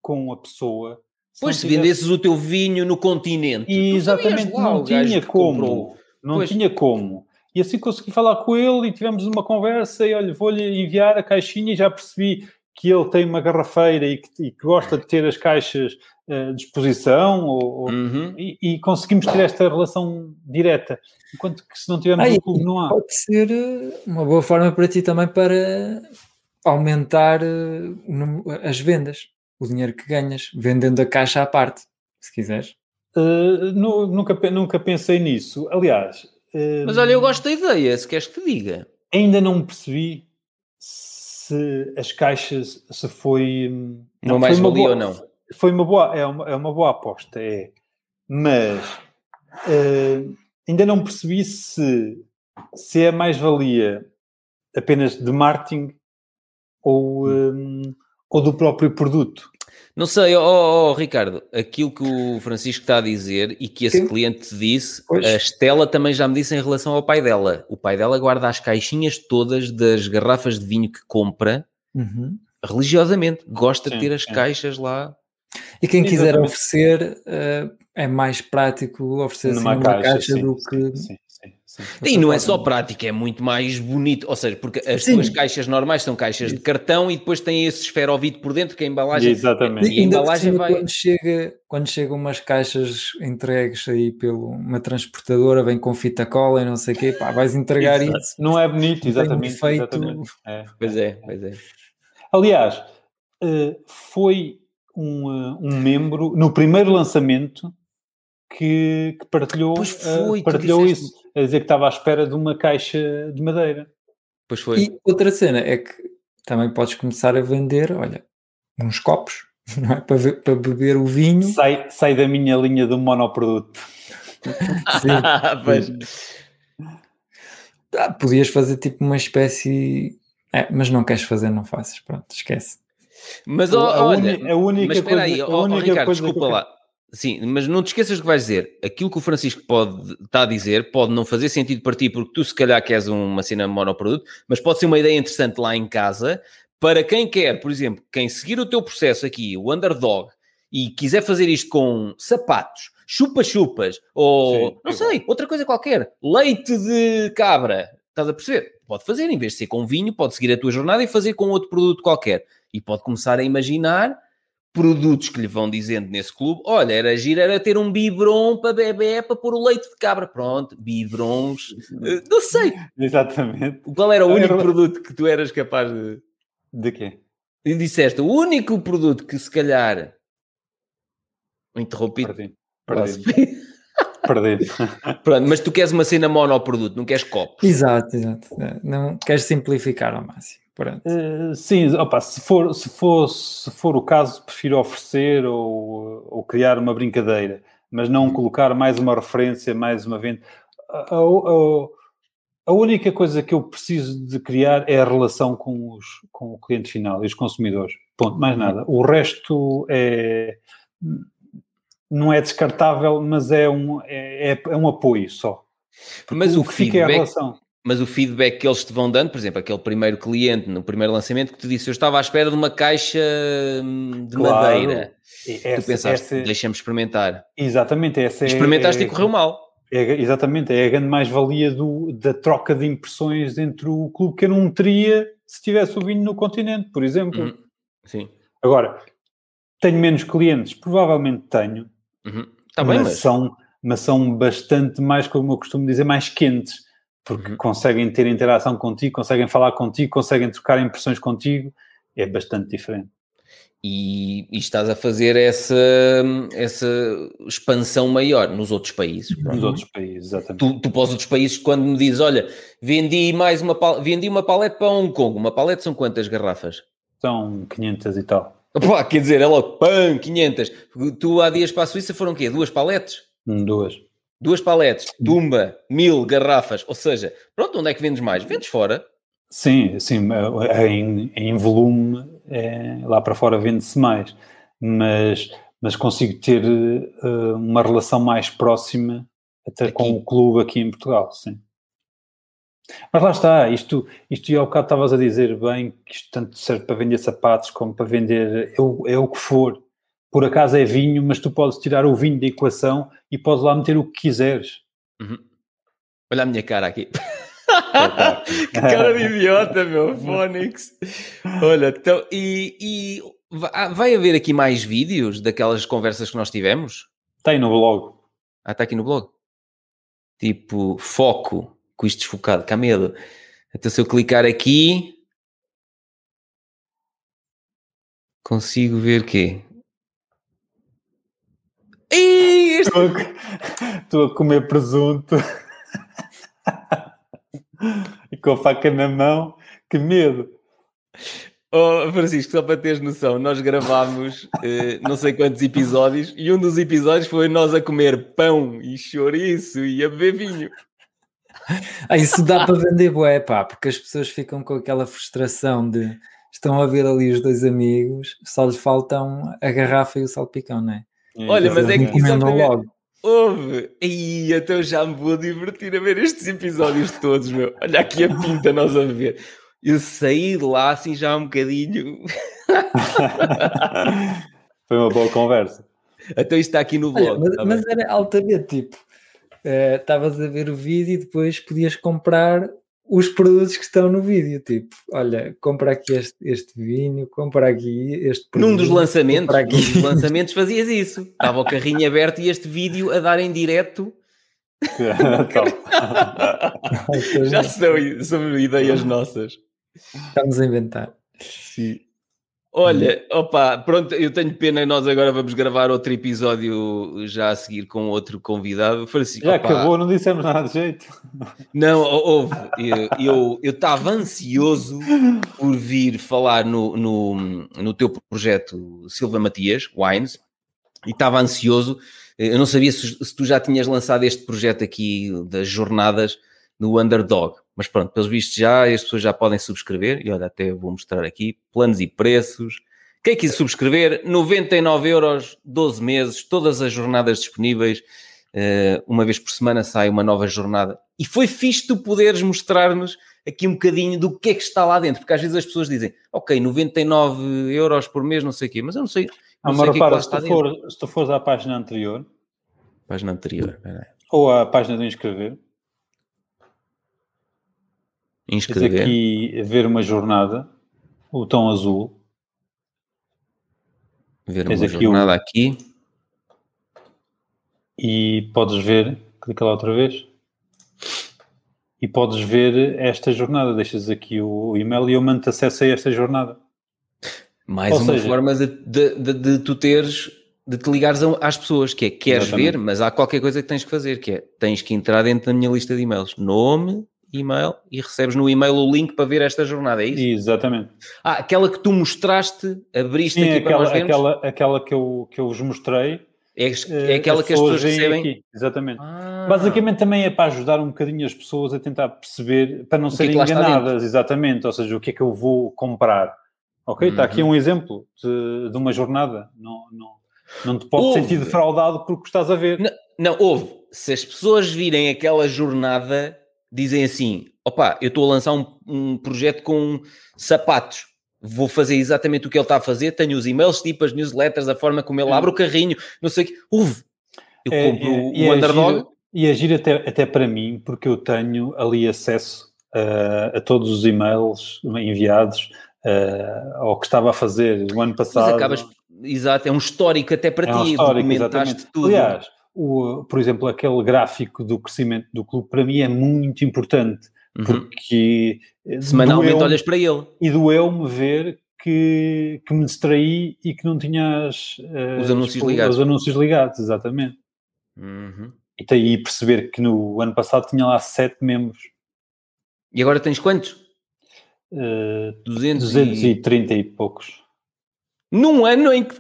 com a pessoa. Pois, não se tivesse- vendesses o teu vinho no continente, E exatamente, lá não tinha como. Não Pois. tinha como. E assim consegui falar com ele e tivemos uma conversa e olha, vou-lhe enviar a caixinha e já percebi que ele tem uma garrafeira e que, e que gosta de ter as caixas eh, disposição ou, ou- Uhum. e, e conseguimos ter esta relação direta. Enquanto que se não tivermos Ah, no e clube não há. Pode ser eh, uma boa forma para ti também para aumentar eh, o as vendas, o dinheiro que ganhas, vendendo a caixa à parte, se quiseres. Uh, nu- nunca, nunca pensei nisso. Aliás, uh, Mas olha, eu gosto da ideia, se queres que te diga. ainda não percebi se as caixas se foi hum, Não foi mais uma valia boa- ou não. Foi uma boa, é uma, é uma boa aposta, é. Mas uh, ainda não percebi se, se é mais valia apenas de marketing ou, hum, ou do próprio produto. Não sei, ó, ó, Ricardo, aquilo que o Francisco está a dizer e que esse Sim. cliente te disse, Pois. a Estela também já me disse em relação ao pai dela. O pai dela guarda as caixinhas todas das garrafas de vinho que compra Uhum. religiosamente. Gosta de Sim, ter as caixas lá. E quem quiser Exatamente. oferecer, eh, é mais prático oferecer assim numa, caixa, sim, do sim, que. sim, sim, sim. E não é só prática, é muito mais bonito. Ou seja, porque as Sim. tuas caixas normais são caixas de cartão e depois tem esse esferovite por dentro que a embalagem. Exatamente. E a embalagem vai- quando, chega, quando chegam umas caixas entregues aí pela uma transportadora, vem com fita cola e não sei o quê, pá, vais entregar Exato. isso. Não é bonito, um exatamente. efeito- exatamente. É. Pois é, pois é. Aliás, eh, foi um, eh, um membro no primeiro lançamento que, que partilhou, eh, foi, tu partilhou isso, a dizer que estava à espera de uma caixa de madeira. Pois foi. E outra cena é que também podes começar a vender, olha, uns copos, não é? Para, ver- para beber o vinho. Sai, sai da minha linha do monoproduto. Pois. Ah, podias fazer tipo uma espécie. É, mas não queres fazer, não faças. Pronto, esquece. Mas A olha, uni- a única mas espera coisa- aí, a ó, única Ricardo, coisa que desculpa eu lá. Sim, mas não te esqueças que vais dizer. Aquilo que o Francisco pode está a dizer pode não fazer sentido para ti, porque tu se calhar queres uma cena monoproduto, mas pode ser uma ideia interessante lá em casa para quem quer, por exemplo, quem seguir o teu processo aqui, o underdog, e quiser fazer isto com sapatos, chupa-chupas, ou Sim, não sei, outra coisa qualquer, leite de cabra, estás a perceber? Pode fazer, em vez de ser com vinho, pode seguir a tua jornada e fazer com outro produto qualquer. E pode começar a imaginar produtos que lhe vão dizendo nesse clube, olha, era giro, era ter um biberon para bebê, para pôr o leite de cabra. Pronto, biberons, eh, não sei. Exatamente. Qual era o único Era- produto que tu eras capaz de... De quê? E disseste, o único produto que se calhar... Interrompi. Perdi. Perdi. Perdi. Pronto, mas tu queres uma cena monoproduto, não queres copos. Exato, exato. Não queres simplificar ao máximo. Eh, sim, opa, se, for, se, for, se for o caso, prefiro oferecer ou, ou criar uma brincadeira, mas não colocar mais uma referência, mais uma venda. A, a- a- única coisa que eu preciso de criar é a relação com, os, com o cliente final e os consumidores. Ponto, mais nada. O resto é, não é descartável, mas é um, é, é- é um apoio só. Mas o, que fica é a feedback, relação. Mas o feedback que eles te vão dando, por exemplo, aquele primeiro cliente no primeiro lançamento que te disse, eu estava à espera de uma caixa hum, de Claro. madeira. E tu essa- pensaste, essa- deixa-me experimentar. exatamente, essa é, Experimentaste é, e correu mal. É, exatamente, é a grande mais-valia da troca de impressões entre o clube que eu não teria se tivesse o vinho no continente, por exemplo. Uhum. Sim. Agora, tenho menos clientes? Provavelmente tenho, Uhum. Está bem, mas, mas... são, mas são bastante mais, como eu costumo dizer, mais quentes, porque Uhum. conseguem ter interação contigo, conseguem falar contigo, conseguem trocar impressões contigo, é bastante diferente. E, e, estás a fazer essa, essa expansão maior nos outros países. Nos outros países, exatamente. Tu, tu para os outros países, quando me dizes, olha, vendi mais uma, vendi uma palete para Hong Kong, uma palete são quantas garrafas? São 500 e tal. Pá, quer dizer, é logo, pam, 500. Tu há dias para a Suíça foram o quê? Duas paletes? Hum, duas. Duas paletes, tumba, mil garrafas. Ou seja, pronto, onde é que vendes mais? Vendes fora. Sim, sim, em, em volume é, lá para fora vende-se mais, mas, mas consigo ter uh, uma relação mais próxima até aqui. com o clube aqui em Portugal, sim. Mas lá está, isto, isto e ao bocado estavas a dizer bem que isto tanto serve para vender sapatos como para vender, é o, é o que for. Por acaso é vinho, mas tu podes tirar o vinho da equação e podes lá meter o que quiseres. Uhum. Olha a minha cara aqui. que cara de idiota, meu, Phonics. Olha, então, e, e, vai haver aqui mais vídeos daquelas conversas que nós tivemos? Tem no blog. Ah, está aqui no blog. Tipo, foco, com isto desfocado, cá medo. Então, se eu clicar aqui, consigo ver quê? Estou a, estou a comer presunto. e com a faca na mão, que medo. Oh, Francisco, só para teres noção, nós gravámos eh, não sei quantos episódios e um dos episódios foi nós a comer pão e chouriço e a beber vinho. Ah, isso dá para vender bué, pá, porque as pessoas ficam com aquela frustração de estão a ver ali os dois amigos, só lhes faltam a garrafa e o salpicão, não é? Olha, mas é que encomendam logo. Houve! E então já me vou divertir a ver estes episódios todos, meu. Olha aqui a pinta nós a ver. Eu saí de lá assim já um bocadinho. Foi uma boa conversa. Então isto está aqui no blog. Olha, mas, tá mas, era altamente tipo. Eh, estavas uh, a ver o vídeo e depois podias comprar os produtos que estão no vídeo, tipo, olha, compra aqui este, este vinho, compra aqui este produto, Num dos lançamentos, num dos lançamentos fazias isso. Estava o carrinho aberto e este vídeo a dar em direto. Já são, são ideias nossas. Estamos a inventar. Sim. Olha, opa, pronto, eu tenho pena, nós agora vamos gravar outro episódio já a seguir com outro convidado. Francisco, já opa, acabou, não dissemos nada de jeito. Não, houve. Eu estava ansioso por vir falar no, no, no teu projeto Silva Matias, Wines, e estava ansioso. Eu não sabia se, se tu já tinhas lançado este projeto aqui das jornadas no Underdog. Mas pronto, pelos vistos já, as pessoas já podem subscrever, e olha, até vou mostrar aqui, planos e preços. Quem quiser subscrever, 99 euros, 12 meses, todas as jornadas disponíveis, uh, uma vez por semana sai uma nova jornada. E foi fixe tu poderes mostrar-nos aqui um bocadinho do que é que está lá dentro, porque às vezes as pessoas dizem, ok, 99 euros por mês, não sei o quê, mas eu não sei. Não, repara, é se, tu for, se tu fores à página anterior, página anterior, ou à página de inscrever, inscrever. aqui ver uma jornada, o tom azul. Ver uma jornada o... aqui. E podes ver, clica lá outra vez. E podes ver esta jornada. Deixas aqui o e-mail e eu mando acesso a esta jornada. Mais Ou uma seja, forma de, de, de, de, tu teres, de te ligares às pessoas, que é queres exatamente. ver, mas há qualquer coisa que tens que fazer, que é tens que entrar dentro da minha lista de e-mails. Nome, e-mail e recebes no e-mail o link para ver esta jornada, é isso? Exatamente. Ah, aquela que tu mostraste, abriste Sim, aqui aquela, para nós vermos? Aquela, aquela que, eu, que eu vos mostrei. É, é aquela as que as pessoas recebem? Aqui. Exatamente. Ah. Basicamente também é para ajudar um bocadinho as pessoas a tentar perceber, para não é serem enganadas, exatamente, ou seja, o que é que eu vou comprar. Ok, uhum. está aqui uhum. um exemplo de, de uma jornada, não, não, não te pode sentir defraudado porque estás a ver. Não, não, houve. Se as pessoas virem aquela jornada, dizem assim: opa, eu estou a lançar um, um, projeto com sapatos, vou fazer exatamente o que ele está a fazer, tenho os e-mails, tipo as newsletters, a forma como ele abre o carrinho, não sei o que. Houve. Eu é, compro é, o é Underdog. e agir até, até para mim, porque eu tenho ali acesso uh, a todos os e-mails enviados uh, ao que estava a fazer o ano passado. Mas acabas, exato, é um histórico até para é ti, um histórico, exatamente. tudo. Aliás, o, por exemplo, aquele gráfico do crescimento do clube, para mim é muito importante, uhum. porque... Semanalmente olhas para ele. E doeu-me ver que, que me distraí e que não tinha as, os, anúncios ligados. os anúncios ligados, exatamente. Uhum. E daí perceber que no ano passado tinha lá sete membros. E agora tens quantos? Uh, 200 230 e... e poucos. Num ano em que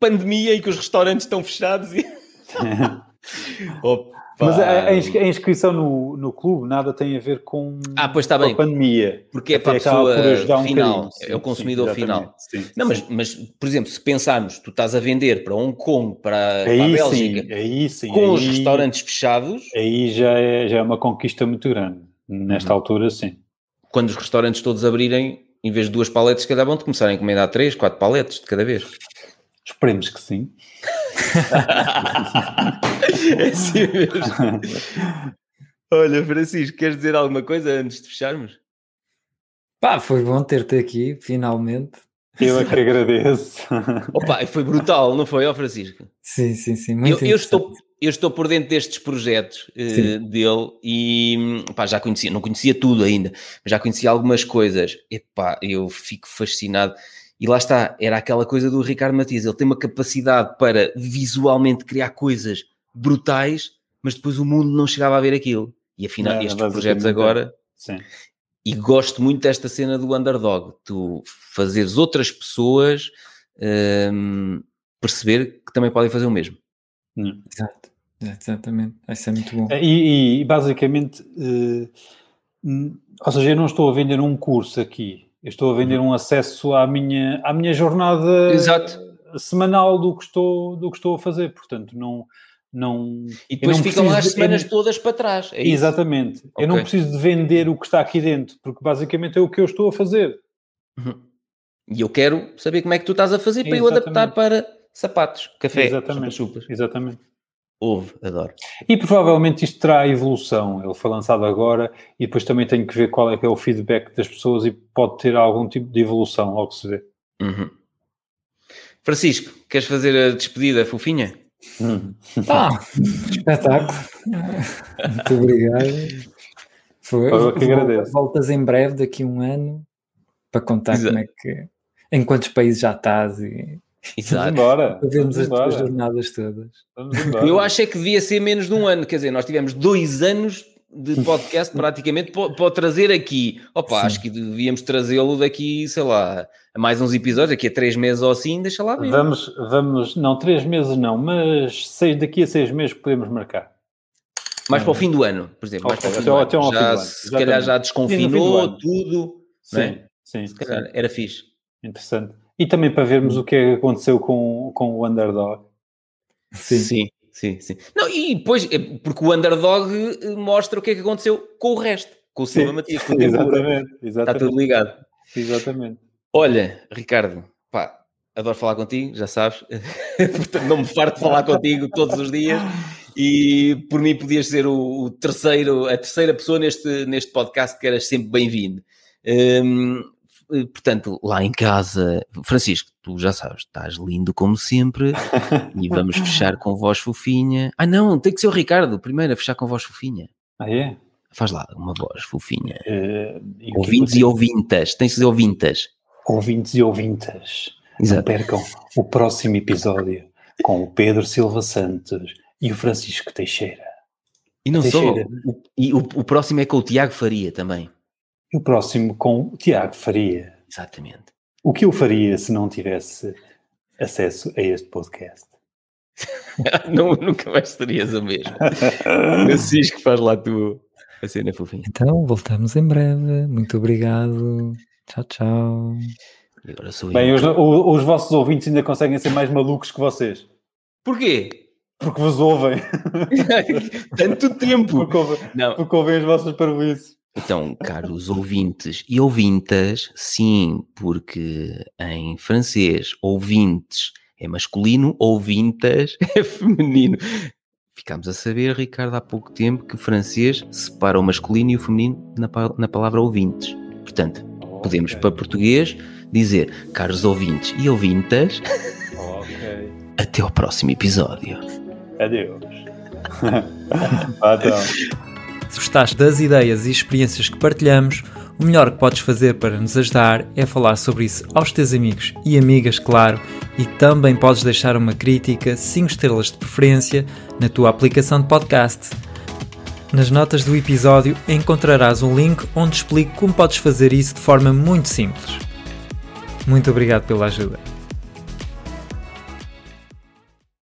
pandemia e que os restaurantes estão fechados e... Opa. Mas a, a, inscrição no, no clube nada tem a ver com, ah, pois está bem. a pandemia. Porque é para a pessoa um final, sim, é o consumidor sim, final. Sim, não, mas, mas, por exemplo, se pensarmos, tu estás a vender para Hong Kong, para, aí, para a Bélgica, aí, sim, com aí, os restaurantes fechados... Aí já é, já é uma conquista muito grande. Nesta uhum. altura, sim. Quando os restaurantes todos abrirem, em vez de duas paletes cada vão, de começarem a encomendar três, quatro paletes de cada vez. Esperemos que sim. mesmo. Olha, Francisco, queres dizer alguma coisa antes de fecharmos? Pá, foi bom ter-te aqui, finalmente. Eu é que agradeço. Opa, foi brutal, não foi, ó Francisco? Sim, sim, sim. Eu, eu, estou, eu estou por dentro destes projetos uh, dele e pá, já conhecia, não conhecia tudo ainda, mas já conhecia algumas coisas. Epá, eu fico fascinado e lá está, era aquela coisa do Ricardo Matias, ele tem uma capacidade para visualmente criar coisas brutais, mas depois o mundo não chegava a ver aquilo. E afinal, é, estes projetos agora. Sim. E gosto muito desta cena do underdog, tu fazeres outras pessoas hum, perceber que também podem fazer o mesmo. Hum. Exato, exatamente. Isso é muito bom. E, e basicamente, uh, ou seja, eu não estou a vender um curso aqui, eu estou a vender um acesso à minha, à minha jornada Exato. semanal do que, estou, do que estou a fazer. Portanto, não. não e depois ficam lá as semanas de, todas para trás. É Exatamente. Okay. Eu não preciso de vender o que está aqui dentro, porque basicamente é o que eu estou a fazer. Uhum. E eu quero saber como é que tu estás a fazer para Exatamente. eu adaptar para sapatos, café, Exatamente. Exatamente. Houve, adoro. E provavelmente isto terá evolução. Ele foi lançado agora e depois também tenho que ver qual é que é o feedback das pessoas e pode ter algum tipo de evolução, logo se vê. Uhum. Francisco, queres fazer a despedida fofinha? Hum. Ah, espetáculo. Muito obrigado. Foi, Eu que agradeço. Voltas em breve, daqui a um ano, para contar Exato. como é que, em quantos países já estás e Exato. Vamos embora. Vamos as tuas jornadas todas. Eu acho é que devia ser menos de um ano, quer dizer, nós tivemos dois anos de podcast praticamente para trazer aqui. Opa, Sim. acho que devíamos trazê-lo daqui, sei lá, a mais uns episódios, daqui a três meses ou assim, deixa lá ver. Vamos, vamos, não, três meses não, mas seis, daqui a seis meses podemos marcar. Mais para o fim do ano, por exemplo. Mais para o fim do ano. Já, se calhar já desconfinou tudo. Sim, é? sim. Sim. era fixe. Interessante. E também para vermos o que é que aconteceu com, com o underdog. Sim. sim, sim, sim. Não, e depois, é porque o underdog eh, mostra o que é que aconteceu com o resto, com o Silva Matias. Exatamente, exatamente. Está tudo ligado. Exatamente. Olha, Ricardo, pá, adoro falar contigo, já sabes. Portanto, não me farto de falar contigo todos os dias. E por mim podias ser o, o terceiro, a terceira pessoa neste, neste podcast que eras sempre bem-vindo. Um, eh, portanto, lá em casa, Francisco, tu já sabes, estás lindo como sempre e vamos fechar com voz fofinha. Ah, não, tem que ser o Ricardo primeiro a fechar com voz fofinha. Ah, é? Faz lá uma voz fofinha. Uh, ouvintes e ouvintas, tens que dizer ouvintas. Ouvintes e ouvintas. Exato. Não percam o próximo episódio com o Pedro Silva Santos e o Francisco Teixeira. E não Teixeira. só, o, e o, o próximo é com o Tiago Faria também. E o próximo com o Tiago Faria. Exatamente. O que eu faria se não tivesse acesso a este podcast? não, nunca mais serias o mesmo. Francisco, faz lá tu a cena fofinha. Então, voltamos em breve. Muito obrigado. Tchau, tchau. E agora sou Bem, eu. Os, os, vossos ouvintes ainda conseguem ser mais malucos que vocês. Porquê? Porque vos ouvem. Tanto tempo. Porque ouvem, não. porque ouvem as vossas parvoices. Então, caros ouvintes e ouvintas, sim, porque em francês ouvintes é masculino, ouvintas é feminino. Ficámos a saber, Ricardo, há pouco tempo que francês separa o masculino e o feminino na, na palavra ouvintes. Portanto, okay. podemos para português dizer, caros ouvintes e ouvintas, okay. até ao próximo episódio. Adeus. então. Se gostaste das ideias e experiências que partilhamos, O melhor que podes fazer para nos ajudar é falar sobre isso aos teus amigos e amigas, claro, e também podes deixar uma crítica, 5 estrelas de preferência, na tua aplicação de podcast. Nas notas do episódio encontrarás um link onde explico como podes fazer isso de forma muito simples. Muito obrigado pela ajuda.